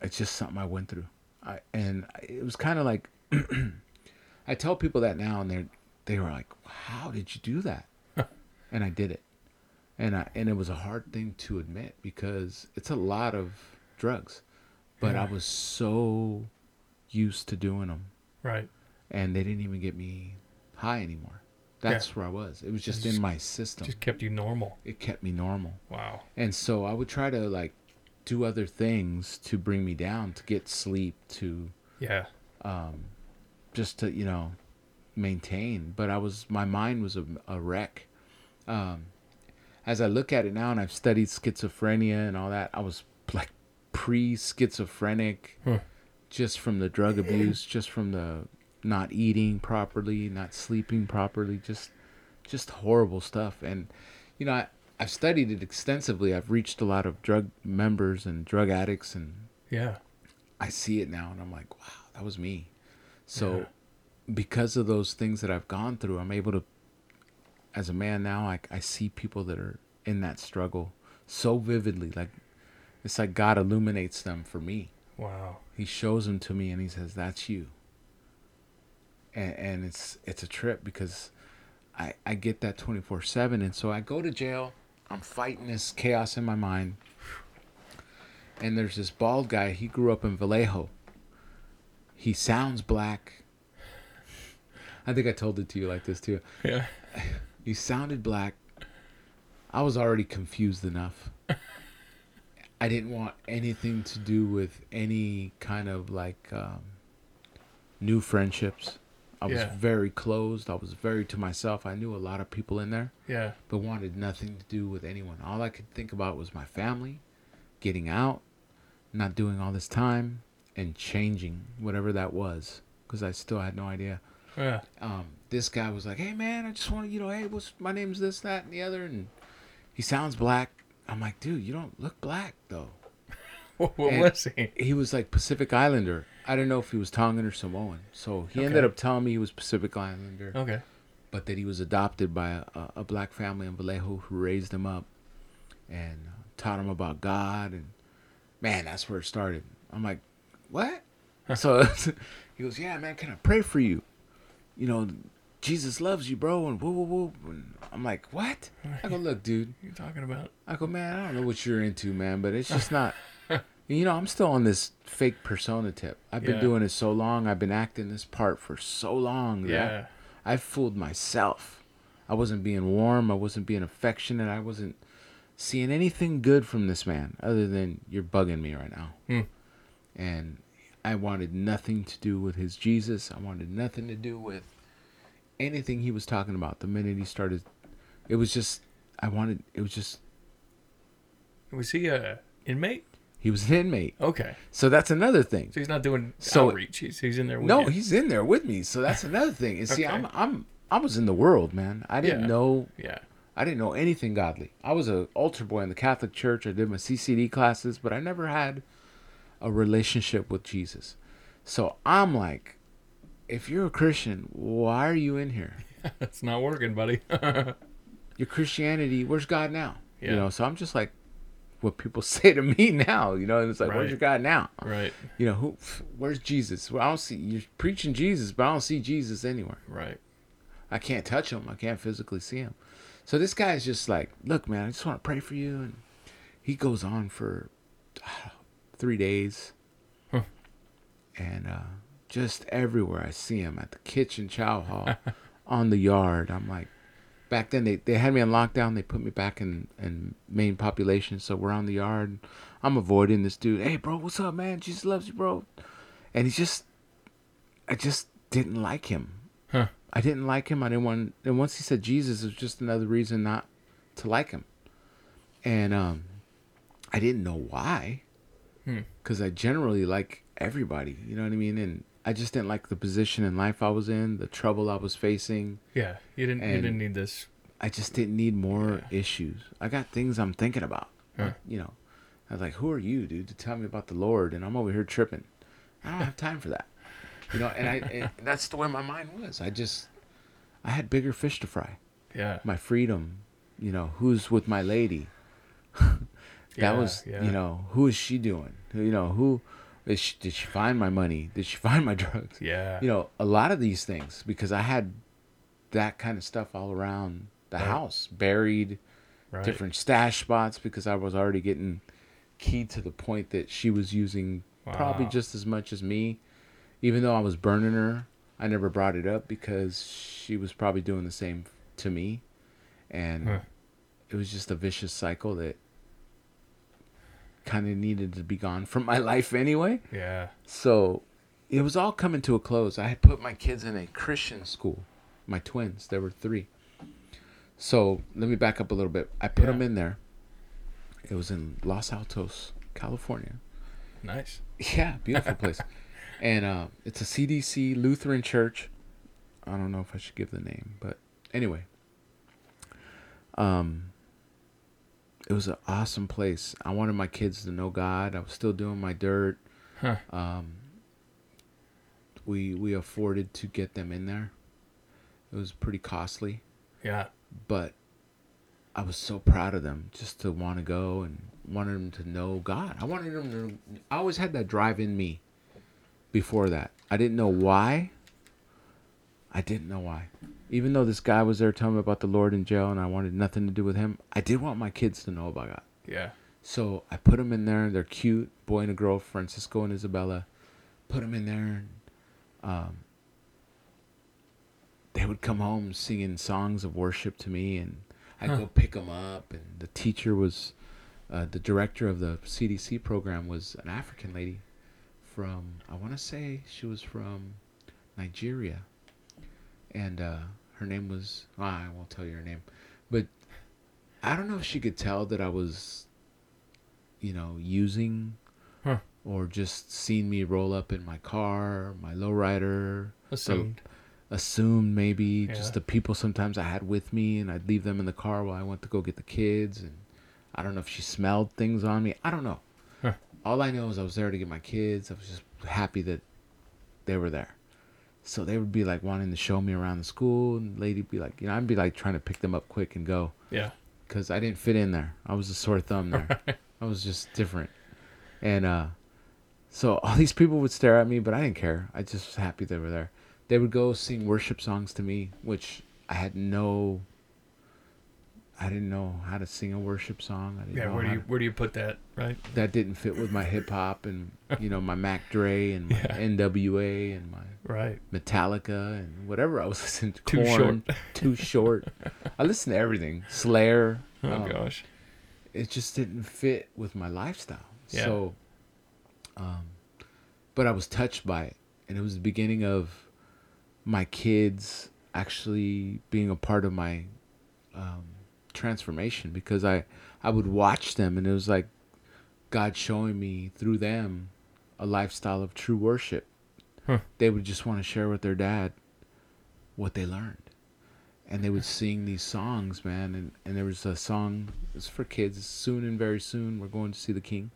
Speaker 2: it's just something I went through. I, and it was kind of like, I tell people that now and they're, they were like, how did you do that? and I did it. And I, and it was a hard thing to admit because it's a lot of drugs, but I was so used to doing them
Speaker 1: Right.
Speaker 2: and they didn't even get me high anymore. That's where I was. It was just
Speaker 1: Just-
Speaker 2: in my system.
Speaker 1: Just kept you normal.
Speaker 2: it kept me normal.
Speaker 1: Wow.
Speaker 2: And so I would try to like do other things to bring me down, to get sleep, to
Speaker 1: Yeah.
Speaker 2: um, just to you know maintain. But I was my mind was a, a wreck. Um, as I look at it now, and I've studied schizophrenia and all that, I was like pre-schizophrenic,
Speaker 1: Huh.
Speaker 2: just from the drug abuse, just from the not eating properly, not sleeping properly, just just horrible stuff. And you know, I, I've studied it extensively. I've reached a lot of drug members and drug addicts, and
Speaker 1: Yeah.
Speaker 2: I see it now, and I'm like, wow, that was me. So,
Speaker 1: Yeah.
Speaker 2: because of those things that I've gone through, I'm able to, as a man now, I, I see people that are in that struggle so vividly. Like, it's like God illuminates them for me.
Speaker 1: Wow.
Speaker 2: He shows them to me, and He says, "That's you." And, and it's it's a trip because I I get that 24 seven, and so I go to jail. I'm fighting this chaos in my mind. And there's this bald guy. He grew up in Vallejo. He sounds black. I think I told it to you like this too.
Speaker 1: Yeah.
Speaker 2: He sounded black. I was already confused enough. I didn't want anything to do with any kind of like um, new friendships. I was
Speaker 1: Yeah.
Speaker 2: very closed. I was very to myself. I knew a lot of people in there,
Speaker 1: Yeah.
Speaker 2: but wanted nothing to do with anyone. All I could think about was my family, getting out, not doing all this time, and changing whatever that was because I still had no idea
Speaker 1: Yeah.
Speaker 2: um, this guy was like, "Hey man, I just want to, you know, hey, what's my name's this, that, and the other," and he sounds black. I'm like, dude, you don't look black though.
Speaker 1: What,
Speaker 2: And-
Speaker 1: was he?
Speaker 2: He was like Pacific Islander. I don't know if he was Tongan or Samoan. So he ended up telling me he was Pacific Islander,
Speaker 1: Okay.
Speaker 2: but that he was adopted by a, a, a black family in Vallejo who raised him up and uh, taught him about God. And man, that's where it started. I'm like, what? so he goes, yeah, man, can I pray for you? You know, Jesus loves you, bro. And woo, woo, woo. And I'm like, what? I go, look, dude.
Speaker 1: What are you talking about?
Speaker 2: I go, man, I don't know what you're into, man, but it's just not. You know, I'm still on this fake persona tip. I've been
Speaker 1: Yeah.
Speaker 2: doing it so long. I've been acting this part for so long.
Speaker 1: Yeah.
Speaker 2: I, I fooled myself. I wasn't being warm. I wasn't being affectionate. I wasn't seeing anything good from this man other than you're bugging me right now.
Speaker 1: Hmm.
Speaker 2: And I wanted nothing to do with his Jesus. I wanted nothing to do with anything he was talking about. The minute he started, it was just, I wanted, it was just,
Speaker 1: Was he a inmate?
Speaker 2: He was an inmate.
Speaker 1: Okay.
Speaker 2: So that's another thing.
Speaker 1: So he's not doing
Speaker 2: So-
Speaker 1: outreach. He's, he's in there with me.
Speaker 2: No,
Speaker 1: you.
Speaker 2: he's in there with me. So that's another thing. And see, I'm, I'm, I was in the world, man. I didn't
Speaker 1: Yeah.
Speaker 2: know
Speaker 1: Yeah.
Speaker 2: I didn't know anything godly. I was a altar boy in the Catholic Church. I did my CCD classes, but I never had a relationship with Jesus. So I'm like, if you're a Christian, why are you in here?
Speaker 1: it's not working, buddy.
Speaker 2: Your Christianity, where's God now?
Speaker 1: Yeah.
Speaker 2: You know, so I'm just like what people say to me now, you know, and it's like,
Speaker 1: Right.
Speaker 2: where's your God now?
Speaker 1: right.
Speaker 2: You know, who where's Jesus? Well, I don't see you're preaching Jesus, but I don't see Jesus anywhere.
Speaker 1: Right.
Speaker 2: I can't touch him. I can't physically see him. So this guy is just like, look, man, I just want to pray for you. And he goes on for uh, three days.
Speaker 1: Huh.
Speaker 2: And uh, just everywhere I see him at the kitchen chow hall, on the yard. I'm like, back then they, they had me on lockdown. They put me back in, in main population. So we're on the yard. I'm avoiding this dude. Hey, bro, what's up, man? Jesus loves you, bro. And he just, I just didn't like him.
Speaker 1: Huh.
Speaker 2: I didn't like him. I didn't want. And once he said Jesus, it was just another reason not to like him. And um, I didn't know why,
Speaker 1: Hmm.
Speaker 2: because I generally like everybody. You know what I mean? And I just didn't like the position in life I was in, the trouble I was facing.
Speaker 1: Yeah. You didn't. you didn't need this.
Speaker 2: I just didn't need more issues. I got things I'm thinking about.
Speaker 1: Huh.
Speaker 2: You know, I was like, "Who are you, dude, to tell me about the Lord?" And I'm over here tripping. I don't have time for that. You know, and I and that's the way my mind was. I just I had bigger fish to fry.
Speaker 1: Yeah.
Speaker 2: My freedom, you know, who's with my lady? that
Speaker 1: Yeah,
Speaker 2: was,
Speaker 1: yeah.
Speaker 2: you know, who is she doing? You know, who is she, did she find my money? Did she find my drugs?
Speaker 1: Yeah.
Speaker 2: You know, a lot of these things because I had that kind of stuff all around the
Speaker 1: Right.
Speaker 2: house, buried,
Speaker 1: right.
Speaker 2: different stash spots because I was already getting keyed to the point that she was using probably just as much as me. Even though I was burning her, I never brought it up because she was probably doing the same to me. And
Speaker 1: Huh.
Speaker 2: it was just a vicious cycle that kind of needed to be gone from my life anyway.
Speaker 1: Yeah.
Speaker 2: So it was all coming to a close. I had put my kids in a Christian school, my twins. There were three. So let me back up a little bit. I put
Speaker 1: Yeah.
Speaker 2: them in there. It was in Los Altos, California.
Speaker 1: Nice.
Speaker 2: Yeah, beautiful place. and uh, it's a CDC Lutheran church. I don't know if I should give the name, but anyway. Um, it was an awesome place. I wanted my kids to know God. I was still doing my dirt.
Speaker 1: Huh.
Speaker 2: Um, we we afforded to get them in there. It was pretty costly,
Speaker 1: Yeah.
Speaker 2: but I was so proud of them just to want to go and wanted them to know God. I wanted them to. I always had that drive in me. Before that, I didn't know why. I didn't know why. Even though this guy was there telling me about the Lord in jail and I wanted nothing to do with him, I did want my kids to know about God.
Speaker 1: Yeah.
Speaker 2: So I put them in there. They're cute, boy and a girl, Francisco and Isabella. Put them in there. And, um, they would come home singing songs of worship to me, and I'd
Speaker 1: Huh.
Speaker 2: go pick them up. And the teacher was, uh, the director of the CDC program was an African lady from, I want to say she was from Nigeria. And uh, her name was, ah, I won't tell you her name. But I don't know if she could tell that I was, you know, using
Speaker 1: Huh.
Speaker 2: or just seeing me roll up in my car, my lowrider,
Speaker 1: Assumed.
Speaker 2: assumed maybe
Speaker 1: Yeah.
Speaker 2: just the people sometimes I had with me, and I'd leave them in the car while I went to go get the kids. And I don't know if she smelled things on me. I don't know.
Speaker 1: Huh.
Speaker 2: All I know is I was there to get my kids. I was just happy that they were there. So they would be like wanting to show me around the school, and the lady'd be like, you know, I'd be like trying to pick them up quick and go
Speaker 1: Yeah.
Speaker 2: because I didn't fit in there. I was a sore thumb there. I was just different. And uh, so all these people would stare at me, but I didn't care. I just was happy they were there. They would go sing worship songs to me, which I had no. I didn't know how to sing a worship song. I didn't
Speaker 1: Yeah.
Speaker 2: know
Speaker 1: Where do you
Speaker 2: to-
Speaker 1: where do you put that? Right.
Speaker 2: that didn't fit with my hip hop and you know my Mac Dre and my
Speaker 1: Yeah.
Speaker 2: NWA and my
Speaker 1: Right.
Speaker 2: Metallica and whatever I was listening to.
Speaker 1: Too
Speaker 2: Korn, Too short. I listened to everything. Slayer.
Speaker 1: Oh
Speaker 2: um,
Speaker 1: gosh.
Speaker 2: it just didn't fit with my lifestyle.
Speaker 1: Yeah.
Speaker 2: So, um, but I was touched by it, and it was the beginning of my kids actually being a part of my um, transformation because I I would watch them, and it was like God showing me through them a lifestyle of true worship.
Speaker 1: Huh.
Speaker 2: They would just want to share with their dad what they learned and they would sing these songs, man. And, and there was a song, it's for kids. Soon and very soon, we're going to see the King.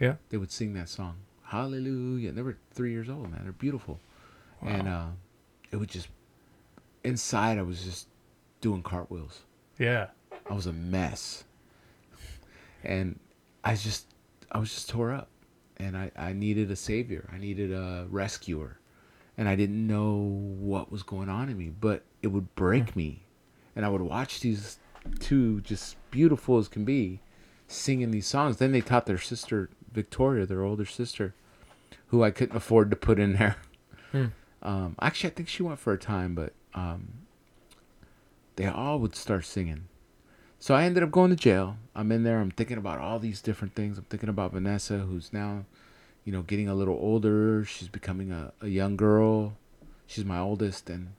Speaker 1: Yeah.
Speaker 2: They would sing that song, Hallelujah. And they were three years old, man. They're beautiful. And uh, it would just, inside, I was just doing cartwheels.
Speaker 1: Yeah.
Speaker 2: I was a mess. And I just, I was just tore up. And I, I needed a savior. I needed a rescuer. And I didn't know what was going on in me, but it would break me. And I would watch these two, just beautiful as can be, singing these songs. Then they taught their sister, Victoria, their older sister, who I couldn't afford to put in there.
Speaker 1: Hmm.
Speaker 2: Um, actually, I think she went for a time, but um, they all would start singing. So I ended up going to jail. I'm in there. I'm thinking about all these different things. I'm thinking about Vanessa, who's now, you know, getting a little older. She's becoming a, a young girl. She's my oldest. And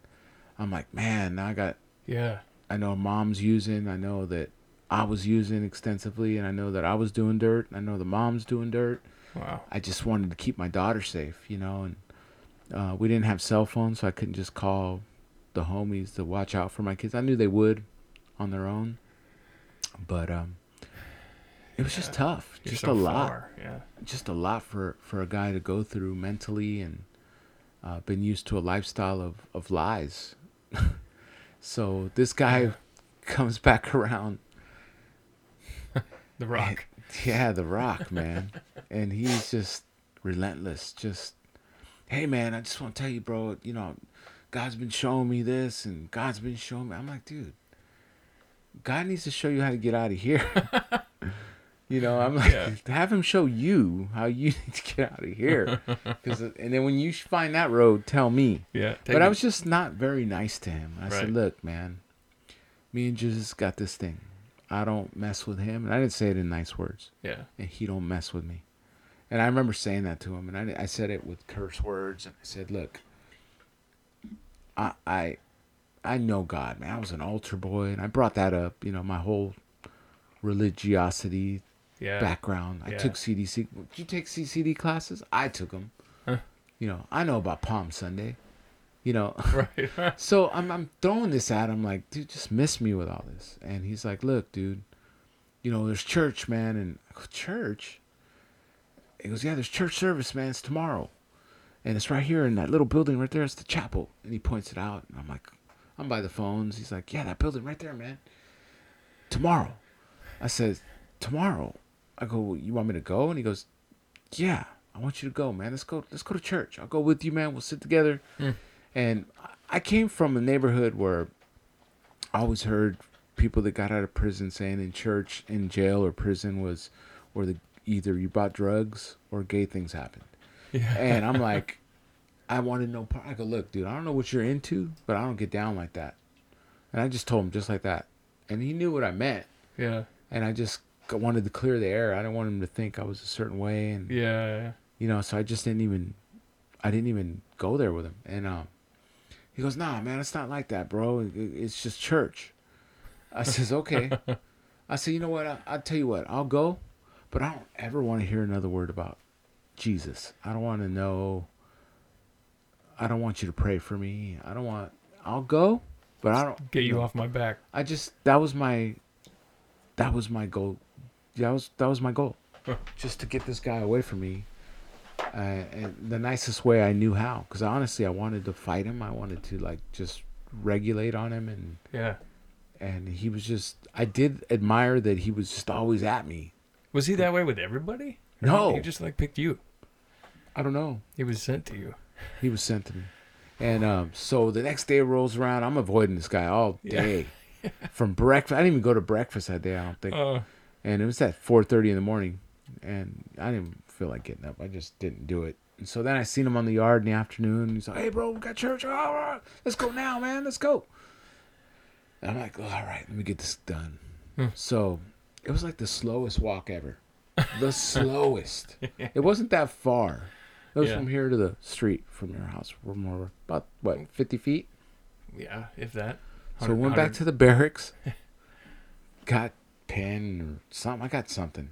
Speaker 2: I'm like, man, now I got,
Speaker 1: Yeah.
Speaker 2: I know mom's using. I know that I was using extensively. And I know that I was doing dirt. I know the mom's doing dirt.
Speaker 1: Wow.
Speaker 2: I just wanted to keep my daughter safe, you know. And uh, we didn't have cell phones, so I couldn't just call the homies to watch out for my kids. I knew they would on their own, but um, it was just tough,
Speaker 1: You're
Speaker 2: just
Speaker 1: so
Speaker 2: a lot,
Speaker 1: far. Yeah.
Speaker 2: just a lot for for a guy to go through mentally, and uh, been used to a lifestyle of of lies. so this guy comes back around
Speaker 1: The Rock.
Speaker 2: yeah, The Rock, man. and he's just relentless. Just, hey, man, I just want to tell you, bro, you know, God's been showing me this and God's been showing me. I'm like, dude, God needs to show you how to get out of here. you know, I'm like,
Speaker 1: Yeah.
Speaker 2: have him show you how you need to get out of here. 'Cause- and then when you find that road, tell me.
Speaker 1: Yeah.
Speaker 2: But I was just not very nice to him. I
Speaker 1: Right.
Speaker 2: said, "Look, man, me and Jesus got this thing. I don't mess with him." And I didn't say it in nice words.
Speaker 1: Yeah.
Speaker 2: And he don't mess with me. And I remember saying that to him, and I, I said it with curse words. And I said, "Look, I I I know God, man. I was an altar boy, and I brought that up. You know, my whole religiosity
Speaker 1: Yeah.
Speaker 2: background. I
Speaker 1: Yeah.
Speaker 2: took CDC. Did you take CCD classes? I took them.
Speaker 1: Huh.
Speaker 2: You know, I know about Palm Sunday. You know,
Speaker 1: Right.
Speaker 2: so I'm I'm throwing this at him like, dude, just miss me with all this. And he's like, look, dude, you know, there's church, man. And I go, church? He goes, yeah, there's church service, man. It's tomorrow. And it's right here in that little building right there. It's the chapel. And he points it out. And I'm like, I'm by the phones. He's like, yeah, that building right there, man. Tomorrow. I said, tomorrow. I go, you want me to go? And he goes, yeah, I want you to go, man. Let's go. Let's go to church. I'll go with you, man. We'll sit together.
Speaker 1: Mm.
Speaker 2: And I came from a neighborhood where I always heard people that got out of prison saying in church, in jail, or prison was where the either you bought drugs or gay things happened.
Speaker 1: Yeah.
Speaker 2: And I'm like, I wanted no part. I go, look, dude, I don't know what you're into, but I don't get down like that. And I just told him just like that, and he knew what I meant.
Speaker 1: yeah.
Speaker 2: And I just wanted to clear the air. I didn't want him to think I was a certain way, and
Speaker 1: Yeah.
Speaker 2: you know, so I just didn't even, I didn't even go there with him. And um, he goes, Nah, man, it's not like that, bro. It- it- It's just church. I says, Okay. I said, You know what? I, I'll tell you what. I'll go, but I don't ever want to hear another word about Jesus. I don't want to know. I don't want you to pray for me. I don't want. I'll go, but I don't
Speaker 1: Get you
Speaker 2: no.
Speaker 1: off my back.
Speaker 2: I just that was my that was my goal. That was that was my goal. Just to get this guy away from me. Uh, and the nicest way I knew how cuz honestly I wanted to fight him. I wanted to like just regulate on him and
Speaker 1: Yeah.
Speaker 2: and he was just I did admire that he was just always at me.
Speaker 1: Was he that way with everybody? Or
Speaker 2: No.
Speaker 1: He just like picked you.
Speaker 2: I don't know.
Speaker 1: He was sent to you.
Speaker 2: He was sent to me. And um, so the next day rolls around. I'm avoiding this guy all
Speaker 1: Yeah.
Speaker 2: day. From breakfast, I didn't even go to breakfast that day. I don't think.
Speaker 1: Uh,
Speaker 2: and it was at 4:30 in the morning, and I didn't feel like getting up. I just didn't do it. And so then I seen him on the yard in the afternoon. He's like, "Hey, bro, we got church. All right, let's go now, man. Let's go." And I'm like, "All right, let me get this done."
Speaker 1: Hmm.
Speaker 2: So it was like the slowest walk ever. The slowest. It wasn't that far. It was
Speaker 1: Yeah.
Speaker 2: from here to the street from your house. We're more about what 50 feet.
Speaker 1: yeah, if that.
Speaker 2: So we went back to the barracks, got pen or something. I got something,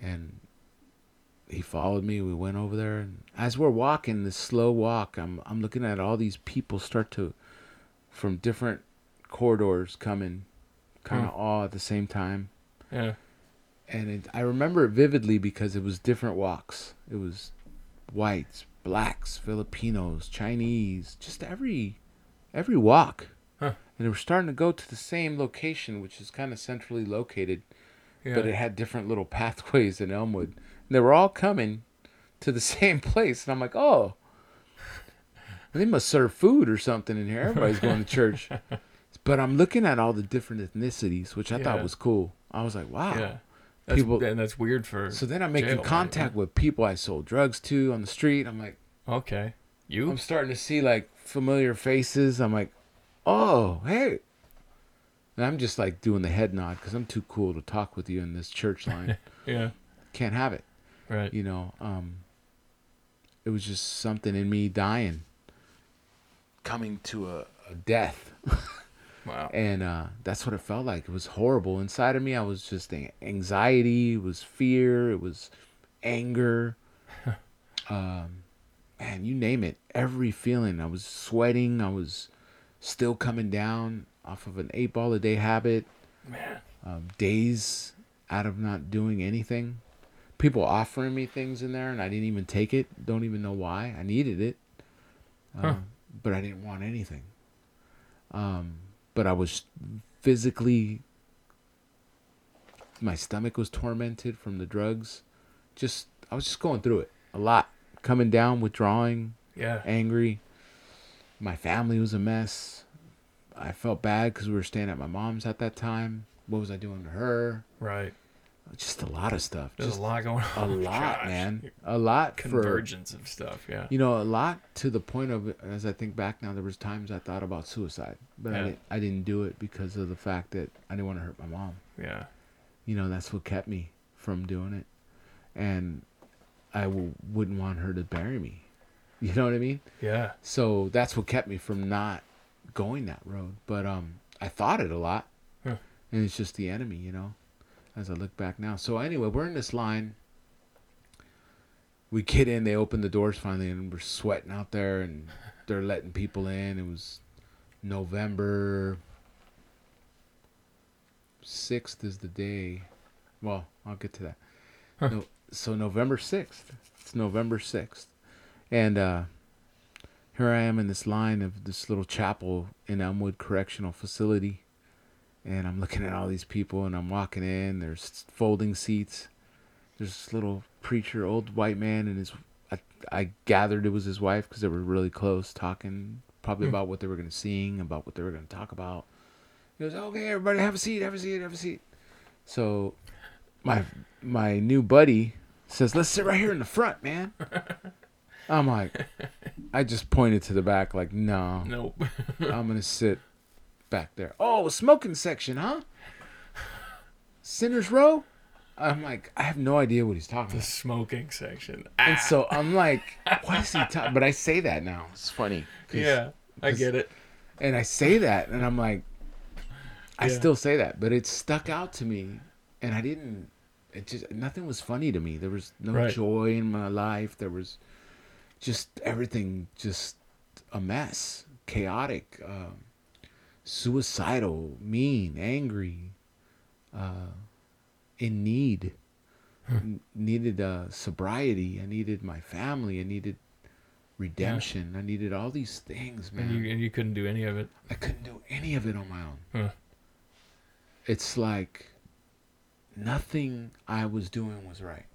Speaker 2: and he followed me. We went over there, and as we're walking this slow walk, I'm I'm looking at all these people start to, from different corridors coming, kind of hmm. all at the same time,
Speaker 1: Yeah.
Speaker 2: and it, I remember it vividly because it was different walks. It was whites, blacks, Filipinos, Chinese, just every every walk.
Speaker 1: Huh.
Speaker 2: And they were starting to go to the same location, which is kind of centrally located,
Speaker 1: Yeah.
Speaker 2: but it had different little pathways in Elmwood. And they were all coming to the same place, and I'm like, oh, they must serve food or something in here. Everybody's going to church. But I'm looking at all the different ethnicities, which I
Speaker 1: Yeah.
Speaker 2: thought was cool. I was like, wow.
Speaker 1: yeah. That's,
Speaker 2: People-
Speaker 1: and that's weird for.
Speaker 2: So then I'm making
Speaker 1: jail, right?
Speaker 2: contact with people I sold drugs to on the street. I'm like,
Speaker 1: Okay. You?
Speaker 2: I'm starting to see like familiar faces. I'm like, oh, hey. And I'm just like doing the head nod because I'm too cool to talk with you in this church line.
Speaker 1: yeah.
Speaker 2: Can't have it,
Speaker 1: Right.
Speaker 2: you know. Um, it was just something in me dying, coming to a, a death.
Speaker 1: Wow.
Speaker 2: and uh, that's what it felt like. It was horrible inside of me. I was just anxiety. It was fear. It was anger. um, man, you name it. Every feeling. I was sweating. I was still coming down off of an eight ball a day habit.
Speaker 1: Man.
Speaker 2: Um, days out of not doing anything. People offering me things in there, and I didn't even take it. Don't even know why. I needed it,
Speaker 1: Huh.
Speaker 2: um, but I didn't want anything. Um, but I was physically. My stomach was tormented from the drugs. Just I was just going through it a lot. Coming down, withdrawing,
Speaker 1: Yeah.
Speaker 2: angry. My family was a mess. I felt bad because we were staying at my mom's at that time. What was I doing to her?
Speaker 1: Right.
Speaker 2: Just a lot of stuff.
Speaker 1: There's
Speaker 2: Just
Speaker 1: a lot going on.
Speaker 2: a lot,
Speaker 1: Gosh.
Speaker 2: man. A lot for
Speaker 1: Convergence of stuff. Yeah.
Speaker 2: you know a lot to the point of as I think back now. There was times I thought about suicide, but I
Speaker 1: Yeah.
Speaker 2: didn't, I didn't do it because of the fact that I didn't want to hurt my mom.
Speaker 1: Yeah.
Speaker 2: You know that's what kept me from doing it, and I w- wouldn't want her to bury me. You know what I mean?
Speaker 1: Yeah.
Speaker 2: So that's what kept me from not going that road. But um, I thought it a lot,
Speaker 1: Huh.
Speaker 2: and it's just the enemy, you know. As I look back now. So anyway, we're in this line. We get in. They open the doors finally, and we're sweating out there, and they're letting people in. It was November. sixth is the day. Well, I'll get to that.
Speaker 1: Huh.
Speaker 2: No, so November sixth. It's November sixth, and uh, here I am in this line of this little chapel in Elmwood Correctional Facility, and I'm looking at all these people, and I'm walking in. There's folding seats. There's this little preacher, old white man, and his. I, I gathered it was his wife because they were really close, talking probably
Speaker 1: Hmm.
Speaker 2: about what they were going to sing, about what they were going to talk about. He goes, "Okay, everybody, have a seat, have a seat, have a seat." So, my my new buddy says, "Let's sit right here in the front, man." I'm like, I just pointed to the back, like, no,
Speaker 1: Nope.
Speaker 2: I'm gonna sit back there. Oh, smoking section, huh? Sinners row. I'm like, I have no idea what he's talking
Speaker 1: the
Speaker 2: about.
Speaker 1: The smoking section.
Speaker 2: And
Speaker 1: Ah,
Speaker 2: so I'm like, what is he talking? But I say that now. It's funny. 'cause-
Speaker 1: yeah, I
Speaker 2: 'cause-
Speaker 1: get it.
Speaker 2: And I say that, and I'm like, I
Speaker 1: Yeah.
Speaker 2: still say that, but it stuck out to me, and I didn't. It just nothing was funny to me. There was no
Speaker 1: Right.
Speaker 2: joy in my life. There was just everything, just a mess, chaotic, um, suicidal, mean, angry, uh, in need. N- needed uh, sobriety. I needed my family. I needed redemption. I needed all these things, man.
Speaker 1: And you and you couldn't do any of it.
Speaker 2: I couldn't do any of it on my own.
Speaker 1: Huh.
Speaker 2: It's like nothing I was doing was right.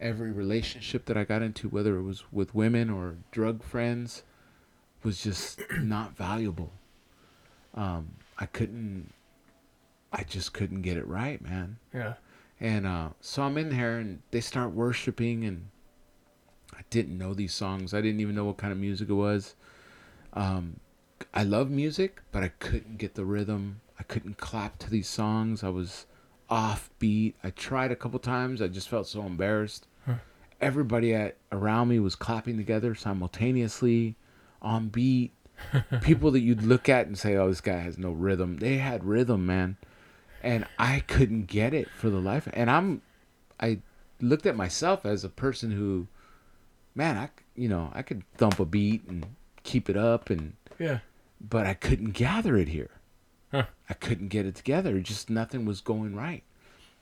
Speaker 2: Every relationship that I got into, whether it was with women or drug friends, was just not valuable. Um, I couldn't, I just couldn't get it right, man.
Speaker 1: Yeah.
Speaker 2: And uh, so I'm in there, and they start worshiping, and I didn't know these songs. I didn't even know what kind of music it was. Um, I love music, but I couldn't get the rhythm. I couldn't clap to these songs. I was off beat. I tried a couple times. I just felt so embarrassed.
Speaker 1: Huh.
Speaker 2: Everybody at around me was clapping together simultaneously, on beat. People that you'd look at and say, "Oh, this guy has no rhythm." They had rhythm, man and I couldn't get it for the life. And I'm, I looked at myself as a person who, man, I you know I could thump a beat and keep it up, and
Speaker 1: Yeah.
Speaker 2: but I couldn't gather it here.
Speaker 1: Huh.
Speaker 2: I couldn't get it together. Just nothing was going right.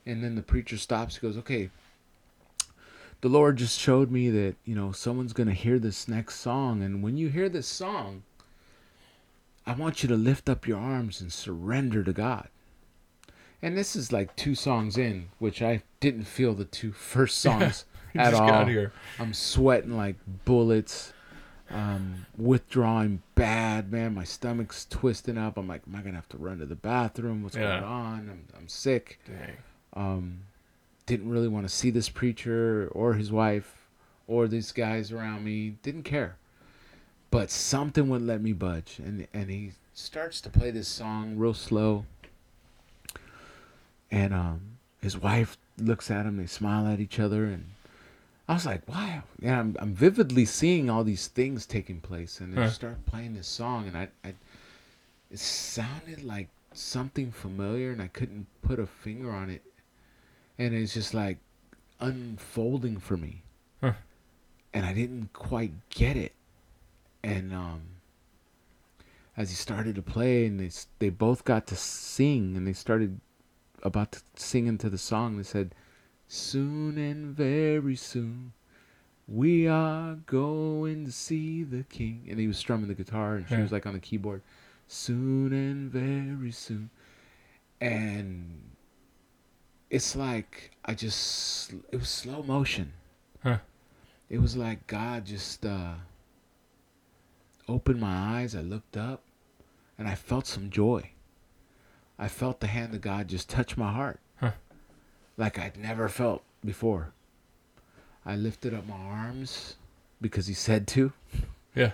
Speaker 2: And then the preacher stops. He goes, "Okay." The Lord just showed me that you know someone's gonna hear this next song, and when you hear this song, I want you to lift up your arms and surrender to God. And this is like two songs in, which I didn't feel the two first songs
Speaker 1: You
Speaker 2: at all.
Speaker 1: here.
Speaker 2: I'm sweating like bullets, um, withdrawing bad, man. My stomach's twisting up. I'm like, am I gonna have to run to the bathroom? What's
Speaker 1: Yeah.
Speaker 2: going on? I'm, I'm sick.
Speaker 1: Dang.
Speaker 2: Um, didn't really want to see this preacher or his wife or these guys around me. Didn't care. But something wouldn't let me budge, and and he starts to play this song real slow. And um, his wife looks at him. They smile at each other, and I was like, "Wow!" And I'm I'm vividly seeing all these things taking place, and they
Speaker 1: Huh.
Speaker 2: start playing this song, and I, I it sounded like something familiar, and I couldn't put a finger on it, and it's just like unfolding for me,
Speaker 1: Huh.
Speaker 2: and I didn't quite get it, and um. As he started to play, and they they both got to sing, and they started about to sing into the song. They said, "Soon and very soon, we are going to see the King." And he was strumming the guitar, and she
Speaker 1: Yeah.
Speaker 2: was like on the keyboard. Soon and very soon, and it's like I just it was slow motion.
Speaker 1: Huh.
Speaker 2: It was like God just uh, opened my eyes. I looked up, and I felt some joy. I felt the hand of God just touch my heart,
Speaker 1: Huh.
Speaker 2: like I'd never felt before. I lifted up my arms because He said to.
Speaker 1: Yeah.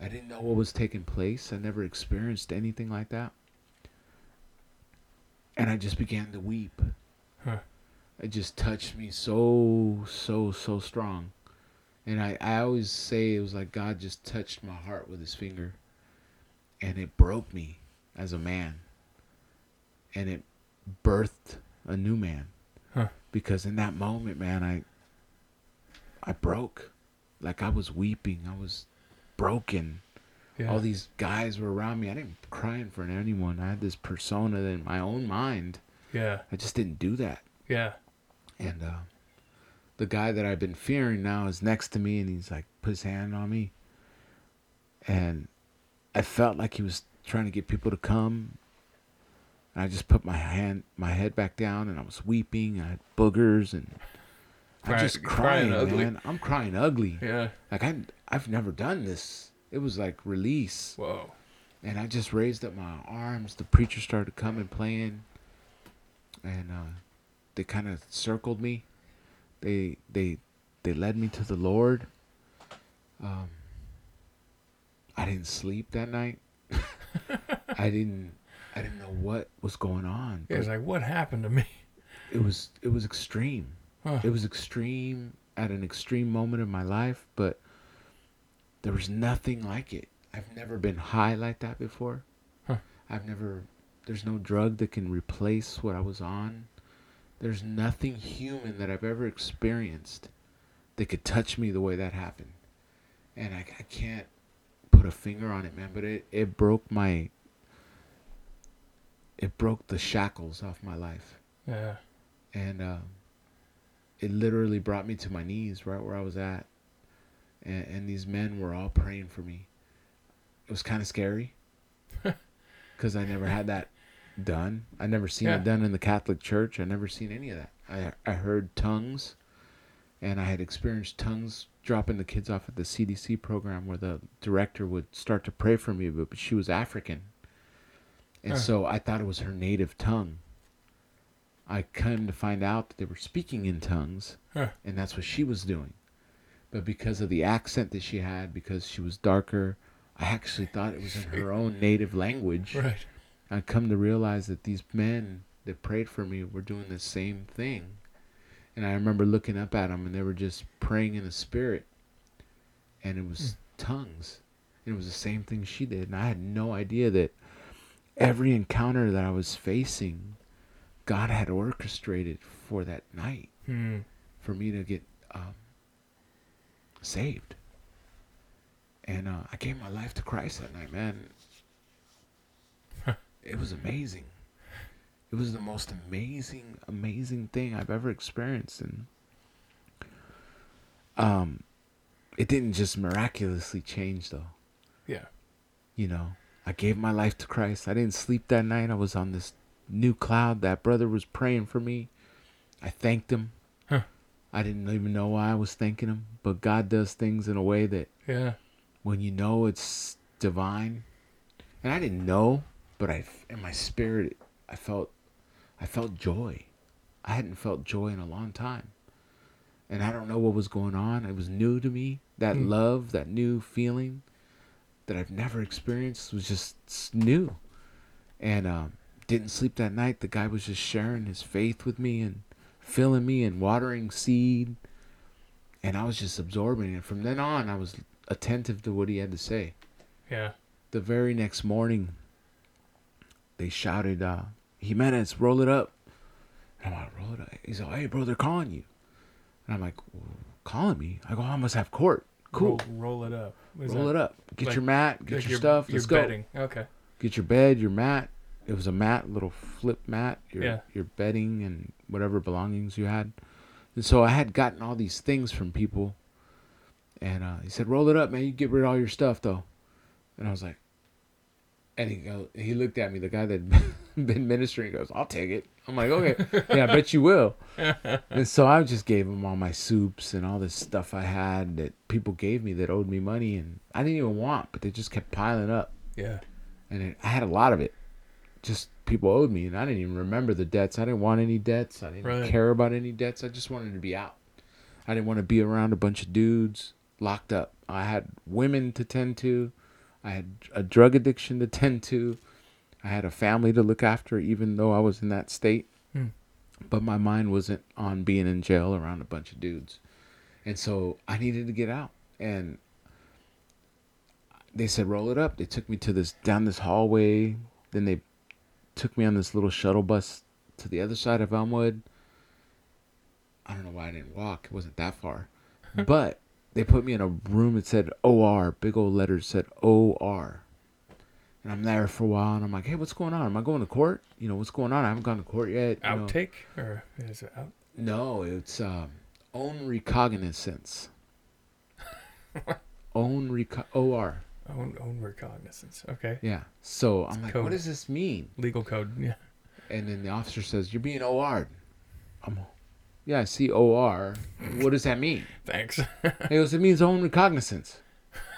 Speaker 2: I didn't know what was taking place. I never experienced anything like that. And I just began to weep.
Speaker 1: Huh.
Speaker 2: It just touched me so, so, so strong. And I, I always say it was like God just touched my heart with his finger. And it broke me as a man. And it birthed a new man.
Speaker 1: Huh.
Speaker 2: Because in that moment, man, I I broke. Like I was weeping. I was broken.
Speaker 1: Yeah.
Speaker 2: All these guys were around me. I didn't cry in front of anyone. I had this persona in my own mind.
Speaker 1: Yeah.
Speaker 2: I just didn't do that.
Speaker 1: Yeah.
Speaker 2: And uh, the guy that I've been fearing now is next to me, and he's like put his hand on me, and I felt like he was trying to get people to come. And I just put my hand, my head back down, and I was weeping. I had boogers, and I'm just
Speaker 1: crying
Speaker 2: crying,
Speaker 1: ugly.
Speaker 2: man. I'm crying ugly.
Speaker 1: Yeah.
Speaker 2: Like I, I've never done this. It was like release,
Speaker 1: Whoa.
Speaker 2: and I just raised up my arms. The preacher started coming, playing, and uh, they kind of circled me. They they they led me to the Lord. Um, I didn't sleep that night. I didn't I didn't know what was going on.
Speaker 1: Yeah, it's like, what happened to me?
Speaker 2: it was it was extreme.
Speaker 1: Huh.
Speaker 2: It was extreme at an extreme moment in my life, but there was nothing like it. I've never been high like that before.
Speaker 1: Huh.
Speaker 2: I've never there's no drug that can replace what I was on. There's nothing human that I've ever experienced that could touch me the way that happened. And I, I can't put a finger on it, man, but it, it broke my it broke the shackles off my life
Speaker 1: Yeah.
Speaker 2: and um, it literally brought me to my knees right where I was at, and, and these men were all praying for me. It was kind of scary because I never had that done. I never seen
Speaker 1: Yeah.
Speaker 2: it done in the Catholic Church. I never seen any of that. I I heard tongues, and I had experienced tongues dropping the kids off at the CDC program where the director would start to pray for me, but, she was African, and
Speaker 1: Huh.
Speaker 2: so I thought it was her native tongue. I come to find out that they were speaking in tongues,
Speaker 1: Huh.
Speaker 2: and that's what she was doing. But because of the accent that she had, because she was darker, I actually thought it was in her own native language.
Speaker 1: Right.
Speaker 2: I come to realize that these men that prayed for me were doing the same thing. And I remember looking up at them and they were just praying in the spirit. And it was tongues. And it was the same thing she did. And I had no idea that every encounter that I was facing, God had orchestrated for that night
Speaker 1: Hmm.
Speaker 2: for me to get um, saved. And uh, I gave my life to Christ that night, man. It was amazing. It was the most amazing, amazing thing I've ever experienced, and um, it didn't just miraculously change though.
Speaker 1: Yeah.
Speaker 2: You know, I gave my life to Christ. I didn't sleep that night. I was on this new cloud. That brother was praying for me. I thanked him.
Speaker 1: Huh.
Speaker 2: I didn't even know why I was thanking him, but God does things in a way that
Speaker 1: Yeah.
Speaker 2: when you know it's divine, and I didn't know, but I in my spirit I felt I felt joy. I hadn't felt joy in a long time. And I don't know what was going on. It was new to me. That
Speaker 1: Hmm.
Speaker 2: love, that new feeling that I've never experienced was just new. And um, didn't sleep that night. The guy was just sharing his faith with me and filling me and watering seed. And I was just absorbing it. From then on, I was attentive to what he had to say.
Speaker 1: Yeah.
Speaker 2: The very next morning, they shouted, uh, Jimenez, roll it up. And I'm like, roll it up. He's like, hey, bro, they're calling you. And I'm like, calling me? I go, I must have court. Cool.
Speaker 1: Roll, roll it up.
Speaker 2: Roll it up. Get
Speaker 1: like-
Speaker 2: your mat. Get
Speaker 1: Like
Speaker 2: your stuff.
Speaker 1: You're
Speaker 2: Let's go.
Speaker 1: betting. Okay.
Speaker 2: Get your bed, your mat. It was a mat, little flip mat. Your
Speaker 1: Yeah.
Speaker 2: your bedding and whatever belongings you had. And so I had gotten all these things from people. And uh, he said, "Roll it up, man. You get rid of all your stuff, though." And I was like, and he go, he looked at me, the guy that been ministering, goes, "I'll take it." I'm like, "Okay, yeah, I bet you will." and so I just gave him all my soups and all this stuff I had that people gave me that owed me money, and I didn't even want, but they just kept piling up
Speaker 1: Yeah.
Speaker 2: and it, I had a lot of it. Just people owed me, and I didn't even remember the debts. I didn't want any debts. I didn't
Speaker 1: Right.
Speaker 2: care about any debts. I just wanted to be out. I didn't want to be around a bunch of dudes locked up. I had women to tend to. I had a drug addiction to tend to. I had a family to look after, even though I was in that state.
Speaker 1: Hmm.
Speaker 2: But my mind wasn't on being in jail around a bunch of dudes. And so I needed to get out. And they said roll it up. They took me to this down this hallway. Then they took me on this little shuttle bus to the other side of Elmwood. I don't know why I didn't walk. It wasn't that far. but they put me in a room that said OR, big old letters said OR. And I'm there for a while, and I'm like, hey, what's going on? Am I going to court? You know, what's going on? I haven't gone to court yet. you know.
Speaker 1: Outtake or is it out?
Speaker 2: No, it's um, own recognizance. own reco- OR.
Speaker 1: Own, own recognizance. Okay.
Speaker 2: Yeah. So I'm like,
Speaker 1: code.
Speaker 2: what does this mean?
Speaker 1: Legal code. Yeah.
Speaker 2: And then the officer says, you're being OR'd. I'm, yeah, I see OR. What does that mean?
Speaker 1: Thanks.
Speaker 2: He goes, it means own recognizance.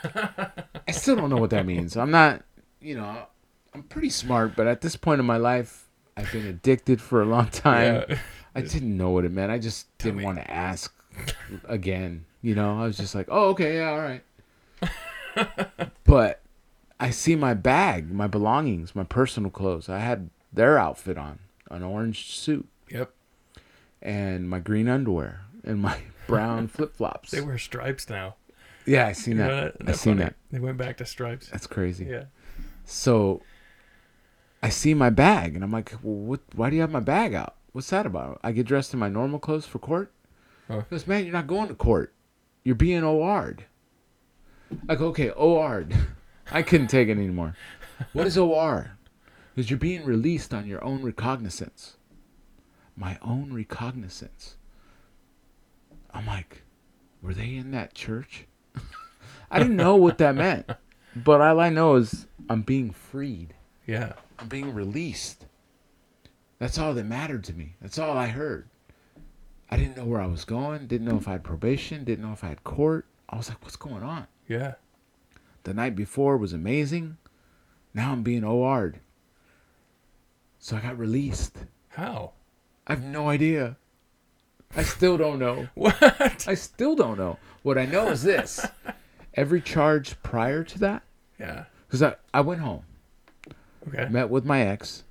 Speaker 2: I still don't know what that means. I'm not, you know, I'm pretty smart, but at this point in my life, I've been addicted for a long time.
Speaker 1: yeah.
Speaker 2: I didn't know what it meant. I just didn't
Speaker 1: me.
Speaker 2: want to ask again. You know, I was just like, oh, okay, yeah, all right. but I see my bag, my belongings, my personal clothes. I had their outfit on, an orange suit. And my green underwear, and my brown flip flops.
Speaker 1: They wear stripes now.
Speaker 2: Yeah, I seen
Speaker 1: You
Speaker 2: that.
Speaker 1: that?
Speaker 2: I seen
Speaker 1: funny.
Speaker 2: that.
Speaker 1: They went back to stripes.
Speaker 2: That's crazy.
Speaker 1: Yeah.
Speaker 2: So I see my bag, and I'm like, well, what? Why do you have my bag out? What's that about? I get dressed in my normal clothes for court.
Speaker 1: Huh.
Speaker 2: He goes, man, you're not going to court. You're being OR'd. I go, okay, OR'd. I couldn't take it anymore. What is OR? Because you're being released on your own recognizance. My own recognizance. I'm like, were they in that church? I didn't know what that meant. But all I know is I'm being freed.
Speaker 1: Yeah.
Speaker 2: I'm being released. That's all that mattered to me. That's all I heard. I didn't know where I was going. Didn't know if I had probation. Didn't know if I had court. I was like, what's going on?
Speaker 1: Yeah.
Speaker 2: The night before was amazing. Now I'm being OR'd. So I got released.
Speaker 1: How?
Speaker 2: I have no idea. I still don't know.
Speaker 1: What?
Speaker 2: I still don't know. What I know is this. Every charge prior to that,
Speaker 1: Yeah.
Speaker 2: because I, I went home.
Speaker 1: Okay.
Speaker 2: met with my ex.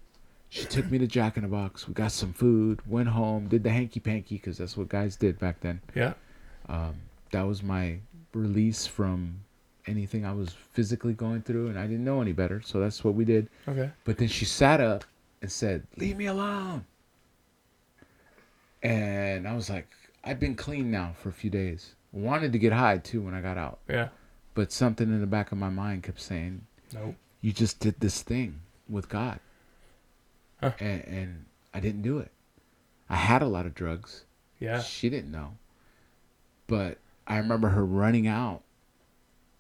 Speaker 2: She took me to Jack in the Box. We got some food, went home, did the hanky panky because that's what guys did back then.
Speaker 1: Yeah.
Speaker 2: Um, that was my release from anything I was physically going through, and I didn't know any better, so that's what we did.
Speaker 1: Okay.
Speaker 2: But then she sat up and said, "Leave me alone." And I was like, "I've been clean now for a few days. Wanted to get high too when I got out,
Speaker 1: Yeah.
Speaker 2: but something in the back of my mind kept saying,
Speaker 1: Nope.
Speaker 2: you just did this thing with God.
Speaker 1: Huh.
Speaker 2: And, and I didn't do it. I had a lot of drugs.
Speaker 1: Yeah.
Speaker 2: She didn't know. But I remember her running out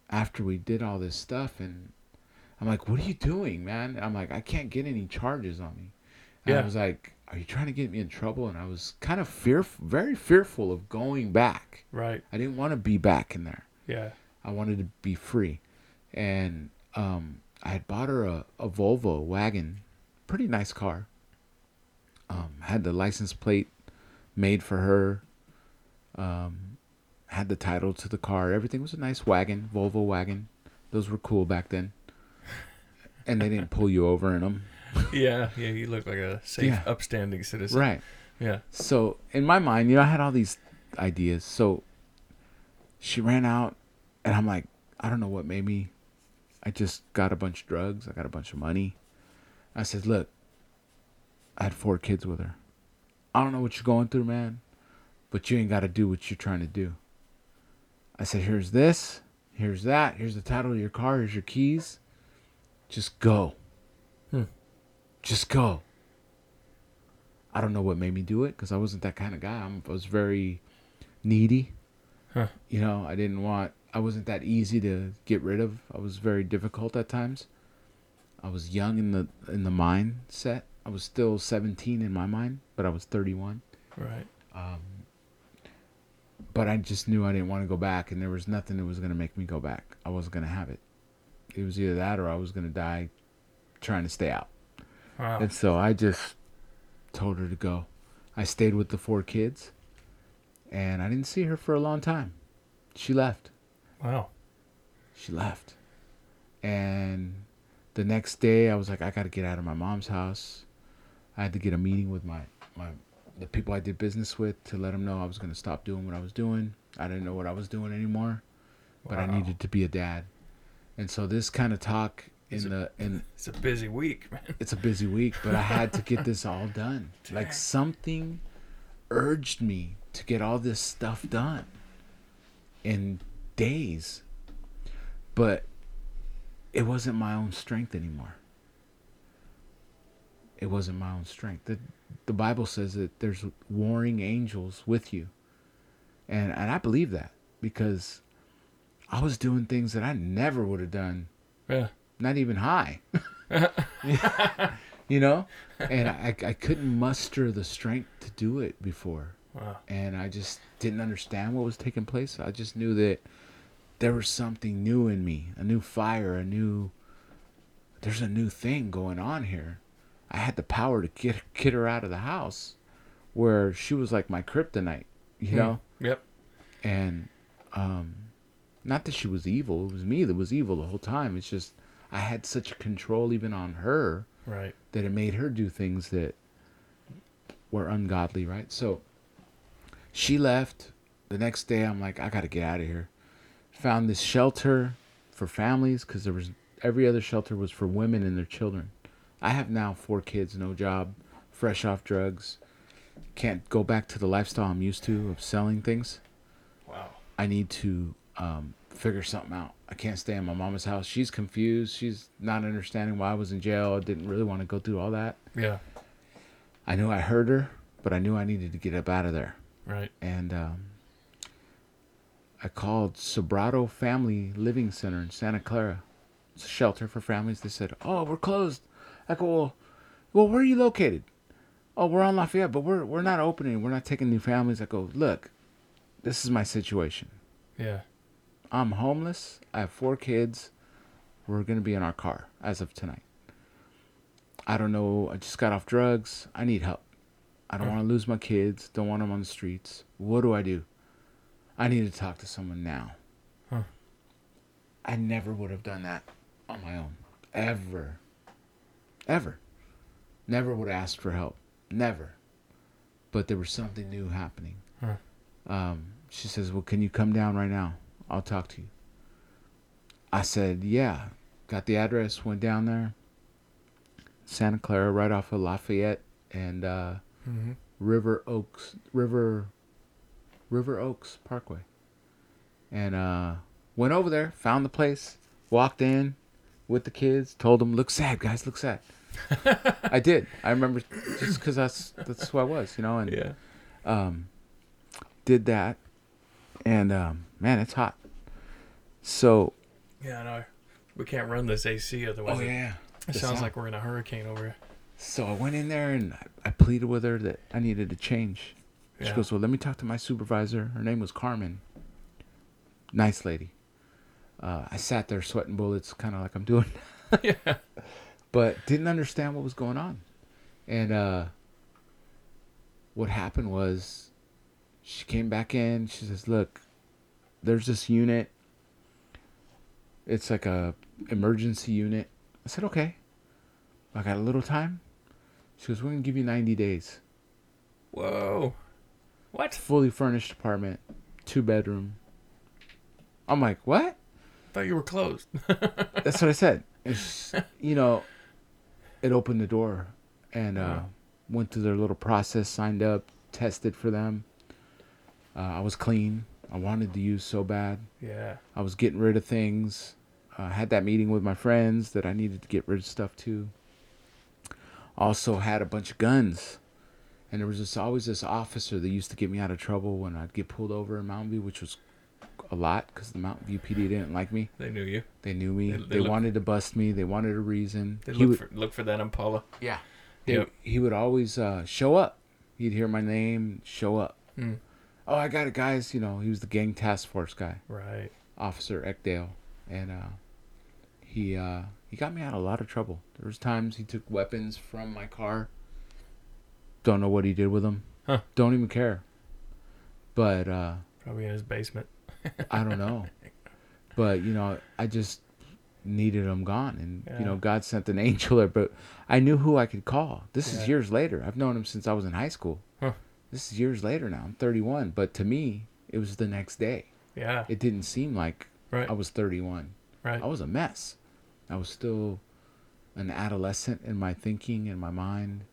Speaker 2: after we did all this stuff. And I'm like, what are you doing, man? I'm like, I can't get any charges on me. And
Speaker 1: Yeah.
Speaker 2: I was like, are you trying to get me in trouble? And I was kind of fearful, very fearful of going back.
Speaker 1: Right.
Speaker 2: I didn't want to be back in there.
Speaker 1: Yeah.
Speaker 2: I wanted to be free. And um, I had bought her a, a Volvo wagon, pretty nice car. Um, had the license plate made for her. Um, had the title to the car. Everything was a nice wagon, Volvo wagon. Those were cool back then. And they didn't pull you over in them.
Speaker 1: Yeah. Yeah. You look like a safe,
Speaker 2: Yeah.
Speaker 1: upstanding citizen.
Speaker 2: Right.
Speaker 1: Yeah.
Speaker 2: So in my mind, you know, I had all these ideas. So she ran out, and I'm like, I don't know what made me. I just got a bunch of drugs. I got a bunch of money. I said, look, I had four kids with her. I don't know what you're going through, man, but you ain't got to do what you're trying to do. I said, here's this, here's that, here's the title of your car, here's your keys. Just go. Just go. I don't know what made me do it because I wasn't that kind of guy. I'm, I was very needy.
Speaker 1: Huh.
Speaker 2: You know, I didn't want. I wasn't that easy to get rid of. I was very difficult at times. I was young in the in the mindset. I was still 17 in my mind, but I was 31.
Speaker 1: Right.
Speaker 2: Um, but I just knew I didn't want to go back, and there was nothing that was gonna make me go back. I wasn't gonna have it. It was either that or I was gonna die trying to stay out.
Speaker 1: Wow.
Speaker 2: And so I just told her to go. I stayed with the four kids, and I didn't see her for a long time. She left.
Speaker 1: wow.
Speaker 2: She left. And the next day, I was like, I got to get out of my mom's house. I had to get a meeting with my, my the people I did business with to let them know I was going to stop doing what I was doing. I didn't know what I was doing anymore, but I needed to be a dad. And so this kind of talk in the in
Speaker 1: It's a busy week, man.
Speaker 2: it's a busy week, but I had to get this all done. Like something urged me to get all this stuff done. in days. But it wasn't my own strength anymore. It wasn't my own strength. The, the Bible says that there's warring angels with you. And and I believe that because I was doing things that I never would have done,
Speaker 1: Yeah.
Speaker 2: Not even high. you know? And I, I couldn't muster the strength to do it before
Speaker 1: Wow.
Speaker 2: and I just didn't understand what was taking place. I just knew that there was something new in me, a new fire, a new there's a new thing going on here. I had the power to get get her out of the house where she was like my kryptonite, you know?
Speaker 1: Yep.
Speaker 2: And um not that she was evil, it was me that was evil the whole time. It's just I had such control even on her
Speaker 1: Right.
Speaker 2: that it made her do things that were ungodly, right? So she left. The next day, I'm like, I gotta get out of here. Found this shelter for families because there was every other shelter was for women and their children. I have now four kids, no job, fresh off drugs. Can't go back to the lifestyle I'm used to of selling things.
Speaker 1: Wow.
Speaker 2: I need to um, figure something out. I can't stay in my mama's house. She's confused. She's not understanding why I was in jail. I didn't really want to go through all that.
Speaker 1: Yeah.
Speaker 2: I knew I hurt her, but I knew I needed to get up out of there.
Speaker 1: Right.
Speaker 2: And um, I called Sobrato Family Living Center in Santa Clara. It's a shelter for families. They said, "Oh, we're closed." I go, "Well, well, where are you located?" "Oh, we're on Lafayette, but we're we're not opening. We're not taking new families." I go, "Look, this is my situation.
Speaker 1: Yeah.
Speaker 2: I'm homeless. I have four kids. We're going to be in our car as of tonight. I don't know. I just got off drugs. I need help. I don't
Speaker 1: Hmm.
Speaker 2: want to lose my kids. Don't want them on the streets. What do I do? I need to talk to someone now.
Speaker 1: Huh.
Speaker 2: I never would have done that on my own. Ever. Ever. Never would have asked for help. Never. But there was something new happening.
Speaker 1: Huh.
Speaker 2: Um, she says, Well, can you come down right now? I'll talk to you. I said, Yeah. Got the address, went down there. Santa Clara, right off of Lafayette and uh,
Speaker 1: Mm-hmm.
Speaker 2: River Oaks, River, River Oaks Parkway. And uh, went over there, found the place, walked in with the kids, told them, "Look sad, guys, look sad." I did. I remember just because that's that's who I was, you know, and
Speaker 1: Yeah.
Speaker 2: um, did that, and um, man, it's hot. So,
Speaker 1: Yeah. No. We can't run this AC otherwise.
Speaker 2: oh yeah,
Speaker 1: It sounds
Speaker 2: sound.
Speaker 1: like we're in a hurricane over here.
Speaker 2: So I went in there and I, I pleaded with her that I needed to change. She
Speaker 1: Yeah.
Speaker 2: goes, Well, let me talk to my supervisor. Her name was Carmen. Nice lady. Uh, I sat there sweating bullets, kind of like I'm doing,
Speaker 1: yeah.
Speaker 2: but didn't understand what was going on. And uh, what happened was she came back in. She says, Look, there's this unit. It's like a emergency unit. I said, Okay. I got a little time. She goes, We're going to give you 90 days.
Speaker 1: Whoa. What?
Speaker 2: fully furnished apartment, two bedroom. I'm like, what?
Speaker 1: thought you were closed.
Speaker 2: That's what I said. It's, you know, it opened the door and uh, went through their little process, signed up, tested for them. Uh, I was clean. I wanted to use so bad.
Speaker 1: yeah.
Speaker 2: I was getting rid of things. I had that meeting with my friends that I needed to get rid of stuff too. Also had a bunch of guns. And there was this always this officer that used to get me out of trouble when I'd get pulled over in Mountain View, which was a lot because the Mountain View PD didn't like me.
Speaker 1: They knew you.
Speaker 2: They knew me.
Speaker 1: They-
Speaker 2: They,
Speaker 1: they look-
Speaker 2: wanted to bust me. They wanted a reason.
Speaker 1: They look
Speaker 2: would,
Speaker 1: for look for that Impala.
Speaker 2: yeah. He,
Speaker 1: Yep.
Speaker 2: he would always uh, show up. He'd hear my name, show up.
Speaker 1: Mm.
Speaker 2: Oh, I got it, guys. You know, he was the gang task force guy.
Speaker 1: Right.
Speaker 2: Officer Eckdale, and uh, he uh, he got me out of a lot of trouble. There was times he took weapons from my car. Don't know what he did with them.
Speaker 1: Huh.
Speaker 2: Don't even care. But uh,
Speaker 1: Probably in his basement.
Speaker 2: I don't know. but you know, I just needed them gone, and you know, God sent an angel there. But I knew who I could call. This
Speaker 1: Yeah.
Speaker 2: is years later. I've known him since I was in high school.
Speaker 1: Huh.
Speaker 2: This is years later now. I'm 31, but to me, it was the next day.
Speaker 1: Yeah.
Speaker 2: It didn't seem like
Speaker 1: Right.
Speaker 2: I was 31.
Speaker 1: Right.
Speaker 2: I was a mess. I was still an adolescent in my thinking and my mind.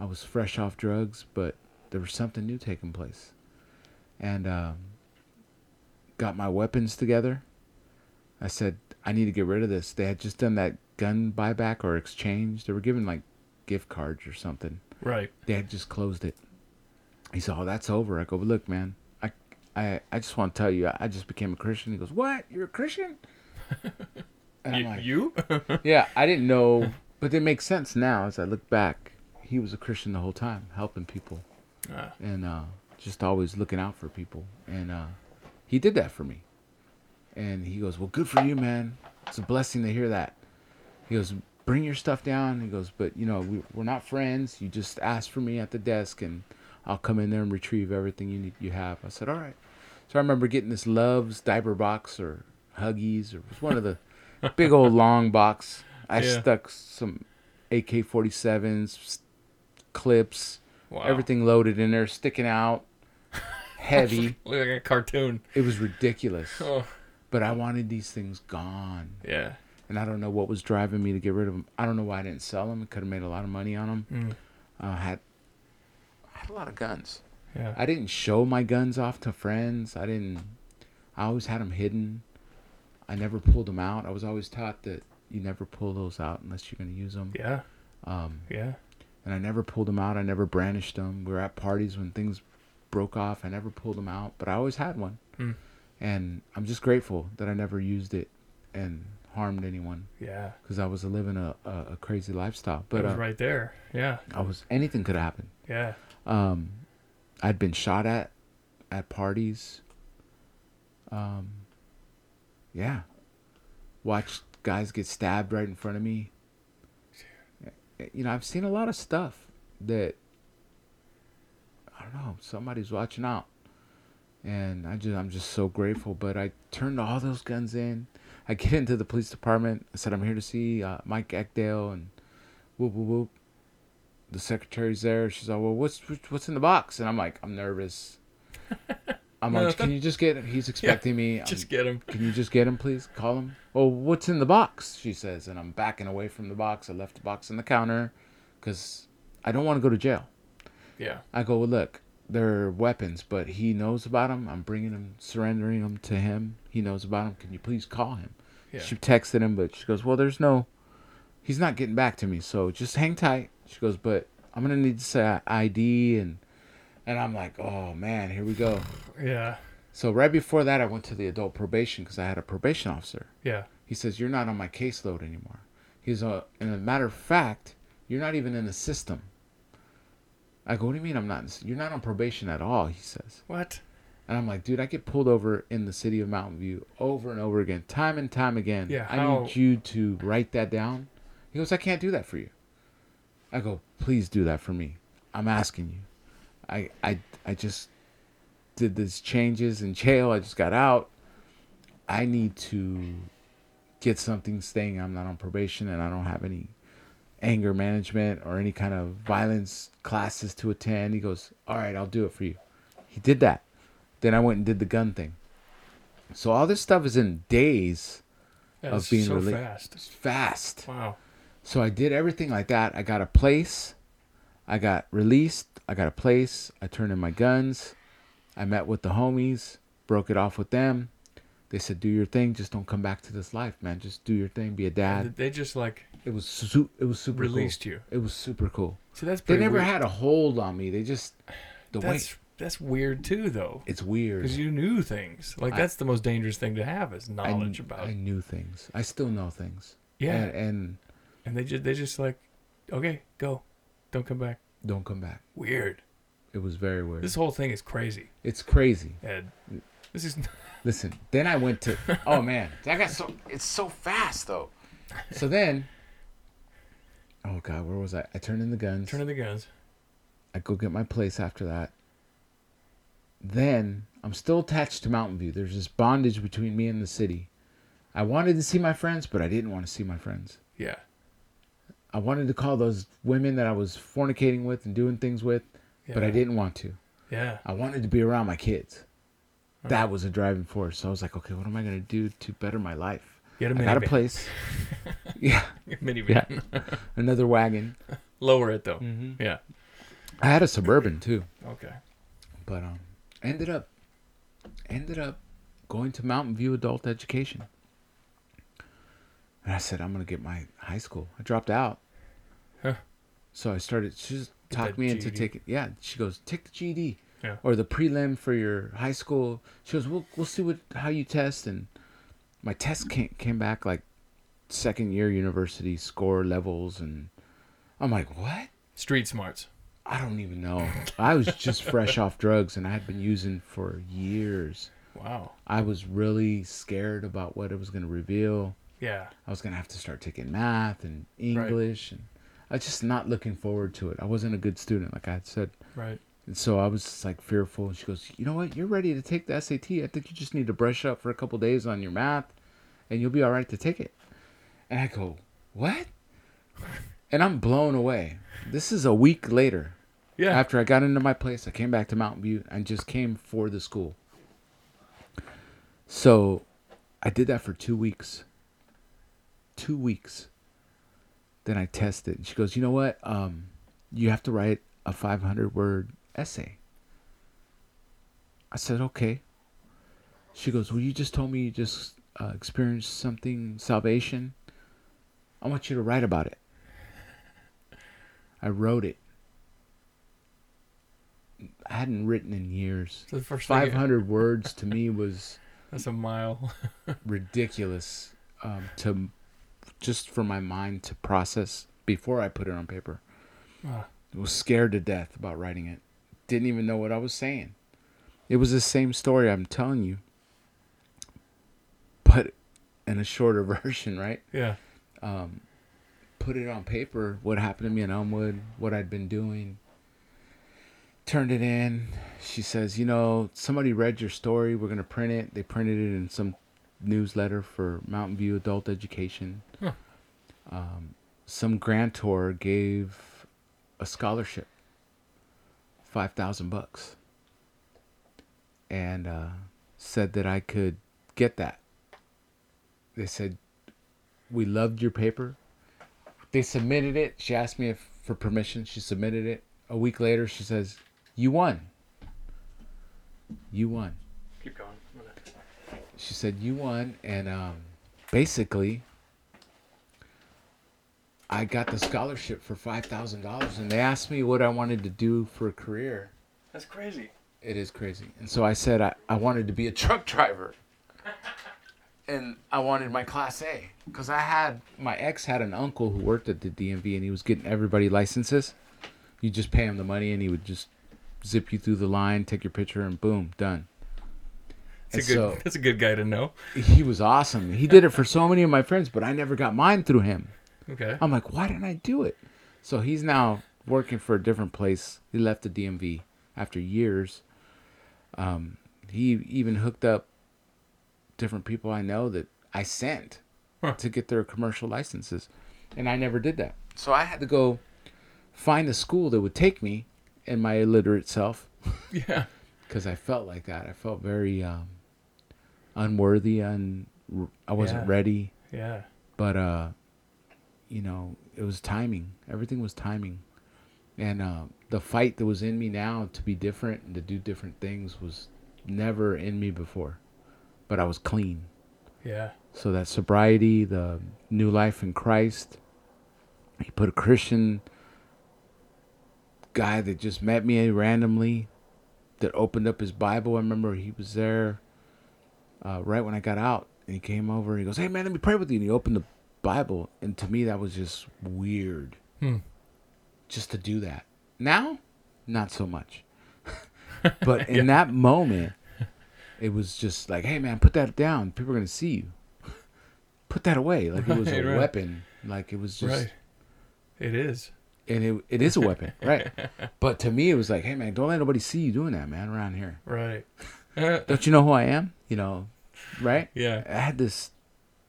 Speaker 2: I was fresh off drugs, but there was something new taking place. And um, got my weapons together. I said, I need to get rid of this. They had just done that gun buyback or exchange. They were giving like gift cards or something.
Speaker 1: Right.
Speaker 2: They had just closed it. He said, "Oh, that's over." I go, "Look, man, I, I, I just want to tell you, I, I just became a Christian." He goes, "What? You're a Christian?" And I'm like,
Speaker 1: you?
Speaker 2: yeah, I didn't know, but it makes sense now as I look back. He was a Christian the whole time, helping people
Speaker 1: Ah,
Speaker 2: and uh, just always looking out for people. And uh, he did that for me. And he goes, "Well, good for you, man. It's a blessing to hear that." He goes, "Bring your stuff down." He goes, "But you know, we, we're not friends. You just asked for me at the desk, and I'll come in there and retrieve everything you need. You have." I said, "All right." So I remember getting this Luvs diaper box or Huggies or it was one of the big old long box. I
Speaker 1: Yeah.
Speaker 2: stuck some AK-47s, clips,
Speaker 1: wow.
Speaker 2: everything loaded in there, sticking out, heavy.
Speaker 1: Look like a cartoon.
Speaker 2: it was ridiculous.
Speaker 1: Oh,
Speaker 2: But I wanted these things gone,
Speaker 1: yeah.
Speaker 2: and I don't know what was driving me to get rid of them. I don't know why I didn't sell them. Could have made a lot of money on them.
Speaker 1: Mm,
Speaker 2: Uh, had I had a lot of guns.
Speaker 1: yeah.
Speaker 2: I didn't show my guns off to friends. I didn't. I always had them hidden. I never pulled them out. I was always taught that you never pull those out unless you're going to use them.
Speaker 1: yeah.
Speaker 2: Um,
Speaker 1: Yeah.
Speaker 2: and I never pulled them out. I never brandished them. We were at parties when things broke off. I never pulled them out, but I always had one.
Speaker 1: Hmm.
Speaker 2: And I'm just grateful that I never used it and harmed anyone
Speaker 1: Yeah.
Speaker 2: because I was living a, a, a crazy lifestyle. But
Speaker 1: It was
Speaker 2: uh,
Speaker 1: right there. Yeah.
Speaker 2: I was anything could happen.
Speaker 1: Yeah.
Speaker 2: Um, I'd been shot at at parties. Um, yeah, watched guys get stabbed right in front of me. You know, I've seen a lot of stuff that I don't know. Somebody's watching out, and I just I'm just so grateful. But I turned all those guns in. I get into the police department. I said I'm here to see uh, Mike Eckdale and whoop whoop whoop the secretary's there. She's like, "Well, what's what's in the box?" And I'm like, "I'm nervous." I'm like, "Can you just get him? He's expecting me.
Speaker 1: Just
Speaker 2: Um,
Speaker 1: get him.
Speaker 2: can you just get him, please? Call him." Well, what's in the box? She says, and I'm backing away from the box. I left the box on the counter because I don't want to go to jail.
Speaker 1: Yeah.
Speaker 2: I go, well, look, they're weapons, but he knows about them. I'm bringing them, surrendering them to him. He knows about them. Can you please call him?
Speaker 1: Yeah.
Speaker 2: She texted him, but she goes, well, there's no, he's not getting back to me. So just hang tight. She goes, but I'm gonna need to say ID and, and I'm like, oh man, here we go.
Speaker 1: Yeah.
Speaker 2: So right before that, I went to the adult probation because I had a probation officer.
Speaker 1: Yeah.
Speaker 2: He says, you're not on my caseload anymore. He's a, and a matter of fact, you're not even in the system. I go, what do you mean I'm not? In you're not on probation at all. He says.
Speaker 1: What?
Speaker 2: And I'm like, dude, I get pulled over in the city of Mountain View over and over again, time and time again.
Speaker 1: Yeah,
Speaker 2: I need you to write that down. He goes, I can't do that for you. I go, please do that for me. I'm asking you. I I I just did these changes in jail. I just got out. I need to get something staying. I'm not on probation and I don't have any anger management or any kind of violence classes to attend. He goes, All right, I'll do it for you. He did that. Then I went and did the gun thing. So all this stuff is in days. Of being
Speaker 1: so
Speaker 2: rela-
Speaker 1: fast.
Speaker 2: Fast.
Speaker 1: Wow.
Speaker 2: So I did everything like that. I got a place. I got released. I got a place. I turned in my guns. I met with the homies, broke it off with them. They said, "Do your thing. Just don't come back to this life, man. Just do your thing. Be a dad."
Speaker 1: And they just like
Speaker 2: It was su- it was super
Speaker 1: released
Speaker 2: cool.
Speaker 1: you.
Speaker 2: It was super cool.
Speaker 1: So that's
Speaker 2: They never
Speaker 1: weird.
Speaker 2: had a hold on me. They just the way
Speaker 1: That's that's weird too, though,
Speaker 2: it's weird.
Speaker 1: because you knew things. Like
Speaker 2: I-
Speaker 1: that's the most dangerous thing to have is knowledge
Speaker 2: kn-
Speaker 1: about.
Speaker 2: I knew things. I still know things.
Speaker 1: yeah,
Speaker 2: And, and
Speaker 1: and they just they just like, okay, go, don't come back.
Speaker 2: don't come back.
Speaker 1: Weird.
Speaker 2: It was very weird.
Speaker 1: This whole thing is crazy,
Speaker 2: it's crazy.
Speaker 1: Ed. This is
Speaker 2: Listen, then I went to. Oh man, I got so. It's so fast though. So then. Oh god, where was I? I turned in the guns.
Speaker 1: turn of the guns.
Speaker 2: I go get my place after that. Then I'm still attached to Mountain View. There's this bondage between me and the city. I wanted to see my friends, but I didn't want to see my friends.
Speaker 1: Yeah,
Speaker 2: I wanted to call those women that I was fornicating with and doing things with,
Speaker 1: yeah.
Speaker 2: but I didn't want to.
Speaker 1: Yeah,
Speaker 2: I wanted to be around my kids.
Speaker 1: Uh-huh.
Speaker 2: That was a driving force. So I was like, okay, what am I gonna do to better my life?
Speaker 1: get a
Speaker 2: I got a place. yeah,
Speaker 1: minivan.
Speaker 2: another wagon.
Speaker 1: Lower it though.
Speaker 2: Mm-hmm.
Speaker 1: Yeah.
Speaker 2: I had a suburban too,
Speaker 1: Okay.
Speaker 2: but um, ended up, ended up going to Mountain View Adult Education. And I said, I'm gonna get my high school. I dropped out.
Speaker 1: Huh.
Speaker 2: So I started. She just talked me into taking. Yeah, she goes, take the GED
Speaker 1: Yeah.
Speaker 2: or the prelim for your high school. She goes, we'll we'll see what how you test. And my test came came back like second year university score levels, and I'm like, what?
Speaker 1: Street smarts.
Speaker 2: I don't even know. I was just fresh off drugs, and I had been using for years.
Speaker 1: Wow.
Speaker 2: I was really scared about what it was going to reveal.
Speaker 1: Yeah.
Speaker 2: I was going to have to start taking math and English, and I was just not looking forward to it. I wasn't a good student, like I had said.
Speaker 1: Right.
Speaker 2: And so I was just like fearful. And she goes, You know what? You're ready to take the SAT. I think you just need to brush up for a couple days on your math and you'll be all right to take it. And I go, What? And I'm blown away. This is a week later.
Speaker 1: Yeah.
Speaker 2: After I got into my place, I came back to Mountain View and just came for the school. So I did that for two weeks. Two weeks. Then I tested. She goes, You know what? Um, you have to write a 500 word essay. I said, Okay. She goes, Well, you just told me you just uh, experienced something, salvation. I want you to write about it. I wrote it. I hadn't written in years.
Speaker 1: So the first thing-
Speaker 2: 500 words to me was
Speaker 1: That's a mile.
Speaker 2: ridiculous um, to just for my mind to process before I put it on paper.
Speaker 1: Ah.
Speaker 2: I was scared to death about writing it. Didn't even know what I was saying. It was the same story I'm telling you, but in a shorter version, right?
Speaker 1: yeah.
Speaker 2: um, put it on paper what happened to me in Elmwood, what I'd been doing. Turned it in. She says, You know, somebody read your story. We're going to print it. They printed it in some newsletter for Mountain View Adult Education.
Speaker 1: Huh.
Speaker 2: Um, some grantor gave a scholarship, 5000 bucks, and uh, said that I could get that. They said, we loved your paper. They submitted it. She asked me if for permission. She submitted it. A week later, she says, "You won. You won." She said, "You won," and um, basically, I got the scholarship for five thousand dollars. And they asked me what I wanted to do for a career.
Speaker 1: That's crazy.
Speaker 2: It is crazy. And so I said I, I wanted to be a truck driver. And I wanted my class A because I had my ex had an uncle who worked at the DMV and he was getting everybody licenses. You just pay him the money and he would just zip you through the line, take your picture, and boom, done.
Speaker 1: That's a good.
Speaker 2: so-
Speaker 1: that's a good guy to know.
Speaker 2: He was awesome. He did it for so many of my friends, but I never got mine through him.
Speaker 1: Okay.
Speaker 2: I'm like, why didn't I do it? So he's now working for a different place. He left the DMV after years. Um, he even hooked up different people I know that I sent
Speaker 1: Huh.
Speaker 2: to get their commercial licenses, and I never did that. So I had to go find a school that would take me and my illiterate self
Speaker 1: Yeah.
Speaker 2: because I felt like that. I felt very um, unworthy, and I wasn't
Speaker 1: Yeah.
Speaker 2: ready.
Speaker 1: Yeah.
Speaker 2: but uh you know it was timing. Everything was timing. And uh the fight that was in me now to be different and to do different things was never in me before. But i was clean.
Speaker 1: Yeah.
Speaker 2: so that sobriety the new life in christ he put a christian guy that just met me randomly that opened up his bible. I remember he was there uh, right when i got out and he came over he goes hey man let me pray with you. And he opened the bible and to me that was just weird.
Speaker 1: Hmm.
Speaker 2: just to do that. Now not so much. But in that moment it was just like hey man put that down. People are gonna see you. Put that away. Like it was a
Speaker 1: Right, right.
Speaker 2: weapon. Like it was just
Speaker 1: right. It is.
Speaker 2: and it, it is a weapon. Right. But to me it was like hey man don't let nobody see you doing that man around here.
Speaker 1: Right.
Speaker 2: don't you know who i am you know right
Speaker 1: yeah.
Speaker 2: i had this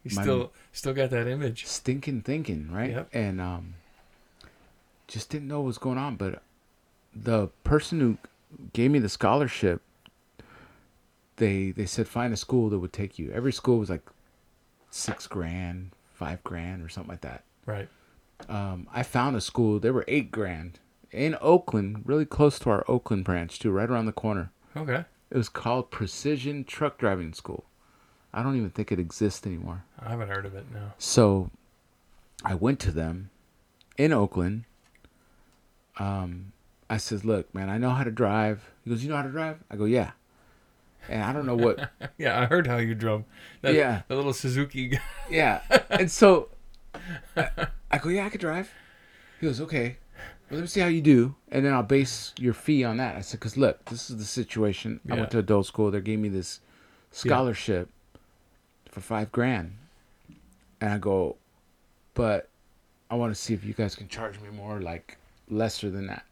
Speaker 1: You still still got that image.
Speaker 2: stinking thinking, right?
Speaker 1: Yep.
Speaker 2: And um, just didn't know what was going on. But the person who gave me the scholarship, they they said find a school that would take you. Every school was like six grand, five grand, or something like that.
Speaker 1: Right.
Speaker 2: Um, I found a school. They were eight grand in Oakland, really close to our Oakland branch too, right around the corner.
Speaker 1: Okay.
Speaker 2: It was called Precision Truck Driving School. I don't even think it exists anymore.
Speaker 1: I haven't heard of it. now.
Speaker 2: So I went to them in Oakland. Um, I said, "Look, man, I know how to drive." He goes, "You know how to drive?" I go, "Yeah." And I don't know what.
Speaker 1: Yeah, I heard how you drove. That,
Speaker 2: Yeah.
Speaker 1: The little Suzuki.
Speaker 2: yeah. And so I, I go, "Yeah, I could drive." He goes, "Okay." Let me see how you do, and then I'll base your fee on that. I said, "Cause look, this is the situation. I went to adult school. They gave me this scholarship for five grand, and I go, but I want to see if you guys can charge me more, like lesser than that.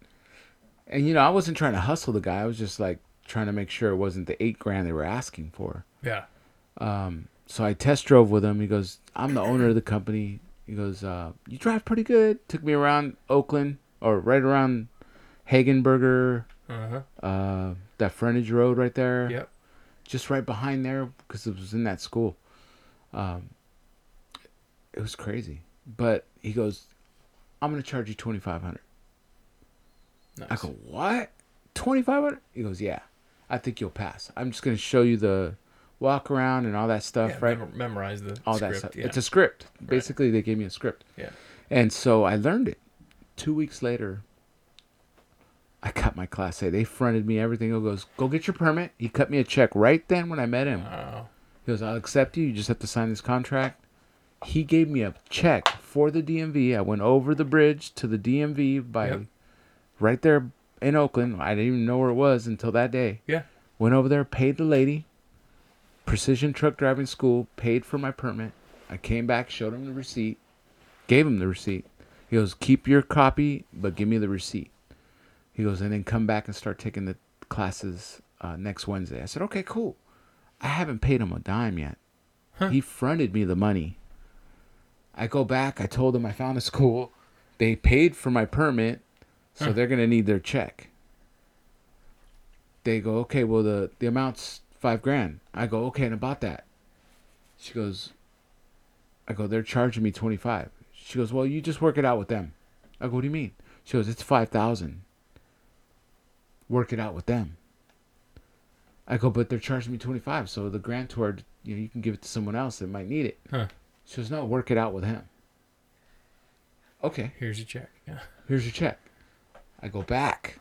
Speaker 2: And you know, I wasn't trying to hustle the guy. I was just like trying to make sure it wasn't the eight grand they were asking for.
Speaker 1: yeah.
Speaker 2: Um, so I test drove with him. He goes, "I'm the owner of the company." He goes, uh, "You drive pretty good." Took me around Oakland or right around Hegenberger,
Speaker 1: Uh huh.
Speaker 2: uh, that frontage road right there.
Speaker 1: Yep.
Speaker 2: Just right behind there because it was in that school. Um, it was crazy. But he goes, "I'm gonna charge you twenty five hundred.
Speaker 1: Nice.
Speaker 2: I go, "What? Twenty five hundred? He goes, "Yeah, I think you'll pass. I'm just gonna show you the walk around and all that stuff,
Speaker 1: yeah,
Speaker 2: right?
Speaker 1: mem- memorize the
Speaker 2: all
Speaker 1: script.
Speaker 2: that stuff.
Speaker 1: Yeah.
Speaker 2: It's a script. Basically, they gave me a script.
Speaker 1: Yeah.
Speaker 2: And so I learned it. Two weeks later, I got my class A. They fronted me everything. He goes, go get your permit. He cut me a check right then when I met him.
Speaker 1: Wow.
Speaker 2: He goes, I'll accept you. You just have to sign this contract. He gave me a check for the DMV. I went over the bridge to the DMV by
Speaker 1: Yep.
Speaker 2: right there in Oakland. I didn't even know where it was until that day.
Speaker 1: Yeah.
Speaker 2: Went over there, paid the lady. Precision truck driving school, paid for my permit. I came back, showed him the receipt, gave him the receipt. He goes, keep your copy, but give me the receipt. He goes, and then come back and start taking the classes uh, next Wednesday. I said, okay, cool. I haven't paid him a dime yet.
Speaker 1: Huh.
Speaker 2: He fronted me the money. I go back. I told him I found a school. They paid for my permit, so
Speaker 1: Huh.
Speaker 2: they're gonna need their check. They go, okay, well the the amount's five grand. I go, okay, and about that. She goes, I go, they're charging me twenty five. She goes, well, you just work it out with them. I go, what do you mean? She goes, it's five thousand. Work it out with them. I go, but they're charging me twenty five, so the grant grantor, you know, you can give it to someone else that might need it.
Speaker 1: Huh.
Speaker 2: She goes, no, work it out with him. Okay,
Speaker 1: Here's your check. Yeah.
Speaker 2: here's your check. I go back.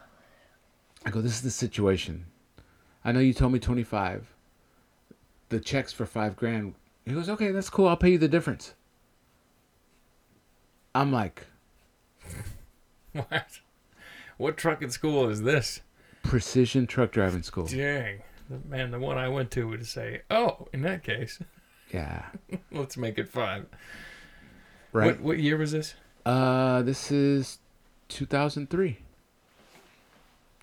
Speaker 2: I go, this is the situation. I know you told me 25. The check's for five grand. He goes, okay, that's cool. I'll pay you the difference. I'm like,
Speaker 1: What? What trucking school is this?
Speaker 2: precision truck driving school.
Speaker 1: Dang. Man, the one I went to would say, "Oh, in that case,
Speaker 2: Yeah.
Speaker 1: let's make it five.
Speaker 2: Right.
Speaker 1: What, what year was this?
Speaker 2: Uh, this is 2003.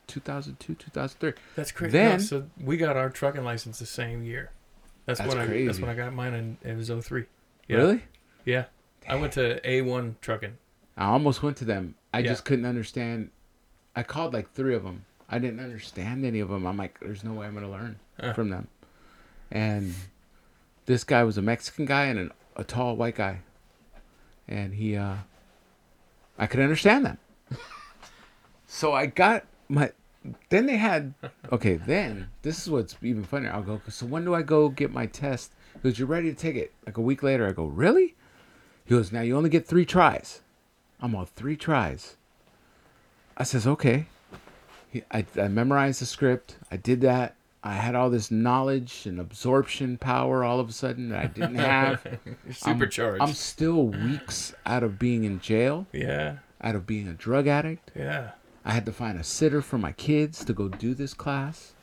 Speaker 2: 2002, 2003.
Speaker 1: That's crazy.
Speaker 2: Then-
Speaker 1: so we got our trucking license the same year. That's,
Speaker 2: That's
Speaker 1: when I. That's
Speaker 2: crazy.
Speaker 1: when I got mine, and it was 03. Yeah.
Speaker 2: Really?
Speaker 1: Yeah. I went to A1 trucking.
Speaker 2: I almost went to them. I
Speaker 1: Yeah.
Speaker 2: just couldn't understand. I called like three of them. I didn't understand any of them. I'm like, there's no way I'm gonna learn
Speaker 1: Uh.
Speaker 2: from them. And this guy was a Mexican guy and an, a tall white guy, and he, uh, I could understand them. so I got my. Then they had okay. Then this is what's even funnier. I'll go. So when do I go get my test? Because you're ready to take it. Like a week later, I go, really? He goes, now you only get three tries. I'm all three tries. I says, okay. He, I, I memorized the script. I did that. I had all this knowledge and absorption power all of a sudden that I didn't have.
Speaker 1: You're
Speaker 2: I'm-
Speaker 1: supercharged.
Speaker 2: I'm still weeks out of being in jail,
Speaker 1: yeah.
Speaker 2: out of being a drug addict.
Speaker 1: Yeah.
Speaker 2: I had to find a sitter for my kids to go do this class.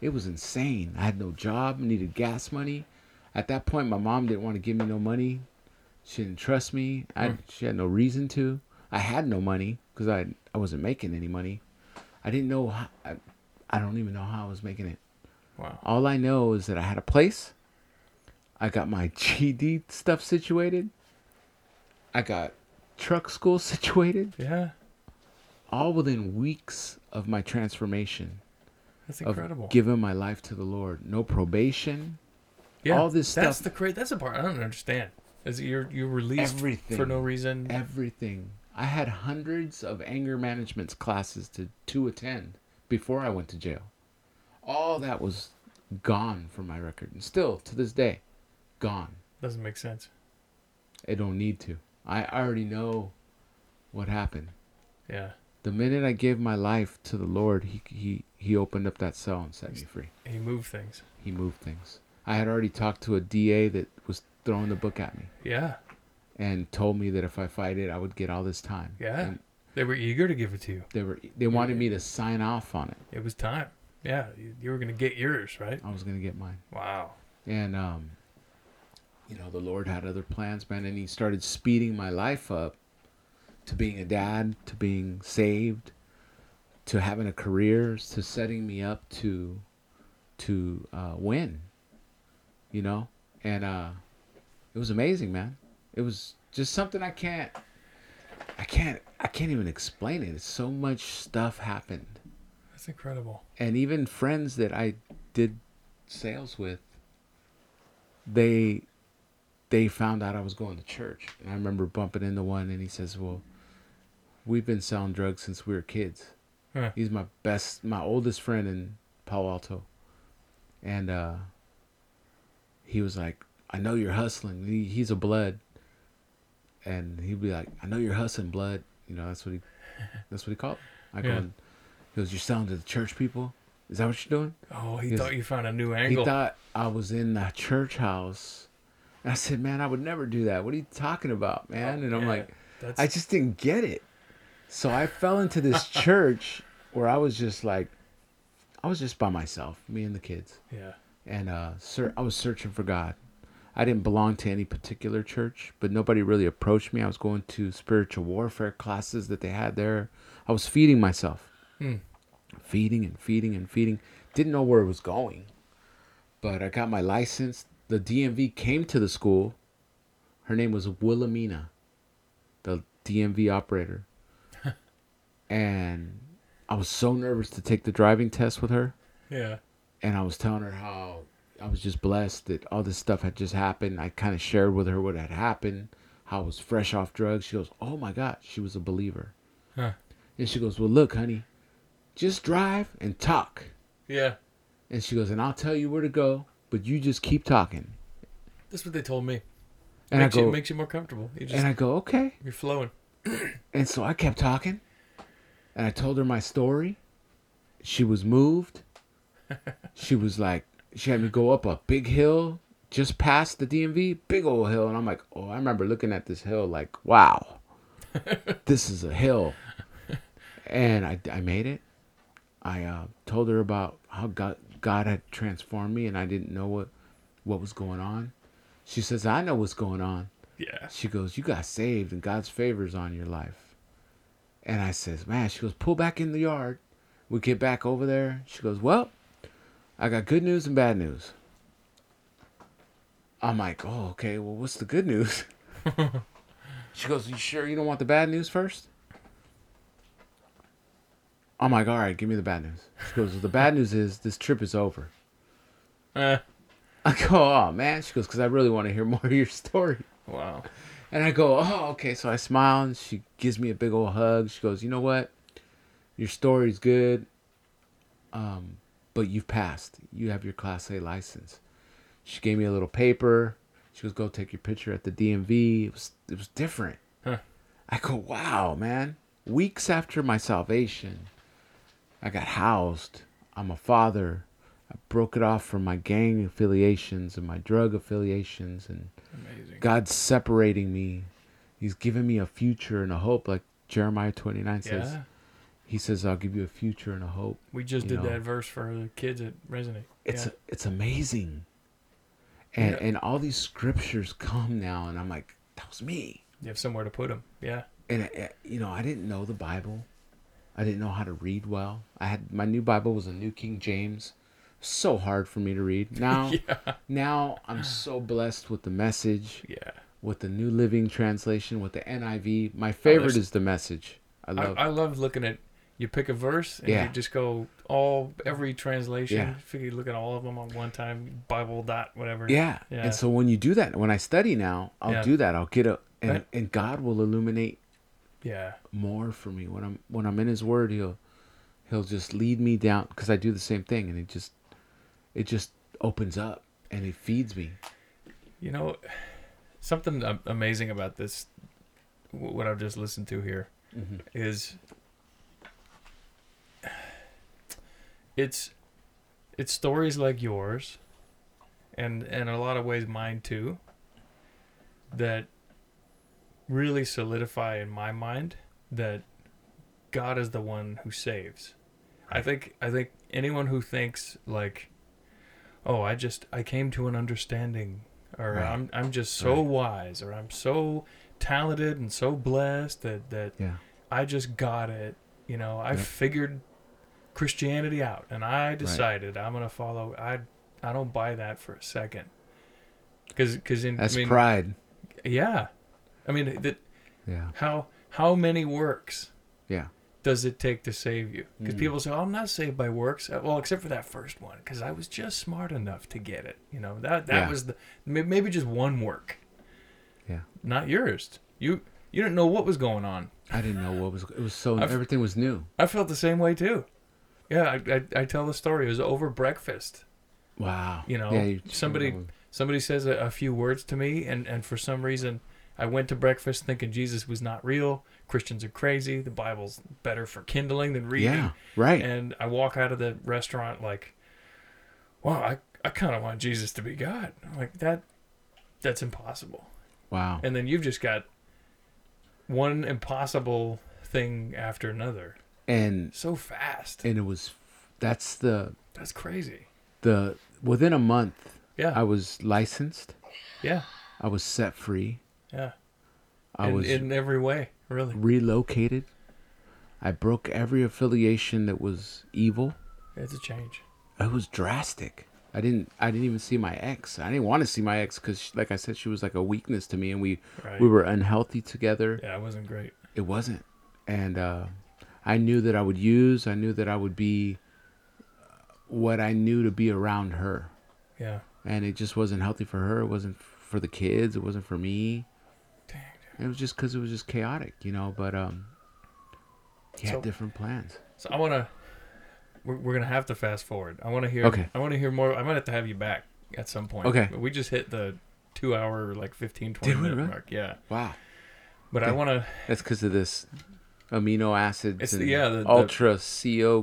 Speaker 2: It was insane. I had no job, needed gas money. At that point, my mom didn't want to give me no money. She didn't trust me. I,
Speaker 1: Hmm.
Speaker 2: She had no reason to. I had no money because I, I wasn't making any money. I didn't know how. I, I don't even know how I was making it.
Speaker 1: Wow.
Speaker 2: All I know is that I had a place. I got my GD stuff situated. I got truck school situated
Speaker 1: Yeah.
Speaker 2: all within weeks of my transformation
Speaker 1: That's
Speaker 2: of
Speaker 1: incredible.
Speaker 2: giving my life to the Lord. No probation,
Speaker 1: yeah.
Speaker 2: all this
Speaker 1: That's
Speaker 2: stuff-
Speaker 1: the cra- That's the part I don't understand. Is you're you're released
Speaker 2: Everything.
Speaker 1: for no reason?
Speaker 2: everything. I had hundreds of anger management classes to to attend before I went to jail. All that was gone from my record, and still to this day, gone.
Speaker 1: Doesn't make sense.
Speaker 2: It don't need to. I already know what happened.
Speaker 1: Yeah.
Speaker 2: The minute I gave my life to the Lord, he he he opened up that cell and set me free.
Speaker 1: He moved things.
Speaker 2: He moved things. I had already talked to a DA that was throwing the book at me
Speaker 1: Yeah.
Speaker 2: and told me that if I fight it, I would get all this time.
Speaker 1: Yeah.
Speaker 2: And
Speaker 1: They were eager to give it to you.
Speaker 2: they were they wanted me to sign off on it.
Speaker 1: It was time. Yeah. You, you were gonna get yours, right?
Speaker 2: I was gonna get mine.
Speaker 1: Wow.
Speaker 2: And um, you know, the Lord had other plans, man, and He started speeding my life up to being a dad, to being saved, to having a career, to setting me up to to uh, win. You know, and uh, it was amazing, man. It was just something I can't, I can't, I can't even explain it. So much stuff happened
Speaker 1: That's incredible.
Speaker 2: and even friends that I did sales with, they they found out I was going to church. And I remember bumping into one, and he says, "Well, we've been selling drugs since we were kids."
Speaker 1: Huh.
Speaker 2: He's my best, my oldest friend in Palo Alto, and uh, he was like, "I know you're hustling." He, he's a blood, and he'd be like, "I know you're hustling, blood." You know, that's what he, that's what he called. I go,
Speaker 1: Yeah.
Speaker 2: and he goes, "You're selling to the church people? Is that what you're doing?"
Speaker 1: Oh, he
Speaker 2: Yes.
Speaker 1: thought you found a new angle.
Speaker 2: He thought I was in the church house. And I said, Man, I would never do that. What are you talking about, man? And I'm
Speaker 1: Oh, Yeah,
Speaker 2: like,
Speaker 1: That's
Speaker 2: I just didn't get it. So I fell into this church where I was just like, I was just by myself, me and the kids.
Speaker 1: yeah.
Speaker 2: And uh, sir, I was searching for God. I didn't belong to any particular church, but nobody really approached me. I was going to spiritual warfare classes that they had there. I was feeding myself
Speaker 1: Hmm.
Speaker 2: feeding and feeding and feeding. Didn't know where it was going, but I got my license. The DMV came to the school. Her name was Wilhelmina, the DMV operator. and I was so nervous to take the driving test with her.
Speaker 1: Yeah.
Speaker 2: And I was telling her how I was just blessed that all this stuff had just happened. I kind of shared with her what had happened, how I was fresh off drugs. She goes, Oh my God, she was a believer.
Speaker 1: Huh.
Speaker 2: And she goes, Well, look, honey, just drive and talk.
Speaker 1: Yeah.
Speaker 2: And she goes, and I'll tell you where to go, but you just keep talking.
Speaker 1: That's what they told me.
Speaker 2: And
Speaker 1: makes
Speaker 2: I go,
Speaker 1: you makes you more comfortable. You just
Speaker 2: and I go, okay.
Speaker 1: you're flowing.
Speaker 2: And so I kept talking, and I told her my story. She was moved. she was like, she had me go up a big hill just past the DMV, big old hill, and I'm like, oh, I remember looking at this hill like, wow, this is a hill. And I, I made it. I uh, told her about how God, God had transformed me, and I didn't know what, what was going on. She says, I know what's going on.
Speaker 1: Yeah.
Speaker 2: She goes, You got saved and God's favors on your life. And I says, Man, she goes, Pull back in the yard. We get back over there. She goes, Well, I got good news and bad news. I'm like, Oh, okay. Well, what's the good news? she goes, You sure you don't want the bad news first? I'm like, All right, give me the bad news. She goes, well, The bad news is this trip is over.
Speaker 1: Uh,
Speaker 2: I go, Oh, man. She goes, Because I really want to hear more of your story.
Speaker 1: wow.
Speaker 2: And I go, oh, okay. So I smile and she gives me a big old hug. She goes, you know what? Your story's good, um, but you've passed. You have your Class A license. She gave me a little paper. She goes, go take your picture at the DMV. It was, it was different.
Speaker 1: Huh.
Speaker 2: I go, wow, man. Weeks after my salvation, I got housed. I'm a father. I broke it off from my gang affiliations and my drug affiliations and
Speaker 1: Amazing.
Speaker 2: God's separating me. He's giving me a future and a hope, like Jeremiah 29 says.
Speaker 1: Yeah.
Speaker 2: He says, I'll give you a future and a hope.
Speaker 1: We just
Speaker 2: You
Speaker 1: did
Speaker 2: know.
Speaker 1: that verse for the kids at Resonate.
Speaker 2: It's
Speaker 1: yeah.
Speaker 2: it's amazing. And
Speaker 1: Yeah.
Speaker 2: and all these scriptures come now, and I'm like, that was me.
Speaker 1: you have somewhere to put them. Yeah.
Speaker 2: And, uh, you know, I didn't know the Bible. I didn't know how to read well. I had my new Bible was a New King James. So hard for me to read. Now,
Speaker 1: yeah.
Speaker 2: now I'm so blessed with the message.
Speaker 1: Yeah.
Speaker 2: with the New Living Translation, with the NIV. My favorite
Speaker 1: there's-
Speaker 2: is the message. I
Speaker 1: I,
Speaker 2: love.
Speaker 1: I love looking at. You pick a verse and
Speaker 2: Yeah.
Speaker 1: you just go all every translation.
Speaker 2: Yeah.
Speaker 1: If you look at all of them on one time, Bible dot whatever.
Speaker 2: yeah.
Speaker 1: Yeah.
Speaker 2: And so when you do that, when I study now, I'll
Speaker 1: Yeah.
Speaker 2: do that. I'll get a and,
Speaker 1: Right.
Speaker 2: and God will illuminate
Speaker 1: Yeah.
Speaker 2: more for me when I'm when I'm in His Word. He'll He'll just lead me down because I do the same thing, and it just it just opens up and it feeds me.
Speaker 1: You know, something amazing about this, what I've just listened to here,
Speaker 2: Mm-hmm.
Speaker 1: is it's it's stories like yours, and and in a lot of ways mine too. That really solidify in my mind that God is the one who saves. I think I think anyone who thinks like, oh, I just I came to an understanding, or
Speaker 2: Right.
Speaker 1: I'm I'm just so
Speaker 2: Right.
Speaker 1: wise, or I'm so talented and so blessed that that
Speaker 2: Yeah.
Speaker 1: I just got it. You know, I
Speaker 2: Yep.
Speaker 1: figured Christianity out, and I decided I'm gonna follow. I I don't buy that for a second. Because because in
Speaker 2: That's
Speaker 1: I mean,
Speaker 2: pride.
Speaker 1: yeah, I mean that
Speaker 2: Yeah.
Speaker 1: how how many works
Speaker 2: Yeah.
Speaker 1: does it take to save you? Because
Speaker 2: Mm.
Speaker 1: people say, "Oh, I'm not saved by works." Uh, Well, except for that first one, because I was just smart enough to get it. You know that that
Speaker 2: Yeah.
Speaker 1: was the maybe just one work,
Speaker 2: Yeah.
Speaker 1: not yours. You you didn't know what was going on.
Speaker 2: I didn't know what was. It was so.
Speaker 1: I've-
Speaker 2: everything was new.
Speaker 1: I felt the same way too. Yeah, I, I, I tell the story. It was over breakfast.
Speaker 2: Wow.
Speaker 1: You know,
Speaker 2: Yeah, you-
Speaker 1: somebody somebody says a, a few words to me, and, and for some reason, I went to breakfast thinking Jesus was not real. Christians are crazy. The Bible's better for kindling than reading.
Speaker 2: Yeah. Right.
Speaker 1: And I walk out of the restaurant like, wow, I, I kind of want Jesus to be God. I'm like that, that's impossible.
Speaker 2: wow.
Speaker 1: And then you've just got one impossible thing after another
Speaker 2: And
Speaker 1: so fast.
Speaker 2: and it was. That's the
Speaker 1: That's crazy.
Speaker 2: the within a month.
Speaker 1: Yeah.
Speaker 2: I was licensed.
Speaker 1: yeah.
Speaker 2: I was set free.
Speaker 1: Yeah.
Speaker 2: I
Speaker 1: in,
Speaker 2: was
Speaker 1: in every way, really.
Speaker 2: relocated. I broke every affiliation that was evil.
Speaker 1: It's a change.
Speaker 2: It was drastic. I didn't. I didn't even see my ex. I didn't want to see my ex because, like I said, she was like a weakness to me, and we
Speaker 1: Right.
Speaker 2: we were unhealthy together.
Speaker 1: Yeah, it wasn't great.
Speaker 2: It wasn't, and uh, I knew that I would use. I knew that I would be what I knew to be around her,
Speaker 1: Yeah.
Speaker 2: and it just wasn't healthy for her. It wasn't for the kids. It wasn't for me.
Speaker 1: Dang.
Speaker 2: It was just because it was just chaotic, you know. But um, he had different plans.
Speaker 1: So I want to. We're, we're gonna have to fast forward. I want to hear.
Speaker 2: Okay.
Speaker 1: I want to hear more. I might have to have you back at some point.
Speaker 2: Okay.
Speaker 1: We just hit the two hour, like 15, 20
Speaker 2: Did
Speaker 1: minute
Speaker 2: really?
Speaker 1: mark. Yeah.
Speaker 2: Wow,
Speaker 1: But I want to.
Speaker 2: that's because of this amino acids
Speaker 1: It's
Speaker 2: and
Speaker 1: the- yeah, the-
Speaker 2: ultra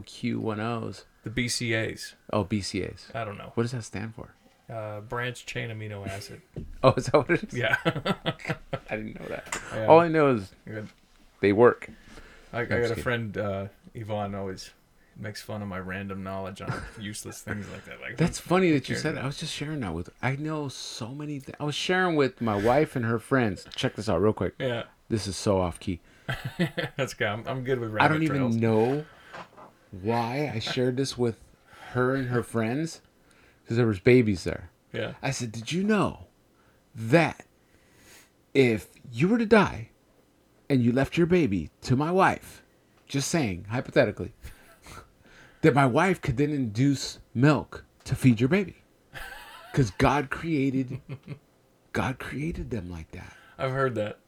Speaker 2: COQ10s.
Speaker 1: The BCAs.
Speaker 2: Oh, BCAs.
Speaker 1: I don't know.
Speaker 2: What does that stand for?
Speaker 1: Uh, branch chain amino acid.
Speaker 2: Oh, is that what it is?
Speaker 1: Yeah.
Speaker 2: I didn't know that.
Speaker 1: Yeah.
Speaker 2: All I know is
Speaker 1: Good.
Speaker 2: they work.
Speaker 1: I, I got a friend, uh, Yvonne, always makes fun of my random knowledge on useless things like that. Like
Speaker 2: That's funny that you said it. I was just sharing that with. I know so many. Th- I was sharing with my wife and her friends. Check this out real quick.
Speaker 1: Yeah,
Speaker 2: This is so off key.
Speaker 1: that's good. I'm, I'm good with rabbit
Speaker 2: I don't
Speaker 1: trails.
Speaker 2: even know why I shared this with her and her friends because there was babies there.
Speaker 1: Yeah.
Speaker 2: I said, "Did you know that if you were to die and you left your baby to my wife, just saying hypothetically, that my wife could then induce milk to feed your baby because God created, God created them like that."
Speaker 1: I've heard that.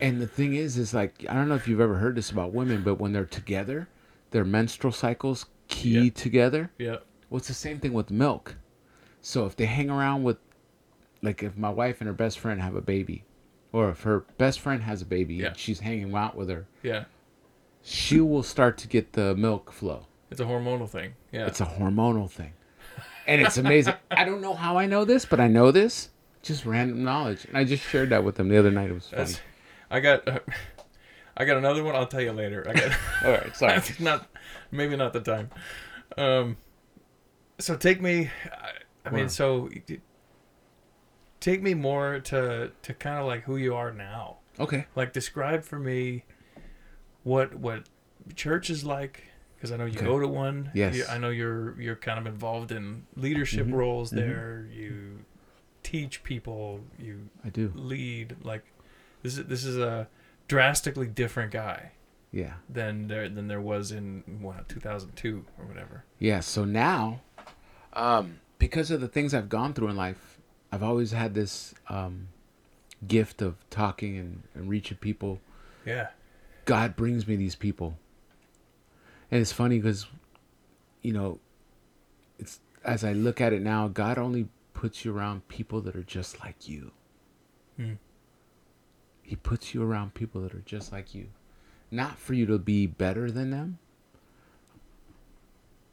Speaker 2: And the thing is, is like I don't know if you've ever heard this about women, but when they're together, their menstrual cycles key
Speaker 1: Yeah.
Speaker 2: together.
Speaker 1: Yeah.
Speaker 2: Well, it's the same thing with milk. So if they hang around with, like, if my wife and her best friend have a baby, or if her best friend has a baby
Speaker 1: Yeah.
Speaker 2: and she's hanging out with her,
Speaker 1: Yeah.
Speaker 2: she will start to get the milk flow.
Speaker 1: It's a hormonal thing. Yeah.
Speaker 2: It's a hormonal thing, and it's amazing. I don't know how I know this, but I know this. Just random knowledge, and I just shared that with them the other night. It was funny.
Speaker 1: That's, I got. Uh, I got another one. I'll tell you later. I got.
Speaker 2: All right, sorry.
Speaker 1: not. Maybe not the time. Um. So take me. I, I mean, so take me more to to kind of like who you are now.
Speaker 2: Okay.
Speaker 1: Like describe for me what what church is like because I know you
Speaker 2: Okay.
Speaker 1: go to one.
Speaker 2: Yes.
Speaker 1: You- I know you're you're kind of involved in leadership
Speaker 2: Mhm.
Speaker 1: roles
Speaker 2: Mhm.
Speaker 1: there. You teach people. You
Speaker 2: I do.
Speaker 1: lead. Like this is this is a drastically different guy
Speaker 2: Yeah.
Speaker 1: than there than there was in what 2002 or whatever.
Speaker 2: Yeah, so now, um, because of the things I've gone through in life, I've always had this um, gift of talking and, and reaching people.
Speaker 1: Yeah.
Speaker 2: God brings me these people. And it's funny because, you know, it's as I look at it now, God only puts you around people that are just like you.
Speaker 1: Hmm.
Speaker 2: He puts you around people that are just like you. Not for you to be better than them,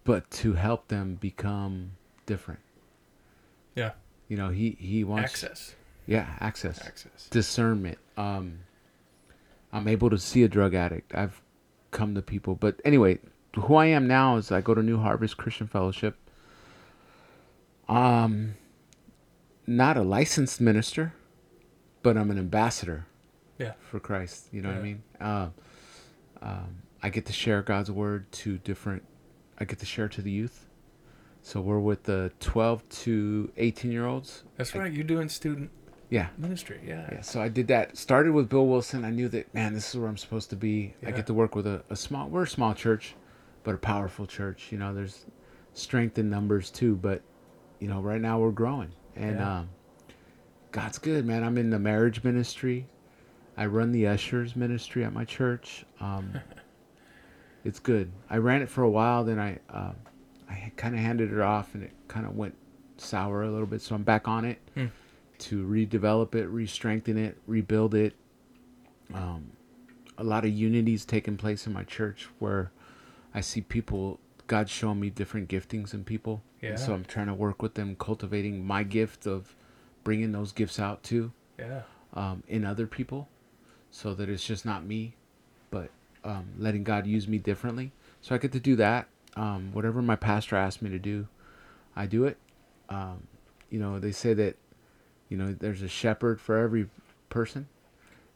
Speaker 2: but to help them become different.
Speaker 1: Yeah.
Speaker 2: You know, he he wants
Speaker 1: Access.
Speaker 2: Yeah, access.
Speaker 1: Access.
Speaker 2: Discernment. Um I'm able to see a drug addict. I've come to people, but anyway, who I am now is I go to New Harvest Christian Fellowship. Um not a licensed minister, but I'm an ambassador
Speaker 1: Yeah.
Speaker 2: for Christ. You know what I mean? Um, um, I get to share God's word to different. I get to share to the youth. So we're with the 12 to 18 year olds.
Speaker 1: That's
Speaker 2: I-
Speaker 1: right. You're doing student
Speaker 2: Yeah.
Speaker 1: ministry. Yeah.
Speaker 2: Yeah, so I did that. Started with Bill Wilson. I knew that man, this is where I'm supposed to be. I get to work with a, a small. We're a small church, but a powerful church. You know, there's strength in numbers too. But you know, right now we're growing, and
Speaker 1: Yeah.
Speaker 2: um, God's good, man. I'm in the marriage ministry. I run the ushers ministry at my church. Um, it's good. I ran it for a while, then I uh, I kind of handed it off, and it kind of went sour a little bit. So I'm back on it
Speaker 1: Hmm.
Speaker 2: to redevelop it, re-strengthen it, rebuild it. Um, a lot of unity's taking place in my church where I see people. God's showing me different giftings in people, and so I'm trying to work with them, cultivating my gift of bringing those gifts out too
Speaker 1: Yeah.
Speaker 2: um, in other people so that it's just not me, but um, letting God use me differently. So I get to do that. Um, whatever my pastor asked me to do, I do it. Um, you know, they say that, you know, there's a shepherd for every person,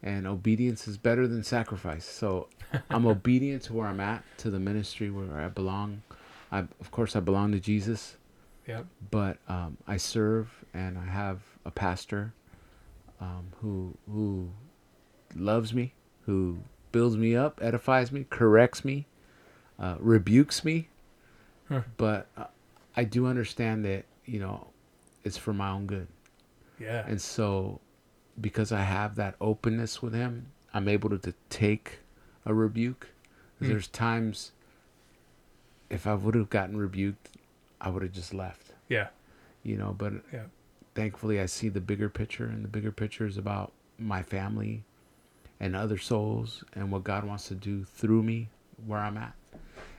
Speaker 2: and obedience is better than sacrifice. So I'm obedient to where I'm at, to the ministry where I belong. I, of course, I belong to Jesus
Speaker 1: Yep.
Speaker 2: but um, I serve and I have a pastor um, who who loves me, who builds me up, edifies me, corrects me, uh, rebukes me.
Speaker 1: Huh.
Speaker 2: But uh, I do understand that you know it's for my own good,
Speaker 1: Yeah.
Speaker 2: and so because I have that openness with him, I'm able to, to take a rebuke.
Speaker 1: Hmm.
Speaker 2: There's times if I would have gotten rebuked, I would have just left
Speaker 1: yeah.
Speaker 2: you know but
Speaker 1: Yeah.
Speaker 2: thankfully i see the bigger picture and the bigger picture is about my family and other souls and what god wants to do through me where i'm at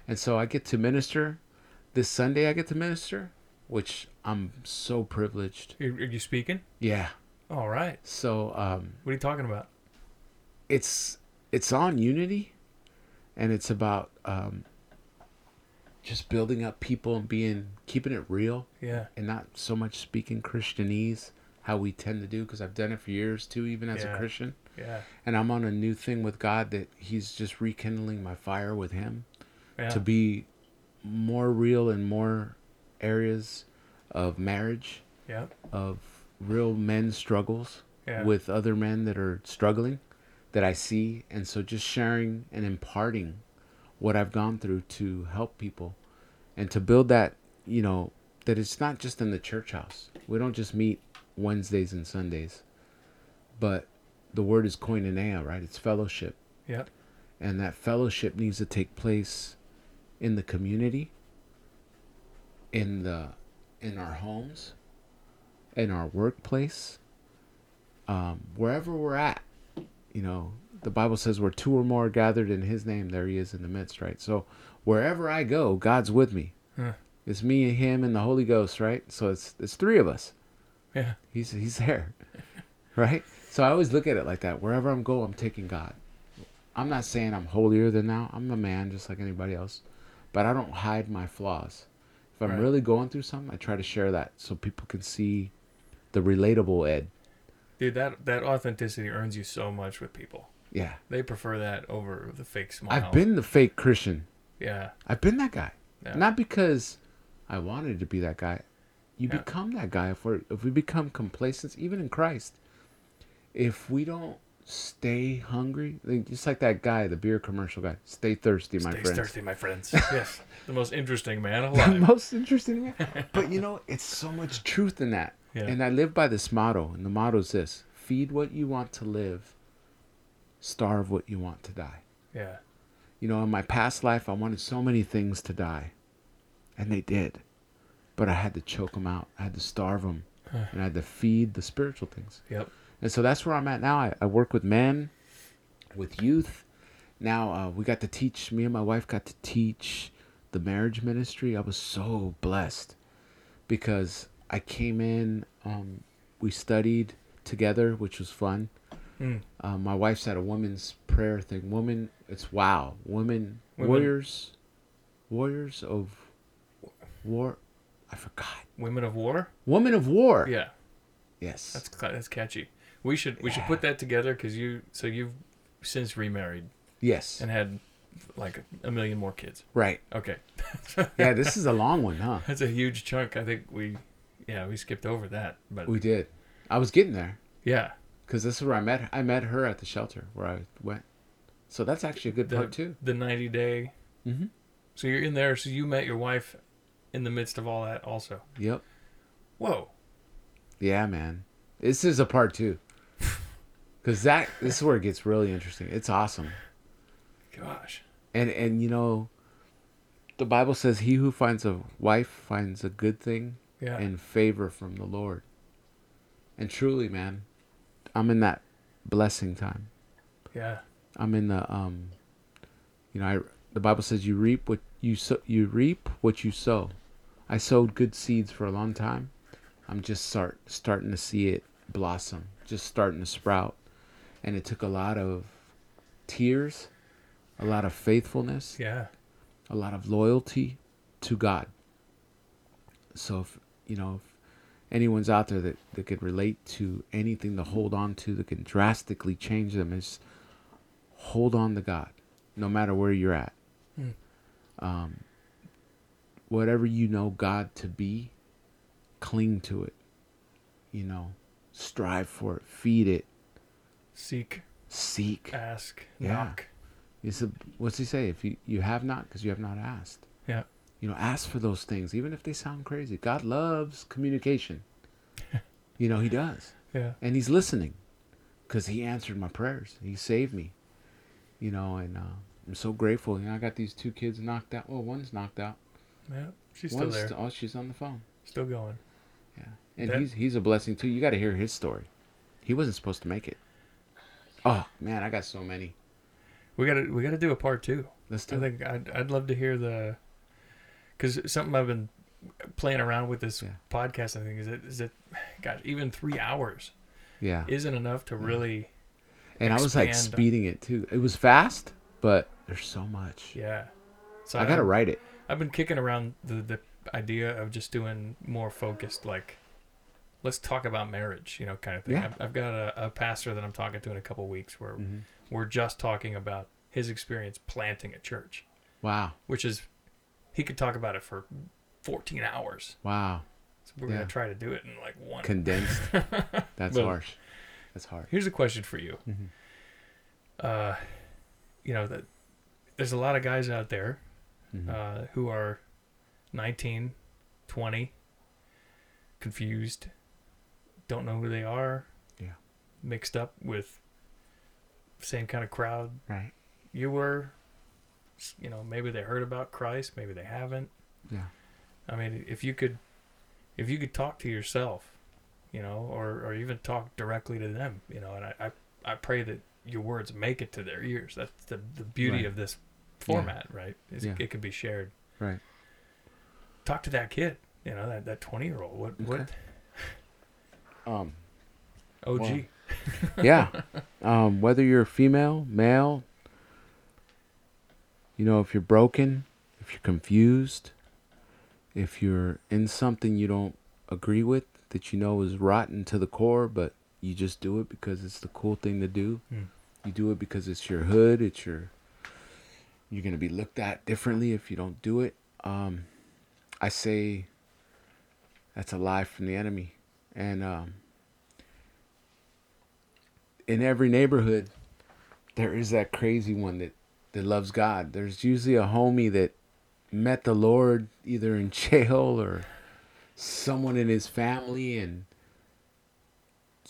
Speaker 2: and so i get to minister this sunday i get to minister which i'm so privileged
Speaker 1: Are, you speaking?
Speaker 2: yeah
Speaker 1: All right.
Speaker 2: so um
Speaker 1: What are you talking about?
Speaker 2: it's it's on unity and it's about um just building up people and being keeping it real
Speaker 1: Yeah.
Speaker 2: and not so much speaking Christianese, how we tend to do, because I've done it for years too, even as
Speaker 1: Yeah.
Speaker 2: a Christian.
Speaker 1: Yeah.
Speaker 2: And I'm on a new thing with God that He's just rekindling my fire with Him
Speaker 1: Yeah.
Speaker 2: to be more real in more areas of marriage,
Speaker 1: Yep.
Speaker 2: of real men's struggles
Speaker 1: Yeah.
Speaker 2: with other men that are struggling that I see. And so just sharing and imparting what I've gone through to help people and to build that, you know, that it's not just in the church house. We don't just meet Wednesdays and Sundays, but the word is koinonia, right? It's fellowship.
Speaker 1: Yeah.
Speaker 2: And that fellowship needs to take place in the community, in the in our homes, in our workplace, um, wherever we're at. You know, the Bible says where two or more are gathered in His name, there He is in the midst, right? So wherever I go, God's with me.
Speaker 1: Huh.
Speaker 2: It's me and Him and the Holy Ghost, right? So it's it's three of us.
Speaker 1: Yeah.
Speaker 2: He's he's there, right? So I always look at it like that. Wherever I'm going, I'm taking God. I'm not saying I'm holier than thou. I'm a man just like anybody else, but I don't hide my flaws. If I'm
Speaker 1: Right.
Speaker 2: really going through something, I try to share that so people can see the relatable Ed.
Speaker 1: Dude, that that authenticity earns you so much with people.
Speaker 2: Yeah,
Speaker 1: They prefer that over the fake smile.
Speaker 2: I've been the fake Christian.
Speaker 1: Yeah.
Speaker 2: I've been that guy.
Speaker 1: Yeah.
Speaker 2: Not because I wanted to be that guy. You
Speaker 1: Yeah.
Speaker 2: become that guy if we if we become complacent, even in Christ. If we don't stay hungry, just like that guy, the beer commercial guy, stay thirsty, my
Speaker 1: Stay
Speaker 2: friends.
Speaker 1: Stay thirsty, my friends. yes. The most interesting man alive.
Speaker 2: The most interesting man. But you know, it's so much truth in that.
Speaker 1: Yeah.
Speaker 2: And I live by this motto, and the motto is this: feed what you want to live, starve what you want to die.
Speaker 1: yeah.
Speaker 2: You know, in my past life, I wanted so many things to die, and they did. But I had to choke them out. I had to starve them, and I had to feed the spiritual things.
Speaker 1: Yep.
Speaker 2: And so that's where I'm at now. I, I work with men, with youth. Now uh, we got to teach. Me and my wife got to teach the marriage ministry. I was so blessed because I came in. Um, we studied together, which was fun.
Speaker 1: Mm.
Speaker 2: Uh, my wife's at a women's prayer thing. Woman, it's wow. Women,
Speaker 1: Women-
Speaker 2: warriors, warriors of war. I forgot.
Speaker 1: Women of War.
Speaker 2: Women of war.
Speaker 1: Yeah,
Speaker 2: Yes.
Speaker 1: that's that's catchy. We should we should put that together because you so you've since remarried
Speaker 2: yes.
Speaker 1: and had like a million more kids.
Speaker 2: right.
Speaker 1: Okay,
Speaker 2: Yeah. This is a long one, huh?
Speaker 1: that's a huge chunk. I think we yeah we skipped over that, but
Speaker 2: We did. I was getting there
Speaker 1: yeah,
Speaker 2: because this is where I met. I met her at the shelter where I went. So that's actually a good
Speaker 1: the
Speaker 2: part too.
Speaker 1: the ninety day.
Speaker 2: Mm-hmm.
Speaker 1: So you're in there. So you met your wife in the midst of all that also.
Speaker 2: Yep.
Speaker 1: Whoa.
Speaker 2: Yeah, man. This is a part two. Cause that this is where it gets really interesting. It's awesome.
Speaker 1: Gosh.
Speaker 2: And and you know, the Bible says, "He who finds a wife finds a good thing
Speaker 1: Yeah.
Speaker 2: and favor from the Lord." And truly, man, I'm in that blessing time.
Speaker 1: yeah.
Speaker 2: I'm in the um, you know, I the Bible says you reap what you sow. You reap what you sow. I sowed good seeds for a long time. I'm just start starting to see it blossom, just starting to sprout, and it took a lot of tears, a lot of faithfulness,
Speaker 1: Yeah.
Speaker 2: a lot of loyalty to God. So if you know if anyone's out there that, that could relate to anything to hold on to that can drastically change them is hold on to God, no matter where you're at.
Speaker 1: Hmm.
Speaker 2: Um, whatever you know God to be, cling to it. You know, strive for it, feed it,
Speaker 1: Seek,
Speaker 2: seek.
Speaker 1: ask,
Speaker 2: Yeah.
Speaker 1: knock.
Speaker 2: It's a, what's he say? If you, you have not, because you have not asked.
Speaker 1: Yeah.
Speaker 2: You know, ask for those things, even if they sound crazy. God loves communication. you know, He does.
Speaker 1: Yeah.
Speaker 2: And He's listening because He answered my prayers. He saved me. You know, and uh, I'm so grateful. You know, I got these two kids knocked out. Well, one's knocked out.
Speaker 1: Yeah. She's still there.
Speaker 2: st- oh, she's on the phone.
Speaker 1: Still going.
Speaker 2: Yeah. And
Speaker 1: That-
Speaker 2: he's he's a blessing too. You got to hear his story. He wasn't supposed to make it. Oh man, I got so many.
Speaker 1: We gotta we gotta do a part two.
Speaker 2: Let's do
Speaker 1: I think I'd I'd love to hear the, because something I've been playing around with this
Speaker 2: Yeah.
Speaker 1: podcast. I think is that is that, gosh, even three hours
Speaker 2: Yeah.
Speaker 1: isn't enough to really,
Speaker 2: And I was like speeding it too. It was fast, but there's so much.
Speaker 1: yeah. So
Speaker 2: I gotta write it.
Speaker 1: I've been kicking around the the idea of just doing more focused, like, let's talk about marriage, you know, kind of thing.
Speaker 2: Yeah.
Speaker 1: I've, I've got a, a pastor that I'm talking to in a couple weeks where
Speaker 2: Mhm.
Speaker 1: we're just talking about his experience planting a church,
Speaker 2: Wow.
Speaker 1: which is he could talk about it for 14 hours.
Speaker 2: Wow.
Speaker 1: So we're
Speaker 2: Yeah.
Speaker 1: gonna try to do it in like one.
Speaker 2: Condensed. That's
Speaker 1: Well-
Speaker 2: harsh. That's hard.
Speaker 1: Here's a question for you.
Speaker 2: Mhm.
Speaker 1: Uh, you know that there's a lot of guys out there
Speaker 2: Mhm.
Speaker 1: uh, who are 19, 20, confused, don't know who they are,
Speaker 2: Yeah.
Speaker 1: mixed up with same kind of crowd
Speaker 2: right.
Speaker 1: you were. You know, maybe they heard about Christ, maybe they haven't.
Speaker 2: Yeah.
Speaker 1: I mean, if you could, if you could talk to yourself, you know, or or even talk directly to them, you know, and I I, I pray that your words make it to their ears. That's the the beauty
Speaker 2: Right.
Speaker 1: of this format, right? Is
Speaker 2: Yeah.
Speaker 1: It can be shared.
Speaker 2: Right.
Speaker 1: Talk to that kid, you know, that that twenty year old. What what
Speaker 2: Okay. Um.
Speaker 1: OG?
Speaker 2: Well, yeah. Um, whether you're female, male, you know, if you're broken, if you're confused, if you're in something you don't agree with that you know is rotten to the core, but you just do it because it's the cool thing to do.
Speaker 1: Hmm.
Speaker 2: You do it because it's your hood, it's your you're going to be looked at differently if you don't do it. Um, I say that's a lie from the enemy. And um, in every neighborhood, there is that crazy one that, that loves God. There's usually a homie that met the Lord either in jail or someone in his family, and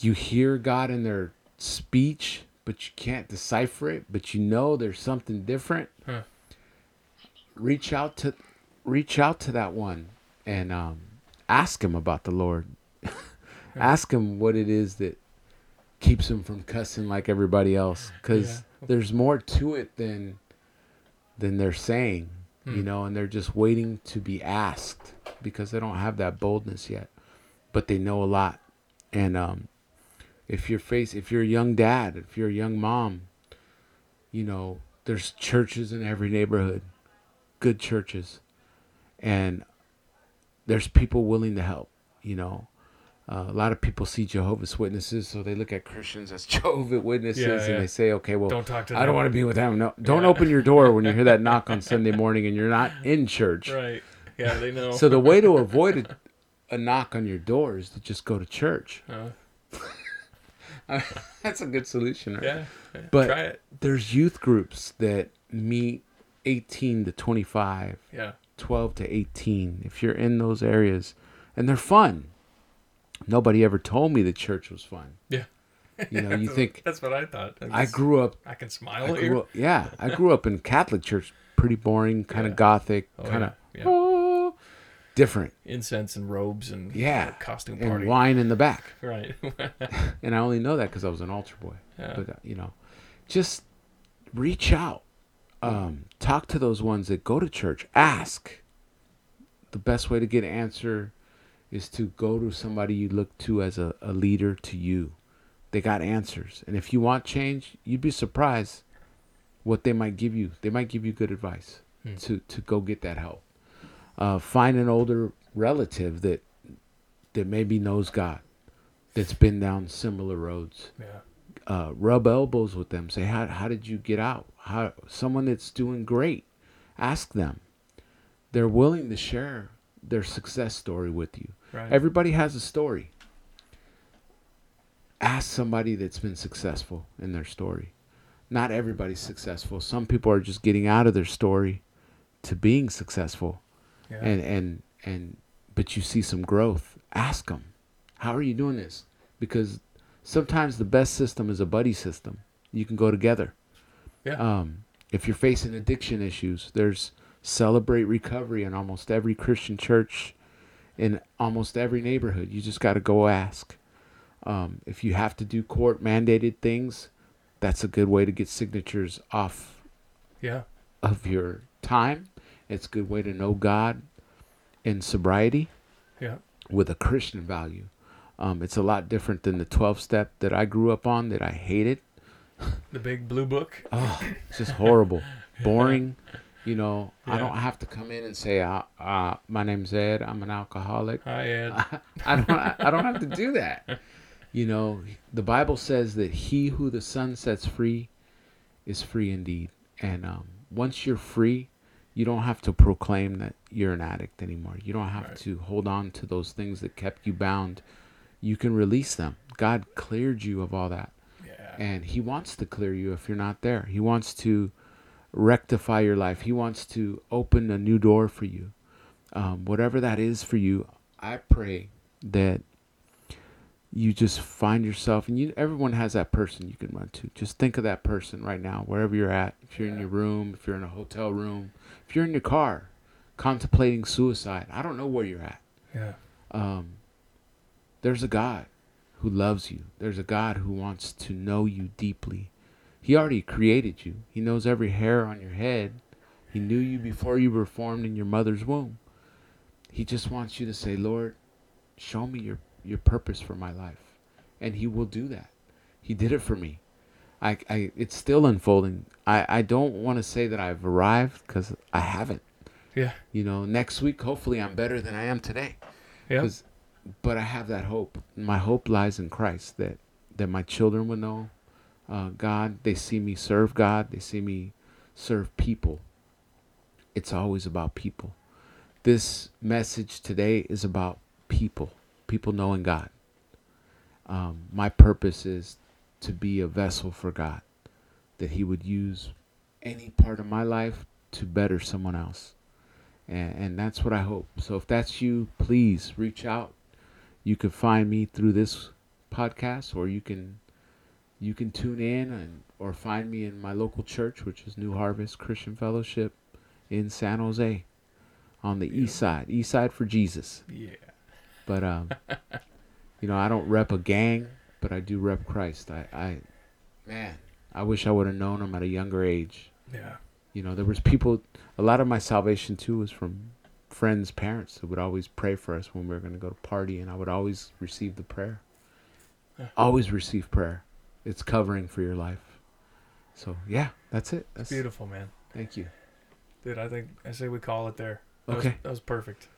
Speaker 2: you hear God in their speech, but you can't decipher it, but you know there's something different.
Speaker 1: Huh.
Speaker 2: Reach out to reach out to that one and um, ask him about the Lord. ask him what it is that keeps them from cussing like everybody else because
Speaker 1: Yeah.
Speaker 2: there's more to it than than they're saying you
Speaker 1: Hmm.
Speaker 2: know and they're just waiting to be asked because they don't have that boldness yet but they know a lot and um if you're face if you're a young dad if you're a young mom you know there's churches in every neighborhood good churches and there's people willing to help you know uh, a lot of people see Jehovah's Witnesses, so they look at Christians as Jehovah's Witnesses,
Speaker 1: Yeah,
Speaker 2: and they say, "Okay, well,
Speaker 1: Don't talk to
Speaker 2: I don't want to be with them. No, don't
Speaker 1: Yeah.
Speaker 2: open your door when you hear that knock on Sunday morning and you're not in church."
Speaker 1: Right. Yeah, they know.
Speaker 2: So the way to avoid a, a knock on your door is to just go to church.
Speaker 1: Uh,
Speaker 2: That's a good solution, right?
Speaker 1: yeah. yeah.
Speaker 2: But-
Speaker 1: Try it.
Speaker 2: There's youth groups that meet 18 to 25,
Speaker 1: Yeah.
Speaker 2: 12 to 18. If you're in those areas, and they're fun. Nobody ever told me the church was fun.
Speaker 1: Yeah.
Speaker 2: You know, you think
Speaker 1: That's what I thought.
Speaker 2: I grew up
Speaker 1: I can smile
Speaker 2: I
Speaker 1: here.
Speaker 2: up, yeah, I grew up in Catholic church, pretty boring, kind of
Speaker 1: Yeah.
Speaker 2: gothic,
Speaker 1: Oh,
Speaker 2: kind of
Speaker 1: yeah, yeah.
Speaker 2: different,
Speaker 1: Incense and robes and
Speaker 2: Yeah.
Speaker 1: uh, costume
Speaker 2: and
Speaker 1: party.
Speaker 2: wine in the back.
Speaker 1: Right.
Speaker 2: And I only know that because I was an altar boy.
Speaker 1: yeah.
Speaker 2: But uh, you know, just reach out, um, talk to those ones that go to church, ask. The best way to get an answer is to go to somebody you look to as a, a leader to you. They got answers, and if you want change, you'd be surprised what they might give you. They might give you good advice
Speaker 1: Hmm.
Speaker 2: to to go get that help. Uh, find an older relative that that maybe knows God, that's been down similar roads
Speaker 1: yeah.
Speaker 2: uh, rub elbows with them. Say, how how did you get out? How someone that's doing great, ask them. They're willing to share their success story with you.
Speaker 1: Right.
Speaker 2: Everybody has a story. Ask somebody that's been successful in their story. Not everybody's successful. Some people are just getting out of their story to being successful
Speaker 1: yeah.
Speaker 2: and and and but you see some growth ask them how are you doing this because sometimes the best system is a buddy system you can go together
Speaker 1: Yeah.
Speaker 2: um if you're facing addiction issues there's celebrate recovery in almost every christian church in almost every neighborhood you just got to go ask um, if you have to do court mandated things that's a good way to get signatures off
Speaker 1: yeah.
Speaker 2: of your time. It's a good way to know God in sobriety
Speaker 1: Yeah.
Speaker 2: with a Christian value. Um, it's a lot different than the 12 step that I grew up on that I hated.
Speaker 1: The big blue book.
Speaker 2: Oh, it's just horrible, boring. You know, I don't have to come in and say, uh, uh, "My name's Ed. I'm an alcoholic."
Speaker 1: Hi, Ed.
Speaker 2: I don't. I don't have to do that. You know, the Bible says that he who the Son sets free is free indeed. And um, once you're free, you don't have to proclaim that you're an addict anymore. You don't have
Speaker 1: Right.
Speaker 2: to hold on to those things that kept you bound. You can release them. God cleared you of all that.
Speaker 1: Yeah.
Speaker 2: And He wants to clear you if you're not there. He wants to rectify your life. He wants to open a new door for you. Um, whatever that is for you, I pray that you just find yourself and you everyone has that person you can run to just think of that person right now wherever you're at if you're in your room if you're in a hotel room if you're in your car contemplating suicide i don't know where you're at
Speaker 1: Yeah.
Speaker 2: um, there's a god who loves you there's a god who wants to know you deeply he already created you. He knows every hair on your head. He knew you before you were formed in your mother's womb. He just wants you to say lord show me your your purpose for my life. And he will do that. He did it for me. I, I it's still unfolding. I i don't want to say that i've arrived because i haven't.
Speaker 1: Yeah.
Speaker 2: you know next week hopefully i'm better than i am today.
Speaker 1: Yeah.
Speaker 2: but i have that hope. My hope lies in christ that that my children will know uh, god they see me serve god they see me serve people. It's always about people. This message today is about people people knowing god. Um, my purpose is to be a vessel for god that he would use any part of my life to better someone else. And, and that's what i hope. So if that's you please reach out. You can find me through this podcast or you can you can tune in and or find me in my local church which is new harvest christian fellowship in san jose on the east side east side for jesus
Speaker 1: yeah.
Speaker 2: but um you know i don't rep a gang but I do rep Christ. I, I man, I wish I would have known him at a younger age.
Speaker 1: Yeah.
Speaker 2: You know, there was people. A lot of my salvation too was from friends' parents who would always pray for us when we were going to go to party, and I would always receive the prayer. Always receive prayer. It's covering for your life. So yeah, that's it. That's
Speaker 1: Beautiful, man.
Speaker 2: Thank you.
Speaker 1: Dude, I think I say we call it there. That
Speaker 2: Okay.
Speaker 1: Was, that was perfect.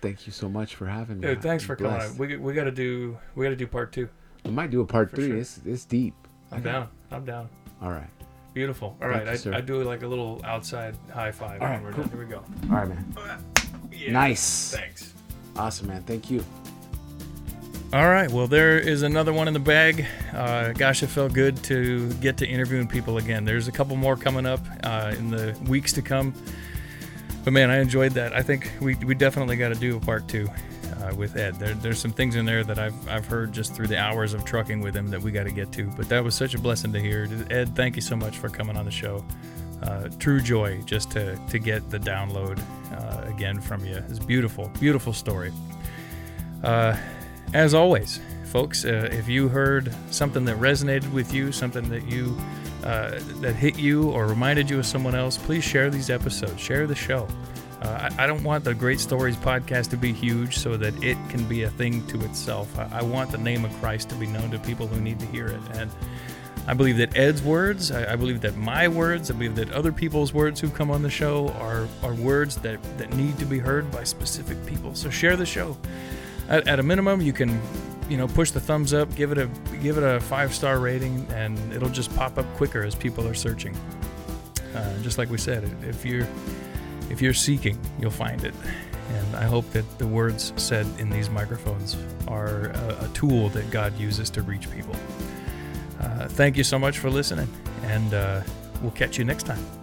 Speaker 2: Thank you so much for having me.
Speaker 1: Dude, thanks
Speaker 2: I'm
Speaker 1: for coming. on. We we got to do we got to do part 2.
Speaker 2: We might do a part
Speaker 1: For
Speaker 2: three.
Speaker 1: sure.
Speaker 2: It's it's deep.
Speaker 1: I'm
Speaker 2: Okay.
Speaker 1: down. I'm down.
Speaker 2: All right.
Speaker 1: Beautiful. All right,
Speaker 2: you,
Speaker 1: I. I do like a little outside high five.
Speaker 2: All
Speaker 1: when we're
Speaker 2: cool.
Speaker 1: done. Here we go.
Speaker 2: All right, man.
Speaker 1: Yeah.
Speaker 2: Nice.
Speaker 1: Thanks.
Speaker 2: Awesome, man. Thank you.
Speaker 1: All right. Well, there is another one in the bag. Uh, gosh, it felt good to get to interviewing people again. There's a couple more coming up uh, in the weeks to come. But man, I enjoyed that. I think we, we definitely got to do a part two uh, with Ed. There, there's some things in there that I've, I've heard just through the hours of trucking with him that we got to get to. But that was such a blessing to hear. Ed, thank you so much for coming on the show. Uh, true joy just to, to get the download uh, again from you. It's beautiful, beautiful story. Uh, as always, folks, uh, if you heard something that resonated with you, something that you uh, that hit you or reminded you of someone else, please share these episodes. Share the show. Uh, I, I don't want the Great Stories podcast to be huge so that it can be a thing to itself. I, I want the name of Christ to be known to people who need to hear it. And I believe that Ed's words, I, I believe that my words, I believe that other people's words who come on the show are, are words that, that need to be heard by specific people. So share the show at, at a minimum you can you know push the thumbs up give it a give it a five star rating and it'll just pop up quicker as people are searching. Uh, just like we said if you're if you're seeking you'll find it. And i hope that the words said in these microphones are a, a tool that god uses to reach people. Uh, thank you so much for listening and uh, we'll catch you next time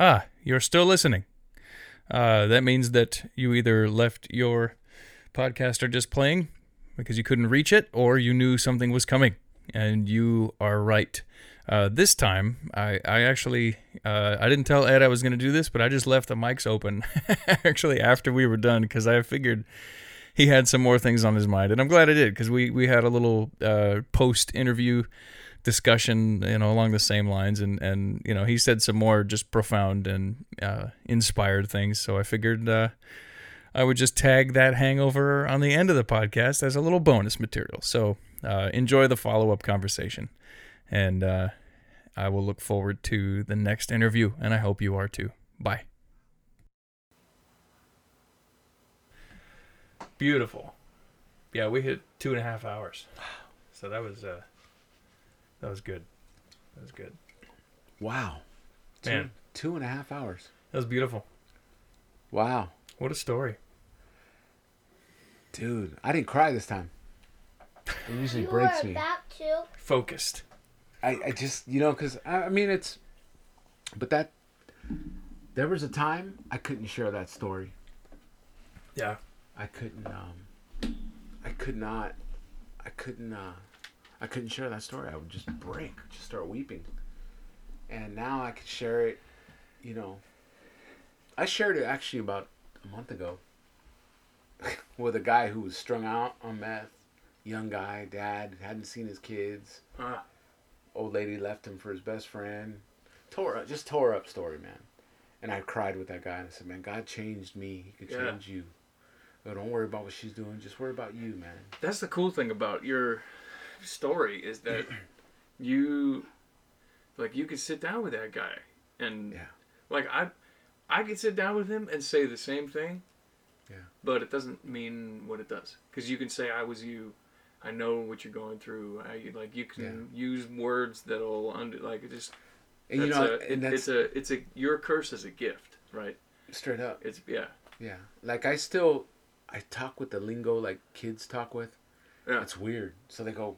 Speaker 1: Ah, you're still listening. Uh, that means that you either left your podcaster just playing because you couldn't reach it, or you knew something was coming, and you are right. Uh, this time, I, I actually uh, I didn't tell Ed I was going to do this, but I just left the mics open actually after we were done because I figured he had some more things on his mind, and I'm glad I did because we we had a little uh, post interview discussion, you know, along the same lines, and and you know, he said some more just profound and uh, inspired things. So I figured uh, I would just tag that hangover on the end of the podcast as a little bonus material. So uh, enjoy the follow up conversation, and uh, I will look forward to the next interview, and I hope you are too. Bye. Beautiful. Yeah, we hit two and a half hours. So that was uh that was good. That was good.
Speaker 2: Wow. Two,
Speaker 1: Man.
Speaker 2: two and a half hours.
Speaker 1: That was beautiful.
Speaker 2: Wow.
Speaker 1: What a story.
Speaker 2: Dude, I didn't cry this time. It usually
Speaker 3: You
Speaker 2: breaks
Speaker 3: are
Speaker 2: me.
Speaker 3: back too.
Speaker 1: Focused.
Speaker 2: I, I just, you know, because, I, I mean, it's, but that, there was a time I couldn't share that story.
Speaker 1: Yeah.
Speaker 2: I couldn't, um, I could not, I couldn't, uh, I couldn't share that story. I would just break, just start weeping. And now I could share it, you know. I shared it actually about a month ago with a guy who was strung out on meth, young guy, dad, hadn't seen his kids.
Speaker 1: Ah.
Speaker 2: Old lady left him for his best friend. Tore up, just tore up story, man. And I cried with that guy and I said, man, God changed me. He could
Speaker 1: Yeah.
Speaker 2: change you. Oh, don't worry about what she's doing. Just worry about you, man.
Speaker 1: That's the cool thing about your story is that you like you could sit down with that guy and
Speaker 2: Yeah.
Speaker 1: like I I could sit down with him and say the same thing.
Speaker 2: Yeah.
Speaker 1: But it doesn't mean what it does cuz you can say I was you. I know what you're going through. I like you can use words that'll under like it just
Speaker 2: And you know,
Speaker 1: a,
Speaker 2: and
Speaker 1: it-
Speaker 2: that's
Speaker 1: it's a it's a your curse is a gift, right?
Speaker 2: straight up.
Speaker 1: It's yeah,
Speaker 2: Yeah. Like I still, I talk with the lingo like kids talk with.
Speaker 1: Yeah.
Speaker 2: It's weird. So they go,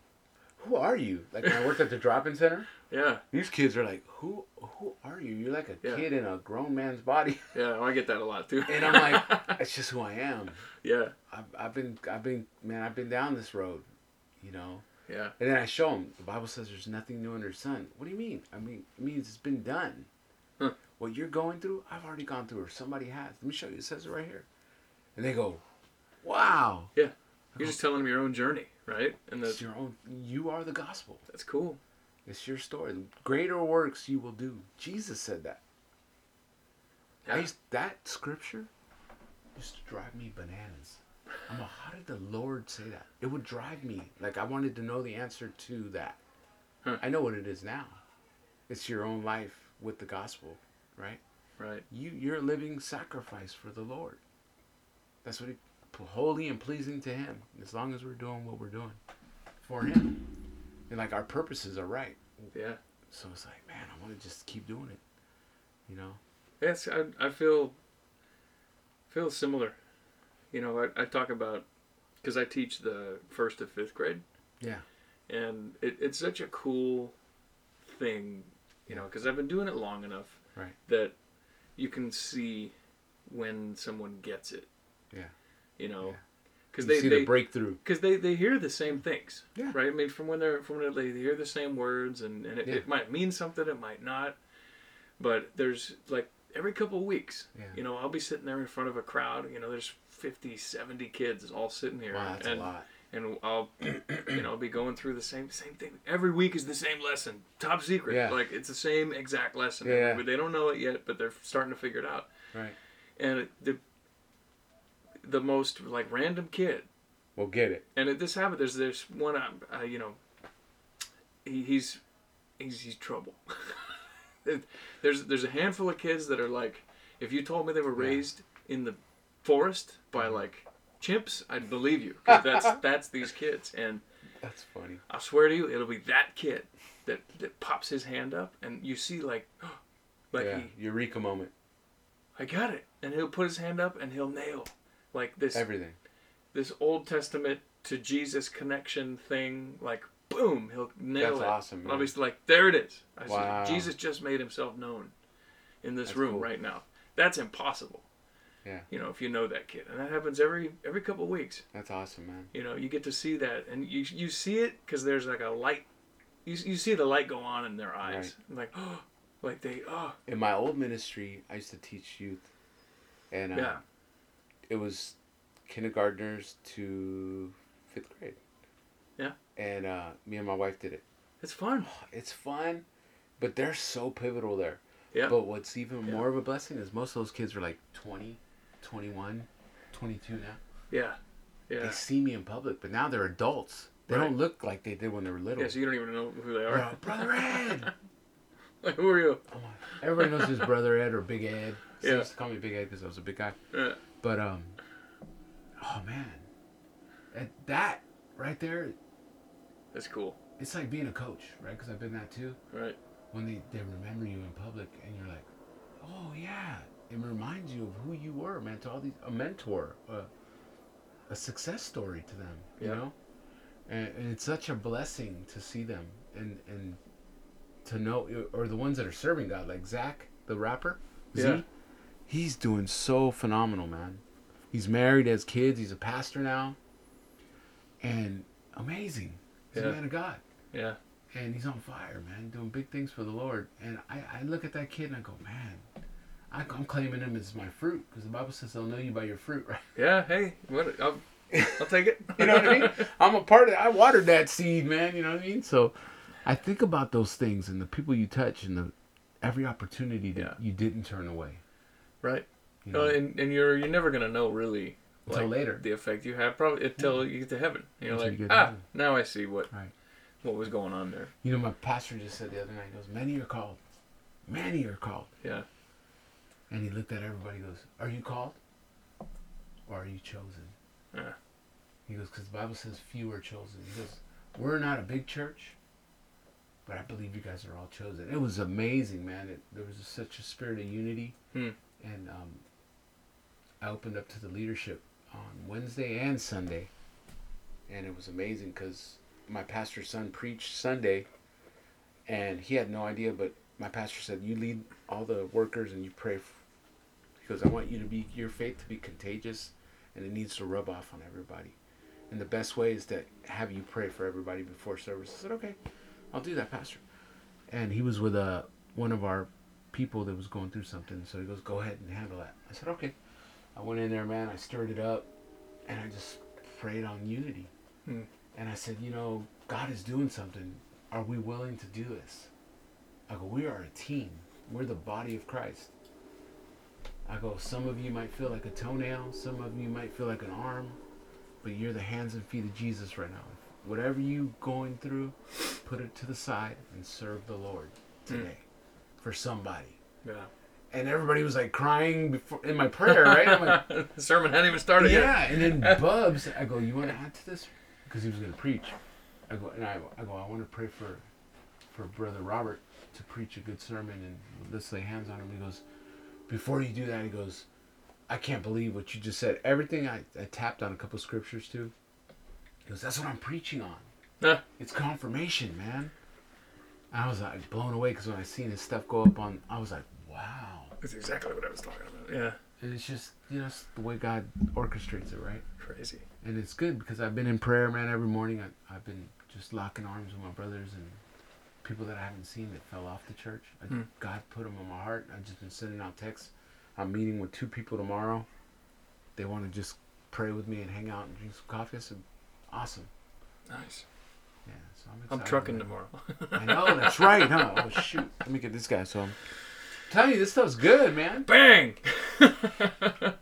Speaker 2: "Who are you?" Like when I worked at the drop-in center,
Speaker 1: yeah,
Speaker 2: these kids are like, "Who? Who are you? You're like a
Speaker 1: Yeah.
Speaker 2: kid in a grown man's body."
Speaker 1: yeah. I get that a lot too.
Speaker 2: And I'm like, "It's just who I am."
Speaker 1: yeah,
Speaker 2: I've, I've been, I've been, man, I've been down this road, you know.
Speaker 1: yeah,
Speaker 2: And then I show them. The Bible says there's nothing new under the sun. What do you mean? I mean, it means it's been done.
Speaker 1: Huh.
Speaker 2: What you're going through, I've already gone through, or somebody has. Let me show you. It says it right here. And they go, "Wow, Yeah.
Speaker 1: you're just telling them your own journey, right? And
Speaker 2: it's your own. You are the gospel.
Speaker 1: that's cool.
Speaker 2: It's your story. Greater works you will do." Jesus said that. I
Speaker 1: Yeah.
Speaker 2: used, that scripture used to drive me bananas. I'm like, how did the Lord say that? It would drive me. Like I wanted to know the answer to that.
Speaker 1: Huh.
Speaker 2: I know what it is now. It's your own life with the gospel, right?
Speaker 1: Right.
Speaker 2: You you're a living sacrifice for the Lord. That's what he holy and pleasing to him. As long as we're doing what we're doing for him. And like our purposes are right.
Speaker 1: Yeah.
Speaker 2: So it's like, man, I want to just keep doing it. You know?
Speaker 1: Yes, I, I feel feel similar. You know, I, I talk about because I teach the first to fifth grade.
Speaker 2: Yeah.
Speaker 1: And it, it's such a cool thing, you know, because I've been doing it long enough
Speaker 2: Right.
Speaker 1: that you can see when someone gets it.
Speaker 2: Yeah.
Speaker 1: You know, because
Speaker 2: You
Speaker 1: they
Speaker 2: see
Speaker 1: they
Speaker 2: the breakthrough.
Speaker 1: because they, they hear the same things,
Speaker 2: Yeah.
Speaker 1: right? I mean, from when they're from when they hear the same words, and, and it,
Speaker 2: Yeah.
Speaker 1: it might mean something, it might not, but there's like every couple of weeks,
Speaker 2: Yeah.
Speaker 1: you know, I'll be sitting there in front of a crowd, you know, there's 50, 70 kids all sitting here,
Speaker 2: Wow, that's
Speaker 1: and
Speaker 2: a lot.
Speaker 1: and I'll you know I'll be going through the same same thing every week is the same lesson, top secret,
Speaker 2: Yeah.
Speaker 1: like it's the same exact lesson,
Speaker 2: Yeah.
Speaker 1: but they don't know it yet, but they're starting to figure it out,
Speaker 2: Right.
Speaker 1: and the the most like random kid
Speaker 2: We'll get it.
Speaker 1: and it, this happened. There's there's one, uh, uh, you know, he, he's he's he's trouble. there's there's a handful of kids that are like, if you told me they were
Speaker 2: Yeah.
Speaker 1: raised in the forest by like chimps, I'd believe you. 'cause that's that's these kids, and
Speaker 2: That's funny.
Speaker 1: I swear to you, it'll be that kid that that pops his hand up, and you see like, like
Speaker 2: yeah.
Speaker 1: he,
Speaker 2: Eureka moment.
Speaker 1: I got it, and he'll put his hand up and he'll nail, like this
Speaker 2: Everything.
Speaker 1: this Old Testament to Jesus connection thing, like boom, he'll nail
Speaker 2: That's
Speaker 1: it.
Speaker 2: awesome, man.
Speaker 1: I'll be like, there it is. I said,
Speaker 2: Wow.
Speaker 1: Jesus just made himself known in this
Speaker 2: That's
Speaker 1: room
Speaker 2: cool.
Speaker 1: right now. That's impossible.
Speaker 2: Yeah.
Speaker 1: You know, if you know that kid, and that happens every every couple of weeks.
Speaker 2: That's awesome, man.
Speaker 1: You know, you get to see that, and you you see it because there's like a light. You you see the light go on in their eyes, like oh, like they oh
Speaker 2: In my old ministry, I used to teach youth, and uh,
Speaker 1: yeah
Speaker 2: it was kindergartners to fifth grade.
Speaker 1: Yeah.
Speaker 2: And uh, me and my wife did it.
Speaker 1: it's fun.
Speaker 2: It's fun, but they're so pivotal there.
Speaker 1: Yeah.
Speaker 2: But what's even
Speaker 1: Yeah.
Speaker 2: more of a blessing is most of those kids are like 20, 21, 22 now.
Speaker 1: Yeah, Yeah.
Speaker 2: They see me in public, but now they're adults. They
Speaker 1: Right.
Speaker 2: don't look like they did when they were little.
Speaker 1: yeah. So you don't even know who they are.
Speaker 2: like, Brother Ed.
Speaker 1: like who are you?
Speaker 2: I'm Everybody knows who's Brother Ed or Big Ed. They
Speaker 1: Yeah.
Speaker 2: used to call me Big Ed because I was a big guy.
Speaker 1: Yeah.
Speaker 2: But um, oh man, at that right there,
Speaker 1: That's cool.
Speaker 2: it's like being a coach, right? Because I've been that too.
Speaker 1: Right.
Speaker 2: When they they remember you in public and you're like, oh yeah, it reminds you of who you were, man. To all these a mentor, a, a success story to them, you
Speaker 1: Yeah.
Speaker 2: know. And, and it's such a blessing to see them and and to know or the ones that are serving God, like Zach, the rapper. Z,
Speaker 1: Yeah.
Speaker 2: He's doing so phenomenal, man. He's married, has kids, he's a pastor now. And amazing. He's
Speaker 1: Yeah.
Speaker 2: a man of God.
Speaker 1: Yeah.
Speaker 2: And he's on fire, man, doing big things for the Lord. And I, I look at that kid and I go, man, I, I'm claiming him as my fruit because the Bible says they'll know you by your fruit, right?
Speaker 1: Yeah. Hey, what? I'll, I'll take it.
Speaker 2: You know what I mean? I'm a part of it. I watered that seed, man. You know what I mean? So I think about those things and the people you touch and the every opportunity that
Speaker 1: Yeah.
Speaker 2: you didn't turn away.
Speaker 1: Right.
Speaker 2: You know?
Speaker 1: Uh, and and you're you're never gonna know really
Speaker 2: Until
Speaker 1: like,
Speaker 2: later.
Speaker 1: the effect you have probably until you get to heaven. You're
Speaker 2: Until
Speaker 1: like
Speaker 2: you
Speaker 1: ah
Speaker 2: heaven.
Speaker 1: now I see what
Speaker 2: Right.
Speaker 1: what was going on there.
Speaker 2: You know, my pastor just said the other night, he goes, Many are called. Many are called.
Speaker 1: Yeah.
Speaker 2: And he looked at everybody and goes, Are you called? Or are you chosen?
Speaker 1: Yeah.
Speaker 2: He goes, Because the Bible says few are chosen. He goes, We're not a big church, but I believe you guys are all chosen. It was amazing, man. It, there was such a spirit of unity,
Speaker 1: Hmm.
Speaker 2: And um, I opened up to the leadership on Wednesday and Sunday, and it was amazing because my pastor's son preached Sunday, and he had no idea, but my pastor said, "You lead all the workers and you pray." f he goes, "I want you to be your faith to be contagious, and it needs to rub off on everybody." And the best way is to have you pray for everybody before service. I said, "Okay, I'll do that, Pastor." And he was with uh, one of our people that was going through something, so he goes, "Go ahead and handle that." I said, "Okay." I went in there, man. I stirred it up, and I just prayed on unity.
Speaker 1: Hmm.
Speaker 2: And I said, "You know, God is doing something. Are we willing to do this?" I go, "We are a team. We're the body of Christ." I go, "Some of you might feel like a toenail. Some of you might feel like an arm." but you're the hands and feet of Jesus right now. Whatever you going through, put it to the side and serve the Lord today for somebody.
Speaker 1: Yeah.
Speaker 2: And everybody was like crying before in my prayer, right? I'm like,
Speaker 1: the sermon hadn't even started yet.
Speaker 2: yeah. And then Bubs, I go, you want to add to this? Because he was going to preach. I go, and I, I go, I want to pray for, for brother Robert to preach a good sermon and let's lay hands on him. He goes, before you do that, he goes, I can't believe what you just said. Everything I, I tapped on a couple scriptures too. He goes, that's what I'm preaching on.
Speaker 1: Huh.
Speaker 2: It's confirmation, man. I was like blown away because when I seen his stuff go up on, I was like, wow.
Speaker 1: That's exactly what I was talking about. Yeah.
Speaker 2: And it's just, you know, it's the way God orchestrates it, right?
Speaker 1: Crazy.
Speaker 2: And it's good because I've been in prayer, man, every morning. I, I've been just locking arms with my brothers and people that I haven't seen that fell off the church. I,
Speaker 1: Hmm.
Speaker 2: God put them on my heart. I've just been sending out texts. I'm meeting with two people tomorrow. They want to just pray with me and hang out and drink some coffee. I said, awesome.
Speaker 1: Nice.
Speaker 2: Yeah, so I'm
Speaker 1: I'm
Speaker 2: excited.
Speaker 1: trucking
Speaker 2: man.
Speaker 1: tomorrow.
Speaker 2: I know, that's right, huh? Oh, shoot. Let me get this guy. So I'm telling you, this stuff's good, man.
Speaker 1: Bang!